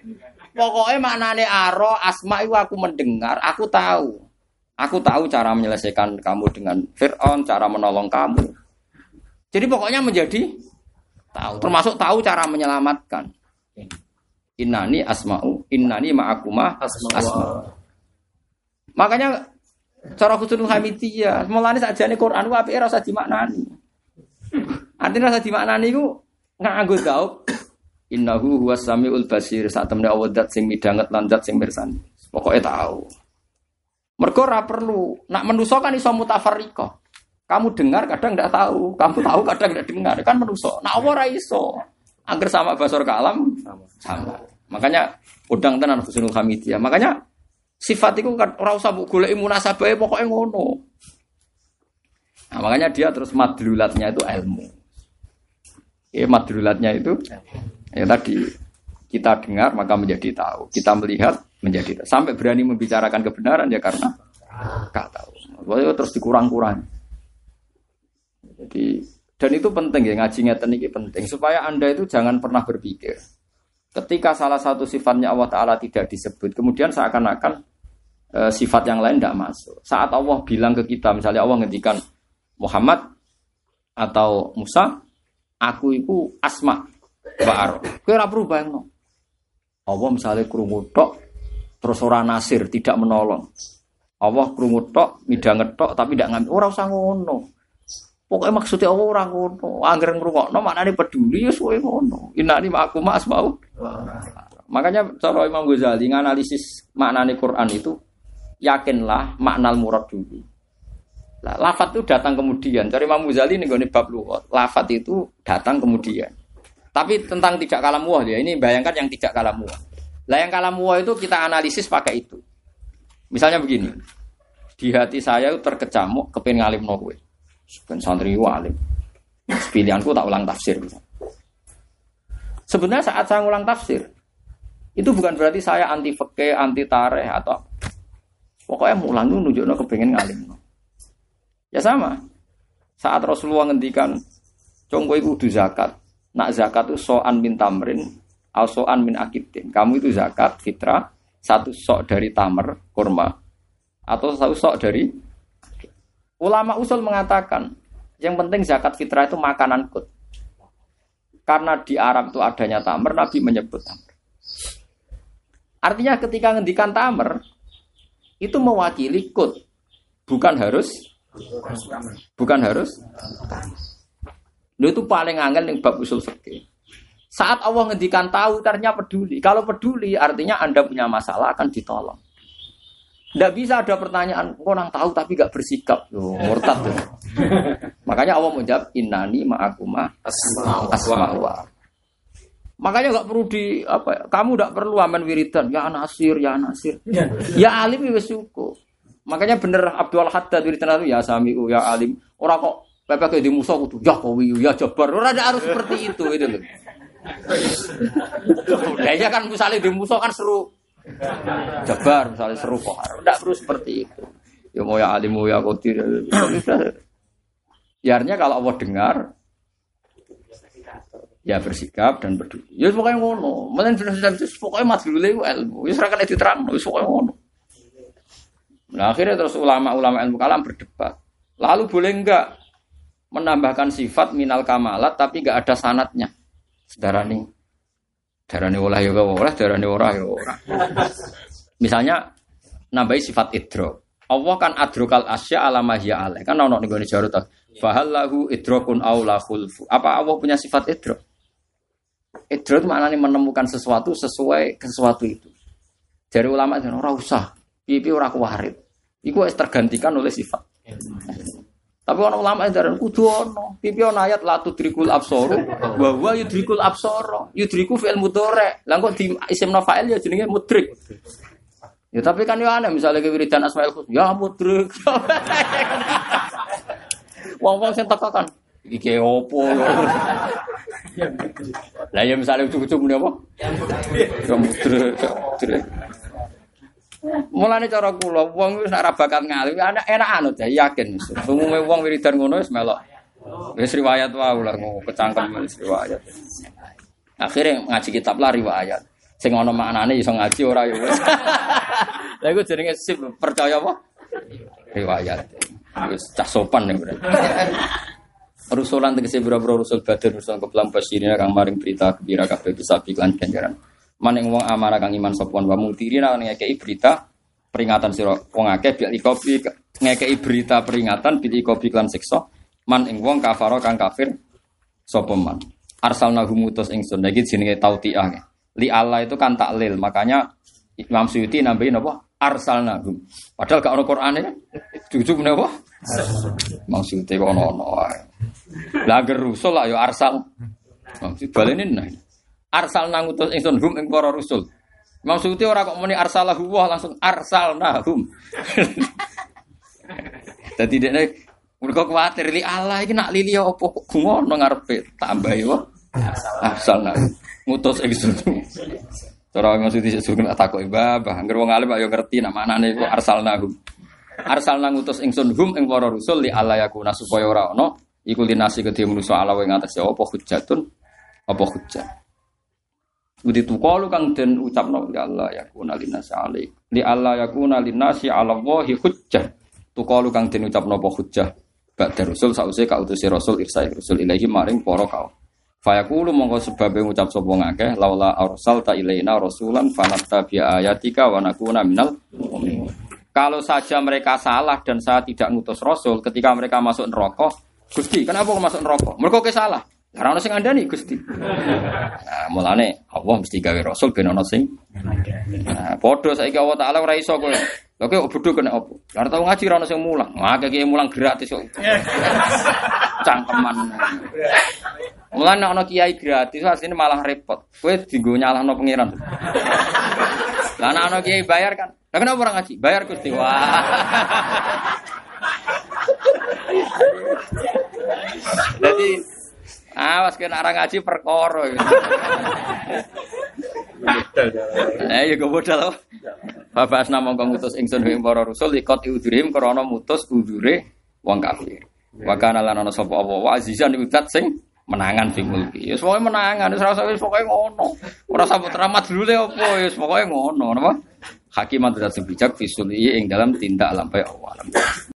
Pokoknya maknane aro, asma aku mendengar, aku tahu. Aku tahu cara menyelesaikan kamu dengan Fir'aun, cara menolong kamu. Jadi pokoknya menjadi tahu, termasuk tahu cara menyelamatkan. Innani asma'u, innani ma'akuma asma. Makanya cara Husnul Hamidiyah, mulane sakjane Quran ku apike ora usah dimaknani. Artinya rasa dimaknani iku nganggo gaub innahu huwas samiul basir saat temne Allah dat sing midanget lan dat sing mirsani. Pokoke tahu. Mergo ora perlu. Nak menuso kan iso mutafarriqah. Kamu dengar kadang ndak tahu, kamu tahu kadang ndak dengar. Kan menuso. Allah ora iso. Angger sama basor kalam sama. Makanya udang tenan Husnul Hamidiyah. Makanya sifat itu kan ora usah mbok goleki munasabahe pokoke ngono. Nah, makanya dia terus madlulatnya itu ilmu. Ya, madlulatnya itu ya tadi kita dengar maka menjadi tahu, kita melihat menjadi tahu. Sampai berani membicarakan kebenaran ya karena gak tahu. Terus dikurang-kurang. Jadi Dan itu penting ya ngaji ngeten ini penting supaya anda itu jangan pernah berpikir ketika salah satu sifatnya Allah Taala tidak disebut, kemudian seakan-akan e, sifat yang lain tidak masuk. Saat Allah bilang ke kita, misalnya Allah ngendikan Muhammad atau Musa, aku itu asma Ba'ar. Kira perlu bayang Allah misalnya krungu terus orang nasir tidak menolong. Allah krungu tok, midang tapi tidak ngambil. Orang usah. Pokoknya maksudnya Allah orang ngono. Angger ngrungokno maknane peduli ya suwe ngono. Inani aku mas mau. Makanya cara Imam Ghazali nganalisis maknane Quran itu yakinlah makna murad dulu. Lah, lafat itu datang kemudian. Cari Imam Ghazali nih bab lugat. Lafat itu datang kemudian. Tapi tentang tidak kalam muah ya. Ini bayangkan yang tidak kalam muah. Lah yang kalam muah itu kita analisis pakai itu. Misalnya begini. Di hati saya terkecamuk kepengen ngalim no gue. Ben santri alim. Pilihanku tak ulang tafsir. Sebenarnya saat saya ulang tafsir, itu bukan berarti saya anti fakih, anti tareh atau pokoknya mulang itu nunjukno kepengen ngalim. Ya sama. Saat Rasulullah ngendikan, congko itu zakat. Nak zakat itu so'an min tamrin, al so'an min akidin. Kamu itu zakat, fitrah, satu sok dari tamer, kurma. Atau satu sok dari... Ulama usul mengatakan, yang penting zakat fitrah itu makanan kut. Karena di Arab itu adanya tamer, Nabi menyebut tamer. Artinya ketika ngendikan tamer, itu mewakili kut. Bukan harus bukan harus Lu itu paling angel yang bab usul fikih. Saat Allah ngendikan tahu, ternyata peduli. Kalau peduli, artinya Anda punya masalah akan ditolong. Tidak bisa ada pertanyaan, orang tahu tapi gak bersikap. Loh, murtad tuh. (laughs) Makanya Allah menjawab, innani ma'akuma asma'wa. Makanya gak perlu di apa ya, kamu gak perlu aman wiridan ya nasir ya nasir ya alim ya syukur. Makanya bener Abdul Haddad wiridan itu ya samiu ya alim. Orang kok PPK di musuh kudu ya kowi ya jabar. Ora ada harus seperti itu itu loh. ya kan misalnya di musuh kan seru jabar misalnya seru kok. Tidak perlu seperti itu. Ya mau ya alim mau ya kotir. Ya artinya kalau Allah dengar ya bersikap dan peduli. Ya pokoknya ngono. Mungkin sudah pokoknya mas dulu ilmu. Ya serahkan itu terang. Ya pokoknya ngono. Nah akhirnya terus ulama-ulama ilmu kalam berdebat. Lalu boleh enggak menambahkan sifat minal kamalat tapi nggak ada sanatnya. Sedarani, darani olah ya olah, darani ora ya ora. Misalnya nambahi sifat idro. Allah kan adrokal asya alamahya alaih. Kan ono nih gue jarut. Fahallahu idrokun aula khulfu. Apa Allah punya sifat idro? Idro itu maknanya menemukan sesuatu sesuai sesuatu itu. Dari ulama itu ora usah. Pipi ora kuwarit. Iku tergantikan oleh sifat. Tapi orang ulama itu darah kudu ono. Pipi ono ayat la tudrikul absaru wa huwa yudrikul absara. Yudriku fi'il mudhari. Lah kok di isim fa'il ya jenenge mudrik. Ya tapi kan ya aneh misalnya kewiridan Asmaul Husna ya mudrik. (laughs) Wong-wong sing teko kan iki opo. Lah ya misalnya ujug-ujug muni apa? Ya mudrik. Mulane cara kula wong wis ora bakat ngalim, enak enak anut ya yakin. Umume wong wiridan ngono wis melok. Wis riwayat wae lah ngono kecangkem wis riwayat. Akhirnya ngaji kitab lah riwayat. Sing ana maknane iso ngaji ora ya wis. (laughs) Lah iku jenenge sip percaya apa? Riwayat. Wis cah sopan nih berarti. Rusulan tegese boro-boro rusul badar rusul kebelam basirina kang maring berita gembira kabeh bisa piklan ganjaran. Maning wong amanah kang iman sopon wa mutirina ngekei berita peringatan sira wong akeh bil ikobi ngekei berita peringatan bil ikobi klan siksa man ing wong kafaro kang kafir sapa man. Arsalna humutus ingsun. Iki jenenge tautiah. Li Allah itu kan taklil makanya Imam Suyuti nambahin apa arsalna hum padahal gak ono Qur'ane. Jujur menapa Suyuti kok ono-ono wae lah rusul lah yo arsal. Maksud balenin nah arsal nangutus ingsun hum ing para rusul. Maksudnya orang kok muni arsalahu wah langsung arsal nahum. (laughs) Jadi dia mereka khawatir li Allah ini nak lili apa ngono ngarepe tambah yo. Arsal nah ngutus ingsun. Cara maksudnya sudah tak takut babah. Angger wong alim ayo ngerti nak manane arsal nahum. Arsal ngutus ingsun hum ing para rusul li Allah yakuna supaya ora ono Iku linasi kedhe manusa ala ing atas ya apa hujjatun apa hujjah. Budi tukalu kang den ucapno ya Allah ya kuna linasi alik. Li Allah ya kuna linasi ala wahi hujjah. Tukalu kang den ucapno apa hujjah. Ba'da rusul sause ka utusi rasul irsa rasul ilahi maring para kaum. Fayaqulu mongko sebab ngucap sapa ngakeh laula arsalta ilaina rasulan fanattabi ayatika wa nakuna. Kalau saja mereka salah dan saya tidak ngutus rasul ketika mereka masuk neraka, Gusti, kenapa masuk neraka? Mereka ke salah. Lah ono sing ngandani Gusti. Nah, mulane Allah mesti gawe rasul ben ono sing. Nah, padha saiki Allah taala ora iso kowe. Kowe bodho kena opo? Lah tau ngaji ora ono sing mulang. Wah, kaya mulang gratis kok. Cangkeman. Mulane ana kiai gratis asline malah repot. Kowe dienggo nyalahno pangeran. Lah ana kiai bayar kan. Lah kenapa orang ngaji? Bayar Gusti. Wah. Jadi awas kena orang ngaji perkara. Eh ya kebodal loh. Bapak asna mongko ngutus ingsun ing para rasul ikut udhurim krana mutus udhure wong kafir. Wa kana lan ana sapa apa wa azizan iku sing menangan fi mulki. Ya pokoke menangan, wis rasa wis pokoke ngono. Ora sabut ramat dulu le apa, ya pokoke ngono, napa? Hakiman tidak bijak fisuli ing dalam tindak lampai Allah.